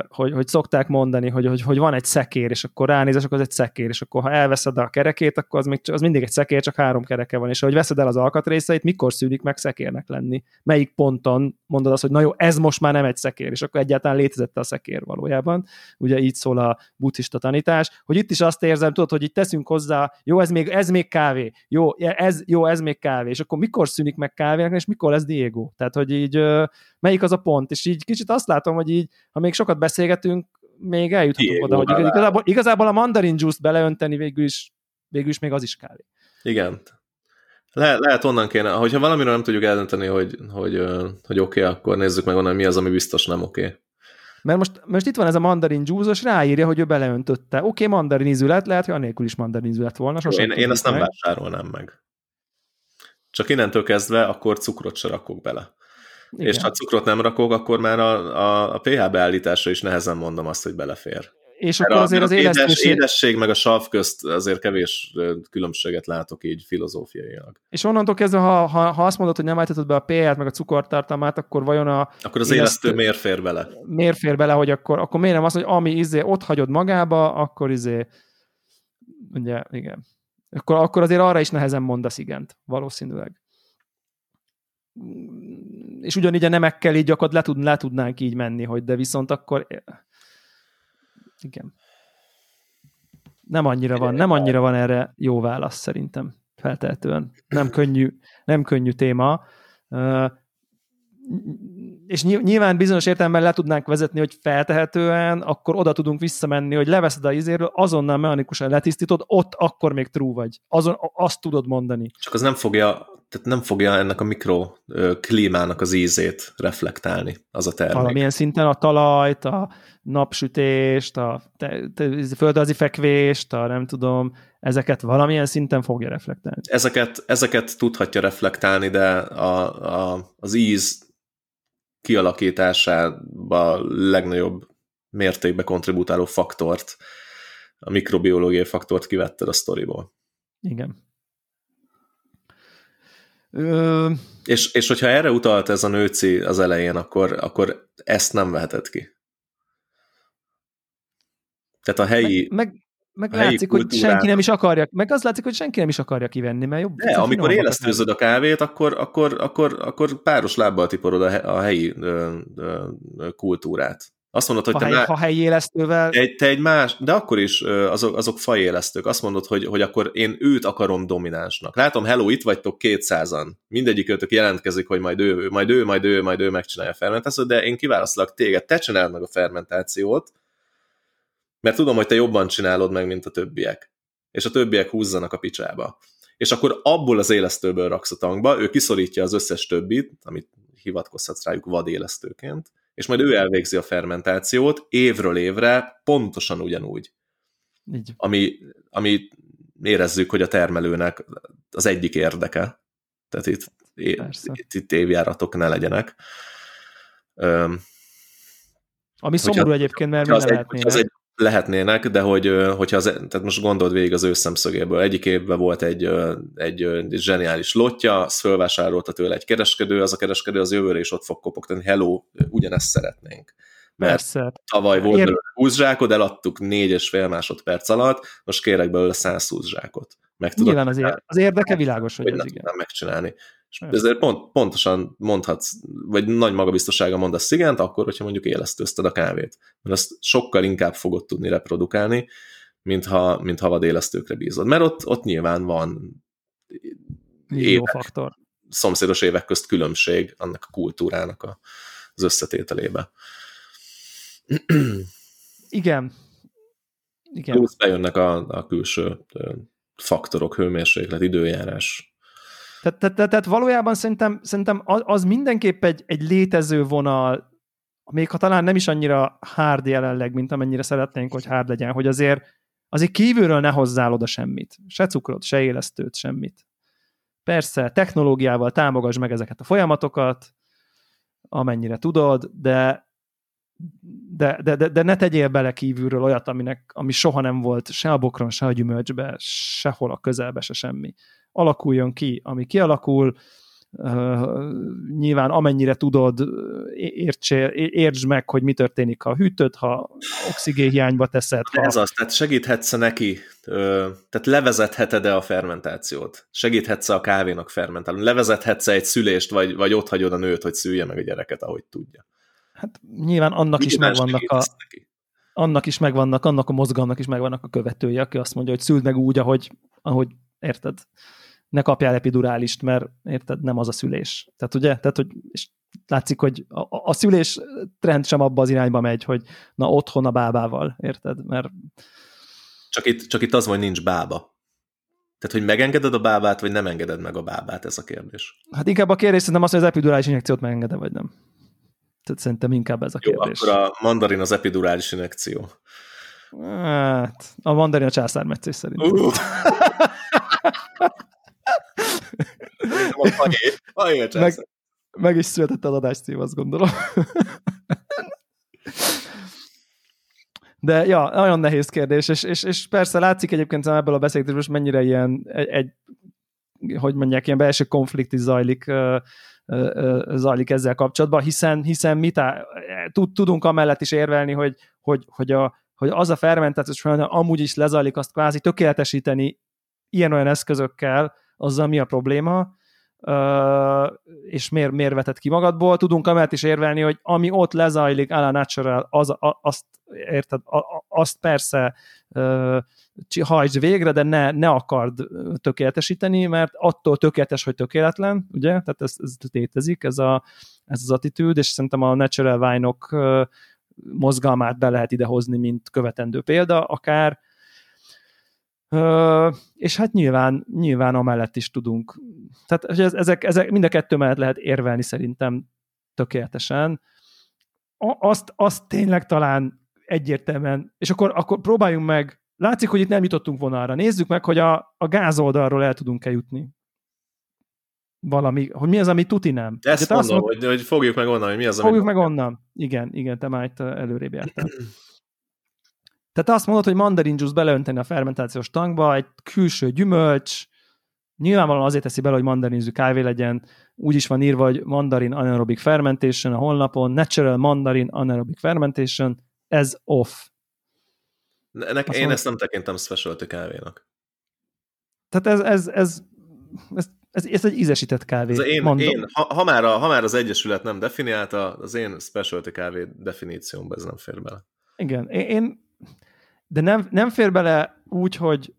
[SPEAKER 1] hogy, hogy szokták mondani, hogy, hogy, hogy van egy szekér, és akkor ránézes, akkor az egy szekér, és akkor ha elveszed a kerekét, akkor az, még, az mindig egy szekér, csak három kereke van, és ha veszed el az alkatrészeit, mikor szűnik meg szekérnek lenni? Melyik ponton mondod azt, hogy na jó, ez most már nem egy szekér, és akkor egyáltalán létezett a szekér valójában. Ugye így szól a buddhista tanítás, hogy itt is azt érzem, tudod, hogy itt teszünk hozzá, jó, ez még, ez még kávé, jó, ez, jó, ez még kávé, és akkor mikor szűnik meg kávének, és mikor lesz Diego? Tehát, hogy így melyik az a pont, és így kicsit azt látom, hogy így, ha még sokat beszélgetünk, még eljuthatunk oda, hogy igazából, igazából a mandarin juice beleönteni végül is, végül is még az is kávé.
[SPEAKER 2] Igen. Le, lehet onnan kéne, hogyha valamiről nem tudjuk eldönteni, hogy, hogy, hogy oké, okay, akkor nézzük meg onnan, mi az, ami biztos nem oké. Okay.
[SPEAKER 1] Mert most, most itt van ez a mandarin juice ráírja, hogy ő beleöntötte. Oké, okay, mandarin ízű lett, lehet, hogy anélkül is mandarin ízű lett volna.
[SPEAKER 2] Én, én ezt nem meg. vásárolnám meg. Csak innentől kezdve akkor cukrot se rakok bele. Igen. És ha cukrot nem rakok, akkor már a, a, a pH beállításra is nehezen mondom azt, hogy belefér.
[SPEAKER 1] És akkor a, azért az élesztőség...
[SPEAKER 2] édesség meg a sav közt azért kevés különbséget látok így filozófiailag.
[SPEAKER 1] És onnantól kezdve, ha, ha, ha azt mondod, hogy nem állítod be a pH-t meg a cukortartalmát, akkor vajon a...
[SPEAKER 2] Akkor az élesztő miért fér bele?
[SPEAKER 1] Miért fér bele, hogy akkor, akkor miért nem az, hogy ami izé ott hagyod magába, akkor izé... Ugye, igen. Akkor, akkor azért arra is nehezen mondasz igent, valószínűleg és ugyanígy a nemekkel így akkor le, tud, le tudnánk így menni, hogy de viszont akkor igen. Nem annyira van, nem annyira van erre jó válasz szerintem, feltehetően. Nem könnyű, nem könnyű téma. És nyilván bizonyos értelemben le tudnánk vezetni, hogy feltehetően, akkor oda tudunk visszamenni, hogy leveszed a izéről, azonnal mechanikusan letisztítod, ott akkor még true vagy. Azon, azt tudod mondani.
[SPEAKER 2] Csak az nem fogja tehát nem fogja ennek a mikroklímának az ízét reflektálni az a termék.
[SPEAKER 1] Valamilyen szinten a talajt, a napsütést, a te, te, földrajzi fekvést, a nem tudom, ezeket valamilyen szinten fogja reflektálni.
[SPEAKER 2] Ezeket, ezeket tudhatja reflektálni, de a, a, az íz kialakításába legnagyobb mértékben kontribútáló faktort, a mikrobiológiai faktort kivetted a sztoriból.
[SPEAKER 1] Igen.
[SPEAKER 2] Ö... És, és hogyha erre utalt ez a nőci az elején, akkor, akkor ezt nem veheted ki. Tehát a helyi...
[SPEAKER 1] Meg, meg, meg látszik, hogy senki nem is akarja, meg az látszik, hogy senki nem is akarja kivenni, mert jobb.
[SPEAKER 2] De, amikor élesztőzöd a kávét, akkor, akkor, akkor, akkor páros lábbal tiporod a, a helyi ö, ö, kultúrát. Azt mondod, hogy
[SPEAKER 1] ha
[SPEAKER 2] te
[SPEAKER 1] hely, má... ha helyi élesztővel...
[SPEAKER 2] Egy, te egy más, de akkor is azok, azok fajélesztők. Azt mondod, hogy, hogy akkor én őt akarom dominánsnak. Látom, hello, itt vagytok kétszázan. Mindegyik őtök jelentkezik, hogy majd ő, majd ő, majd ő, majd ő megcsinálja a fermentációt, de én kiválasztalak téged, te csináld meg a fermentációt, mert tudom, hogy te jobban csinálod meg, mint a többiek. És a többiek húzzanak a picsába. És akkor abból az élesztőből raksz a tankba, ő kiszorítja az összes többit, amit hivatkozhatsz rájuk vadélesztőként, és majd ő elvégzi a fermentációt évről évre pontosan ugyanúgy. Így. Ami, ami érezzük, hogy a termelőnek az egyik érdeke. Tehát itt, itt, itt évjáratok ne legyenek. Öm,
[SPEAKER 1] ami szomorú hogyha, egyébként, mert mi
[SPEAKER 2] az, egy, az egy lehetnének, de hogy, hogyha az, tehát most gondold végig az ő szemszögéből. Egyik évben volt egy, egy, egy zseniális lotja, azt fölvásárolta tőle egy kereskedő, az a kereskedő az jövőre is ott fog kopogtani, hello, ugyanezt szeretnénk. Mert Persze. tavaly volt Ér... belőle 20 zsákot, eladtuk 4,5 másodperc alatt, most kérek belőle 120 zsákot.
[SPEAKER 1] Meg tudod, Nyilván az, ér- az érdeke világos, hogy, hogy ez
[SPEAKER 2] igen. Nem megcsinálni. És ezért pont, pontosan mondhatsz, vagy nagy magabiztossága mondasz igent, akkor, hogyha mondjuk élesztőzted a kávét. Mert azt sokkal inkább fogod tudni reprodukálni, mint ha, mint ha vadélesztőkre bízod. Mert ott, ott nyilván van
[SPEAKER 1] évek, faktor.
[SPEAKER 2] szomszédos évek közt különbség annak a kultúrának a, az összetételébe.
[SPEAKER 1] Igen. Igen.
[SPEAKER 2] Plusz bejönnek a, a külső faktorok, hőmérséklet, időjárás.
[SPEAKER 1] Tehát, tehát, tehát, tehát valójában szerintem, szerintem az, mindenképp egy, egy létező vonal, még ha talán nem is annyira hard jelenleg, mint amennyire szeretnénk, hogy hard legyen, hogy azért, azért kívülről ne hozzál oda semmit. Se cukrot, se élesztőt, semmit. Persze, technológiával támogass meg ezeket a folyamatokat, amennyire tudod, de de, de, de, de ne tegyél bele kívülről olyat, aminek, ami soha nem volt se a bokron, se a gyümölcsbe, sehol a közelbe, se semmi. Alakuljon ki, ami kialakul, Uh, nyilván amennyire tudod, értsél, értsd meg, hogy mi történik, ha a hűtöd, ha oxigénhiányba teszed.
[SPEAKER 2] Ha... Ez az, tehát segíthetsz neki, tehát levezetheted-e a fermentációt? Segíthetsz a kávénak fermentálni? Levezethetsz egy szülést, vagy, vagy ott hagyod a nőt, hogy szülje meg a gyereket, ahogy tudja?
[SPEAKER 1] Hát nyilván annak is megvannak a, annak is megvannak, annak a mozgalomnak is megvannak a követői, aki azt mondja, hogy szüld meg úgy, ahogy, ahogy érted, ne kapjál epidurálist, mert érted, nem az a szülés. Tehát ugye, tehát, hogy és látszik, hogy a, a szülés trend sem abba az irányba megy, hogy na otthon a bábával, érted, mert
[SPEAKER 2] csak itt, csak itt az, hogy nincs bába. Tehát, hogy megengeded a bábát, vagy nem engeded meg a bábát, ez a kérdés.
[SPEAKER 1] Hát inkább a kérdés szerintem az, hogy az epidurális injekciót megengeded, vagy nem. Tehát szerintem inkább ez a kérdés.
[SPEAKER 2] Jó, akkor a mandarin az epidurális injekció.
[SPEAKER 1] Hát, a mandarin a császármetszés szerint. Uh. *laughs* meg, meg is született az adás cím, azt gondolom. De ja, nagyon nehéz kérdés, és, és, és persze látszik egyébként ebből a beszélgetésből, mennyire ilyen egy, egy hogy mondják, ilyen belső konfliktus zajlik zajlik ezzel kapcsolatban, hiszen, hiszen mit á, tudunk amellett is érvelni, hogy, hogy, hogy, a, hogy az a fermentációs folyamat amúgy is lezajlik, azt kvázi tökéletesíteni ilyen-olyan eszközökkel, azzal mi a probléma, és miért, miért vetett ki magadból. Tudunk amellett is érvelni, hogy ami ott lezajlik, a natural, az, azt, érted, azt persze hajtsd végre, de ne, ne akard tökéletesíteni, mert attól tökéletes, hogy tökéletlen, ugye? Tehát ez, ez létezik, ez, a, ez az attitűd, és szerintem a natural wine-ok mozgalmát be lehet idehozni, mint követendő példa, akár, Ö, és hát nyilván, nyilván amellett is tudunk. Tehát ezek, ezek mind a kettő mellett lehet érvelni szerintem tökéletesen. A, azt, azt tényleg talán egyértelműen, és akkor, akkor próbáljunk meg Látszik, hogy itt nem jutottunk vonalra. Nézzük meg, hogy a, a gázoldalról el tudunk-e jutni. Valami, hogy mi az, ami tuti nem.
[SPEAKER 2] De ezt mondom, mond... hogy, hogy fogjuk meg onnan, hogy mi az,
[SPEAKER 1] ami... Fogjuk meg onnan. Igen, igen, te már itt előrébb jártál. *clears throat* Tehát azt mondod, hogy mandarin juice beleönteni a fermentációs tankba, egy külső gyümölcs, nyilvánvalóan azért teszi bele, hogy mandarinzű kávé legyen, úgy is van írva, hogy mandarin anaerobic fermentation a honlapon, natural mandarin anaerobic fermentation, ez off.
[SPEAKER 2] Ennek én mondom, ezt nem tekintem specialty kávénak.
[SPEAKER 1] Tehát ez, ez, ez, ez, ez, ez egy ízesített kávé. Ez
[SPEAKER 2] én, én, ha, ha, már a, ha már az Egyesület nem definiálta, az én specialty kávé definíciómban ez nem fér bele.
[SPEAKER 1] Igen, én, én de nem, nem fér bele úgy, hogy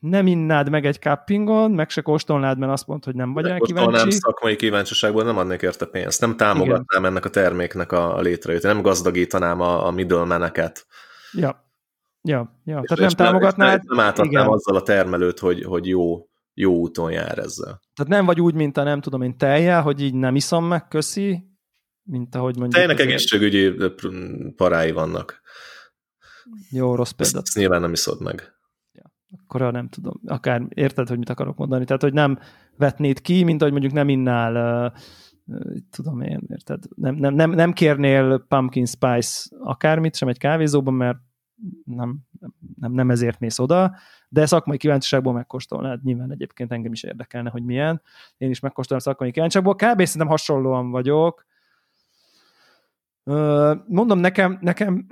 [SPEAKER 1] nem innád meg egy cuppingon, meg se kóstolnád, mert azt mondod, hogy nem vagy rá kíváncsi.
[SPEAKER 2] Nem szakmai kíváncsiságból nem adnék érte pénzt, nem támogatnám Igen. ennek a terméknek a, a létrejött, nem gazdagítanám a, a middlemeneket.
[SPEAKER 1] Ja, ja, ja. És tehát nem támogatnád.
[SPEAKER 2] Nem átadnám igen. azzal a termelőt, hogy, hogy jó, jó úton jár ezzel.
[SPEAKER 1] Tehát nem vagy úgy, mint a nem tudom én tejjel, hogy így nem iszom meg, köszi, mint ahogy mondjuk...
[SPEAKER 2] Tejnek egészségügyi parái vannak.
[SPEAKER 1] Jó, rossz példa. Ezt,
[SPEAKER 2] ezt nyilván nem iszod meg.
[SPEAKER 1] Ja, akkor nem tudom, akár érted, hogy mit akarok mondani. Tehát, hogy nem vetnéd ki, mint hogy mondjuk nem innál uh, tudom én, érted? Nem, nem, nem, nem kérnél pumpkin spice akármit sem egy kávézóban, mert nem, nem, nem ezért mész oda, de szakmai kíváncsiságból megkóstolnád. Nyilván egyébként engem is érdekelne, hogy milyen. Én is megkóstolom szakmai kíváncsiságból. Kb. szerintem hasonlóan vagyok. Mondom, nekem, nekem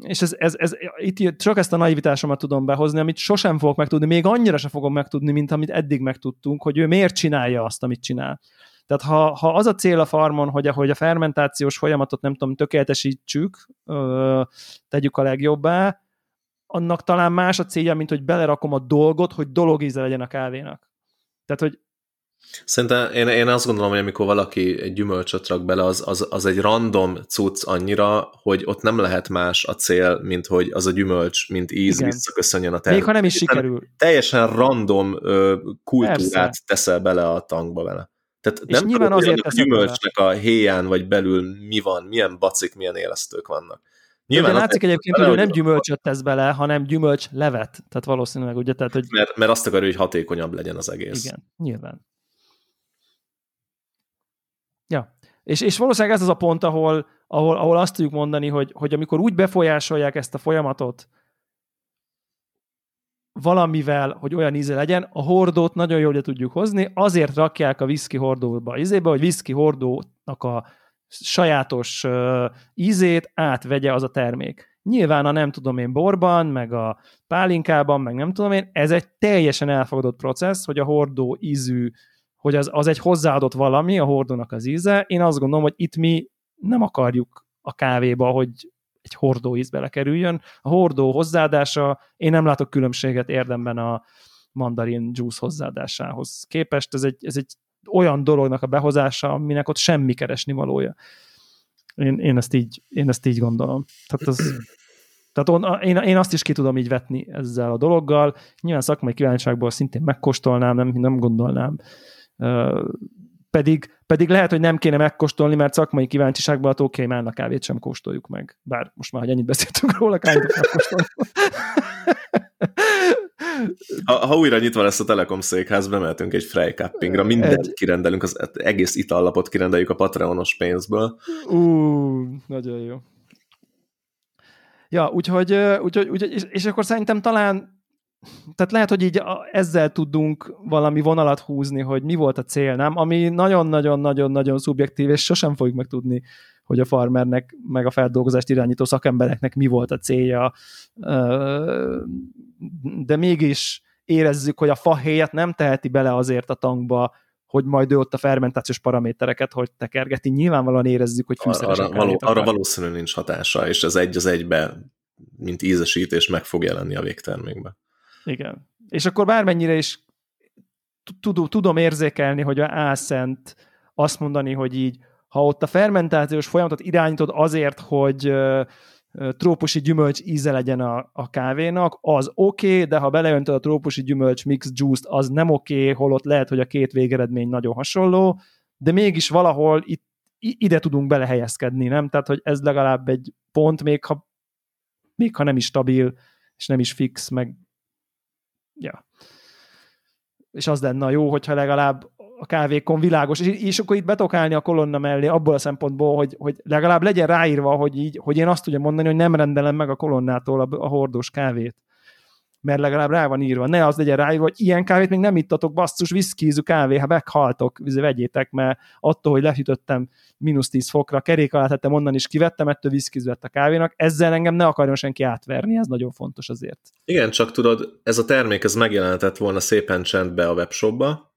[SPEAKER 1] és ez, ez, ez, itt csak ezt a naivitásomat tudom behozni, amit sosem fogok megtudni, még annyira sem fogom megtudni, mint amit eddig megtudtunk, hogy ő miért csinálja azt, amit csinál. Tehát ha, ha az a cél a farmon, hogy, hogy a fermentációs folyamatot nem tudom, tökéletesítsük, ö, tegyük a legjobbá, annak talán más a célja, mint hogy belerakom a dolgot, hogy dologíze legyen a kávénak. Tehát, hogy
[SPEAKER 2] Szerintem én, én azt gondolom, hogy amikor valaki egy gyümölcsöt rak bele, az, az, az egy random cucc annyira, hogy ott nem lehet más a cél, mint hogy az a gyümölcs, mint íz Igen. visszaköszönjön a
[SPEAKER 1] termék. Még ha nem is sikerül.
[SPEAKER 2] Teljesen random ö, kultúrát Persze. teszel bele a tankba vele. Tehát és nem nyilván tudom, azért a gyümölcsnek bele. a héján vagy belül mi van, milyen bacik, milyen élesztők vannak.
[SPEAKER 1] Nyilván De látszik egyébként, hogy nem gyümölcsöt tesz bele, hanem gyümölcs levet. Tehát valószínűleg ugye, tehát, hogy...
[SPEAKER 2] Mert, mert azt akarja, hogy hatékonyabb legyen az egész.
[SPEAKER 1] Igen, nyilván. Ja, és, és valószínűleg ez az a pont, ahol, ahol, ahol azt tudjuk mondani, hogy, hogy amikor úgy befolyásolják ezt a folyamatot valamivel, hogy olyan íze legyen, a hordót nagyon jól tudjuk hozni, azért rakják a whisky hordóba izébe, hogy whisky hordónak a sajátos ízét átvegye az a termék. Nyilván a nem tudom én borban, meg a pálinkában, meg nem tudom én, ez egy teljesen elfogadott processz, hogy a hordó ízű hogy az, az egy hozzáadott valami, a hordónak az íze. Én azt gondolom, hogy itt mi nem akarjuk a kávéba, hogy egy hordó íz belekerüljön. A hordó hozzáadása, én nem látok különbséget érdemben a mandarin juice hozzáadásához képest. Ez egy, ez egy olyan dolognak a behozása, aminek ott semmi keresni valója. Én, én, ezt, így, én ezt így gondolom. Tehát az, tehát on, én, én azt is ki tudom így vetni ezzel a dologgal. Nyilván szakmai kíváncsiságból szintén megkóstolnám, nem, nem gondolnám pedig, pedig lehet, hogy nem kéne megkóstolni, mert szakmai kíváncsiságban a oké, már a kávét sem kóstoljuk meg. Bár most már, hogy ennyit beszéltünk róla, kávét megkóstolni.
[SPEAKER 2] Ha, ha újra nyitva lesz a Telekom székház, bemeltünk egy Freicappingra, mindent egy... kirendelünk, az egész itallapot kirendeljük a Patreonos pénzből.
[SPEAKER 1] Ú, nagyon jó. Ja, úgyhogy, úgyhogy, úgyhogy és, és akkor szerintem talán tehát lehet, hogy így ezzel tudunk valami vonalat húzni, hogy mi volt a cél, nem? Ami nagyon-nagyon-nagyon-nagyon szubjektív, és sosem fogjuk megtudni, hogy a farmernek, meg a feldolgozást irányító szakembereknek mi volt a célja. De mégis érezzük, hogy a fahéjat nem teheti bele azért a tankba, hogy majd ő ott a fermentációs paramétereket hogy tekergeti. Nyilvánvalóan érezzük, hogy fűszeres
[SPEAKER 2] arra, való, arra valószínűleg nincs hatása, és ez egy az egybe, mint ízesítés meg fog jelenni a végtermékbe.
[SPEAKER 1] Igen. És akkor bármennyire is tudom érzékelni, hogy a álszent azt mondani, hogy így, ha ott a fermentációs folyamatot irányítod azért, hogy trópusi gyümölcs íze legyen a, a kávénak, az oké, okay, de ha beleöntöd a trópusi gyümölcs mix juice az nem oké, okay, holott lehet, hogy a két végeredmény nagyon hasonló, de mégis valahol itt ide tudunk belehelyezkedni, nem? Tehát, hogy ez legalább egy pont, még ha, még ha nem is stabil, és nem is fix, meg ja. És az lenne a jó, hogyha legalább a kávékon világos, és, és akkor itt betokálni a kolonna mellé abból a szempontból, hogy, hogy legalább legyen ráírva, hogy, így, hogy én azt tudjam mondani, hogy nem rendelem meg a kolonnától a, a hordós kávét mert legalább rá van írva. Ne az legyen ráírva, hogy ilyen kávét még nem ittatok, basszus, viszkízű kávé, ha meghaltok, vegyétek, mert attól, hogy lehűtöttem mínusz 10 fokra, kerék alá tettem, onnan is kivettem, ettől viszkízű lett a kávénak. Ezzel engem ne akarjon senki átverni, ez nagyon fontos azért.
[SPEAKER 2] Igen, csak tudod, ez a termék, ez megjelenhetett volna szépen csendbe a webshopba,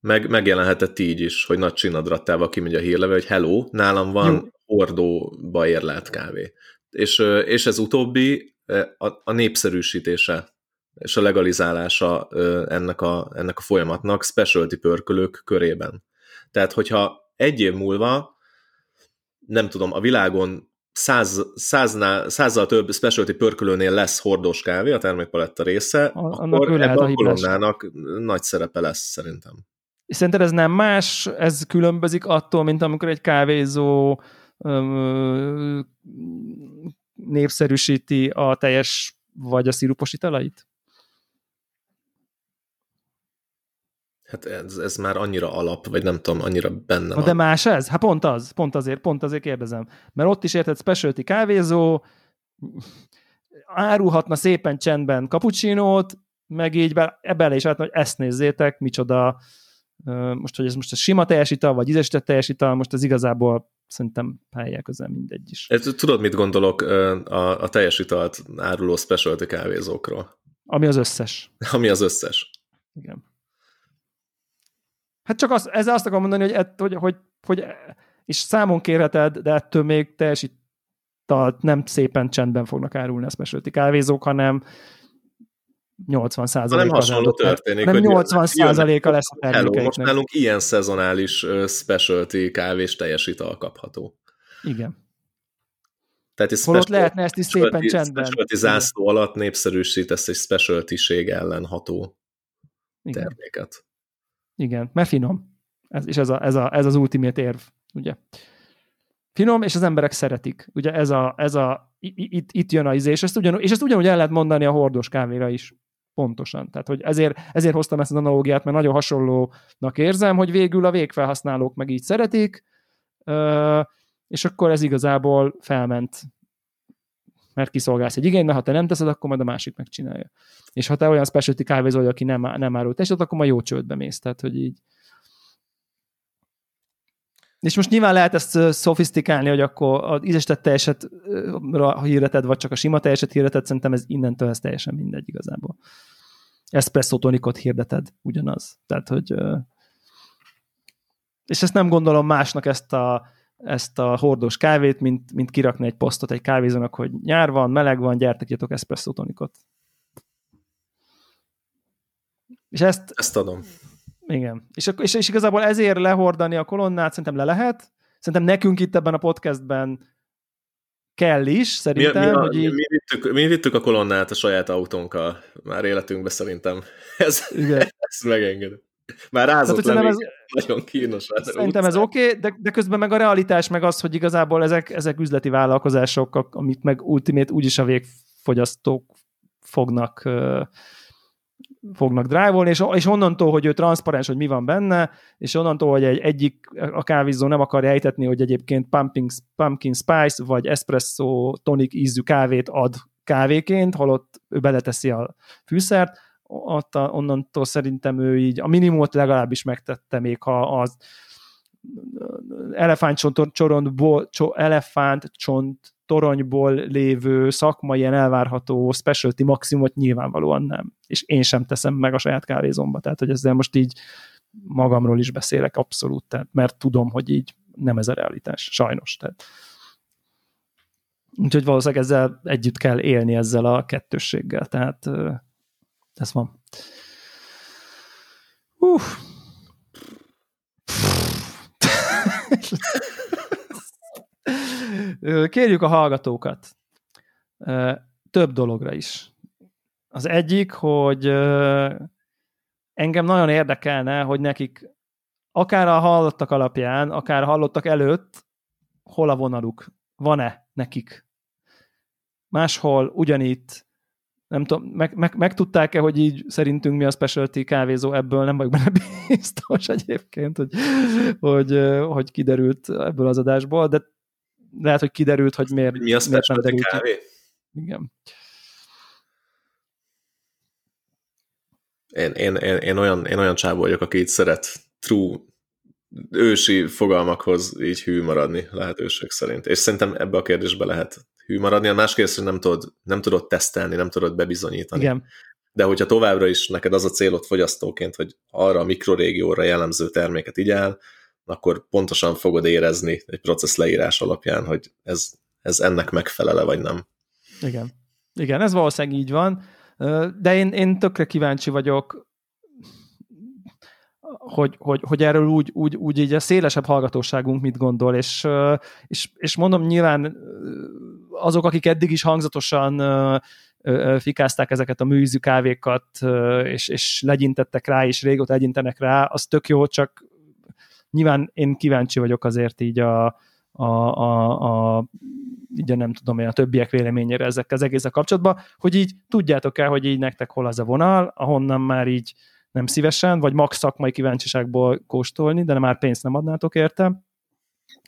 [SPEAKER 2] meg megjelenhetett így is, hogy nagy csinadrattával kimegy a hírleve, hogy hello, nálam van Jó. hordóba érlelt kávé. És, és ez utóbbi a, a népszerűsítése és a legalizálása ennek a, ennek a folyamatnak specialty pörkölők körében. Tehát, hogyha egy év múlva, nem tudom, a világon száz, száznál, százzal több specialty pörkölőnél lesz hordós kávé, a termékpaletta része, a, akkor ebben a, a kolonnának nagy szerepe lesz szerintem.
[SPEAKER 1] Szerinted ez nem más, ez különbözik attól, mint amikor egy kávézó öm, népszerűsíti a teljes vagy a szirupos italait?
[SPEAKER 2] Hát ez, ez már annyira alap, vagy nem tudom, annyira benne
[SPEAKER 1] Na van. De más ez? Hát pont az, pont azért, pont azért kérdezem. Mert ott is érted specialty kávézó, árulhatna szépen csendben kapucsinót, meg így be, ebbe is lehetne, hogy ezt nézzétek, micsoda, most, hogy ez most a sima teljesítal, vagy ízesített teljesítal, most ez igazából szerintem helye közel mindegy is.
[SPEAKER 2] Tudod, mit gondolok a, a teljes italt áruló specialty kávézókról?
[SPEAKER 1] Ami az összes.
[SPEAKER 2] Ami az összes.
[SPEAKER 1] Igen. Hát csak az, ezzel azt akarom mondani, hogy, ett, hogy, hogy, hogy és számon kérheted, de ettől még teljesítalt nem szépen csendben fognak árulni a specialty kávézók, hanem 80 százalék.
[SPEAKER 2] Nem hasonló történik.
[SPEAKER 1] Nem 80 százaléka lesz a termékeiknek.
[SPEAKER 2] most nálunk ilyen szezonális specialty kávés teljesítal kapható.
[SPEAKER 1] Igen.
[SPEAKER 2] Tehát egy
[SPEAKER 1] Holott lehetne ezt is szépen csendben.
[SPEAKER 2] Specialty zászló alatt népszerűsítesz egy specialty ellen ható Igen. terméket.
[SPEAKER 1] Igen, mert finom. Ez, és ez, a, ez, a, ez az ultimate érv, ugye. Finom, és az emberek szeretik. Ugye ez a, ez a itt, itt jön a izé, és ezt, ugyan, és ezt ugyanúgy el lehet mondani a hordós kávéra is. Pontosan. Tehát, hogy ezért, ezért hoztam ezt az analógiát, mert nagyon hasonlónak érzem, hogy végül a végfelhasználók meg így szeretik, és akkor ez igazából felment mert kiszolgálsz egy igényt, ha te nem teszed, akkor majd a másik megcsinálja. És ha te olyan specialty kávézó aki nem, nem árul testet, akkor majd jó csődbe mész. Tehát, hogy így. És most nyilván lehet ezt szofisztikálni, hogy akkor az ízesített teljeset hirdeted, vagy csak a sima teljeset hirdeted, szerintem ez innentől ez teljesen mindegy igazából. Espresso tonikot hirdeted, ugyanaz. Tehát, hogy és ezt nem gondolom másnak ezt a ezt a hordós kávét, mint, mint kirakni egy posztot egy kávézónak, hogy nyár van, meleg van, gyertek, jöttök espresso tonikot. És ezt...
[SPEAKER 2] Ezt adom.
[SPEAKER 1] Igen. És, és, és igazából ezért lehordani a kolonnát szerintem le lehet. Szerintem nekünk itt ebben a podcastben kell is, szerintem. Mi, mi, a, hogy így...
[SPEAKER 2] mi, vittük, mi vittük a kolonnát a saját autónkkal már életünkbe szerintem. *laughs* Ez, Igen. ez megengedő. Már rázott Tehát, ez, nagyon kínos.
[SPEAKER 1] Szerintem ez oké, okay, de, de közben meg a realitás meg az, hogy igazából ezek, ezek üzleti vállalkozások, amit meg ultimate úgyis a végfogyasztók fognak fognak drive és, és onnantól, hogy ő transzparens, hogy mi van benne, és onnantól, hogy egy, egyik a kávézó nem akarja ejtetni, hogy egyébként pumping, pumpkin spice vagy espresso tonic ízű kávét ad kávéként, holott ő beleteszi a fűszert, ott a, onnantól szerintem ő így a minimumot legalábbis megtette, még ha az elefántcsont elefántcsont toronyból lévő szakmai ilyen elvárható specialty maximumot nyilvánvalóan nem. És én sem teszem meg a saját kávézomba. Tehát, hogy ezzel most így magamról is beszélek abszolút, tehát, mert tudom, hogy így nem ez a realitás, sajnos. Tehát. Úgyhogy valószínűleg ezzel együtt kell élni ezzel a kettősséggel. Tehát ez van. Uff. Kérjük a hallgatókat több dologra is. Az egyik, hogy engem nagyon érdekelne, hogy nekik akár a hallottak alapján, akár hallottak előtt, hol a vonaluk? Van-e nekik? Máshol ugyanitt nem tudom, meg, meg, meg tudták-e, hogy így szerintünk mi a specialty kávézó ebből, nem vagyok benne *laughs* biztos egyébként, hogy, hogy, hogy kiderült ebből az adásból, de lehet, hogy kiderült, hogy miért,
[SPEAKER 2] mi a
[SPEAKER 1] miért
[SPEAKER 2] nem derült kávé?
[SPEAKER 1] Igen.
[SPEAKER 2] Én, én, én, én, olyan, én olyan csábó vagyok, aki így szeret true ősi fogalmakhoz így hű maradni lehetőség szerint. És szerintem ebbe a kérdésbe lehet hű maradni. A más kérdés, hogy nem tudod, nem tudod tesztelni, nem tudod bebizonyítani.
[SPEAKER 1] Igen.
[SPEAKER 2] De hogyha továbbra is neked az a célod fogyasztóként, hogy arra a mikrorégióra jellemző terméket igyál, akkor pontosan fogod érezni egy processz leírás alapján, hogy ez, ez ennek megfelele, vagy nem.
[SPEAKER 1] Igen. Igen, ez valószínűleg így van, de én, én tökre kíváncsi vagyok, hogy, hogy, hogy erről úgy, úgy, úgy így a szélesebb hallgatóságunk mit gondol, és, és, és mondom nyilván azok, akik eddig is hangzatosan fikázták ezeket a műzű kávékat, és, és legyintettek rá, és régóta legyintenek rá, az tök jó, csak nyilván én kíváncsi vagyok azért így a, a, a, a így nem tudom én, a többiek véleményére ezek az egészek kapcsolatban, hogy így tudjátok el, hogy így nektek hol az a vonal, ahonnan már így nem szívesen, vagy max szakmai kíváncsiságból kóstolni, de már pénzt nem adnátok érte.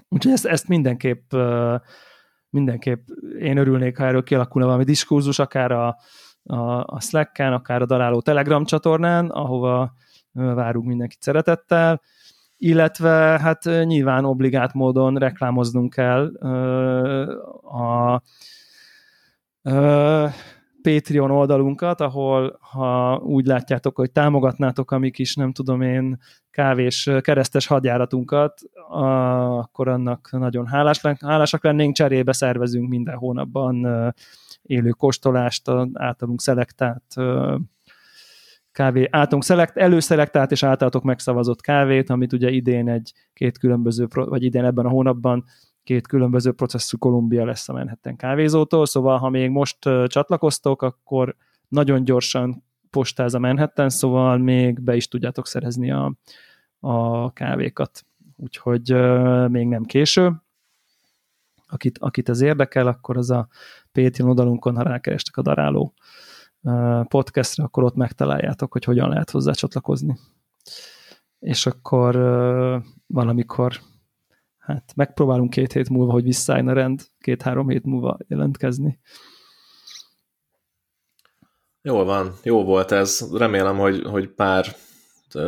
[SPEAKER 1] Úgyhogy ezt, ezt mindenképp mindenképp én örülnék, ha erről kialakulna valami diskurzus, akár a, a, a Slack-en, akár a Daláló Telegram csatornán, ahova várunk mindenkit szeretettel, illetve hát nyilván obligát módon reklámoznunk kell a Patreon oldalunkat, ahol ha úgy látjátok, hogy támogatnátok a mi kis, nem tudom én, kávés keresztes hadjáratunkat, akkor annak nagyon hálás, hálásak lennénk, cserébe szervezünk minden hónapban élő kóstolást, általunk szelektált kávé, általunk szelekt, előszelektált és általatok megszavazott kávét, amit ugye idén egy két különböző, vagy idén ebben a hónapban két különböző processzú Kolumbia lesz a Manhattan kávézótól, szóval ha még most csatlakoztok, akkor nagyon gyorsan postáz a Manhattan, szóval még be is tudjátok szerezni a, a kávékat. Úgyhogy még nem késő. Akit, akit ez érdekel, akkor az a Patreon oldalunkon, ha rákerestek a Daráló podcastra, akkor ott megtaláljátok, hogy hogyan lehet hozzá csatlakozni. És akkor valamikor hát megpróbálunk két hét múlva, hogy visszaálljon a rend, két-három hét múlva jelentkezni.
[SPEAKER 2] Jól van, jó volt ez. Remélem, hogy, hogy pár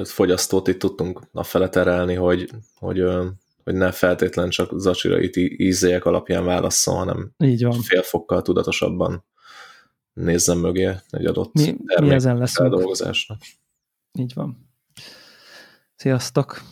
[SPEAKER 2] fogyasztót itt tudtunk a fele terelni, hogy, hogy, hogy ne feltétlen csak zacsirait ízélyek alapján válasszol, hanem
[SPEAKER 1] Így van.
[SPEAKER 2] félfokkal tudatosabban nézzem mögé egy adott
[SPEAKER 1] mi, mi ezen leszünk.
[SPEAKER 2] feldolgozásnak.
[SPEAKER 1] Így van. Sziasztok!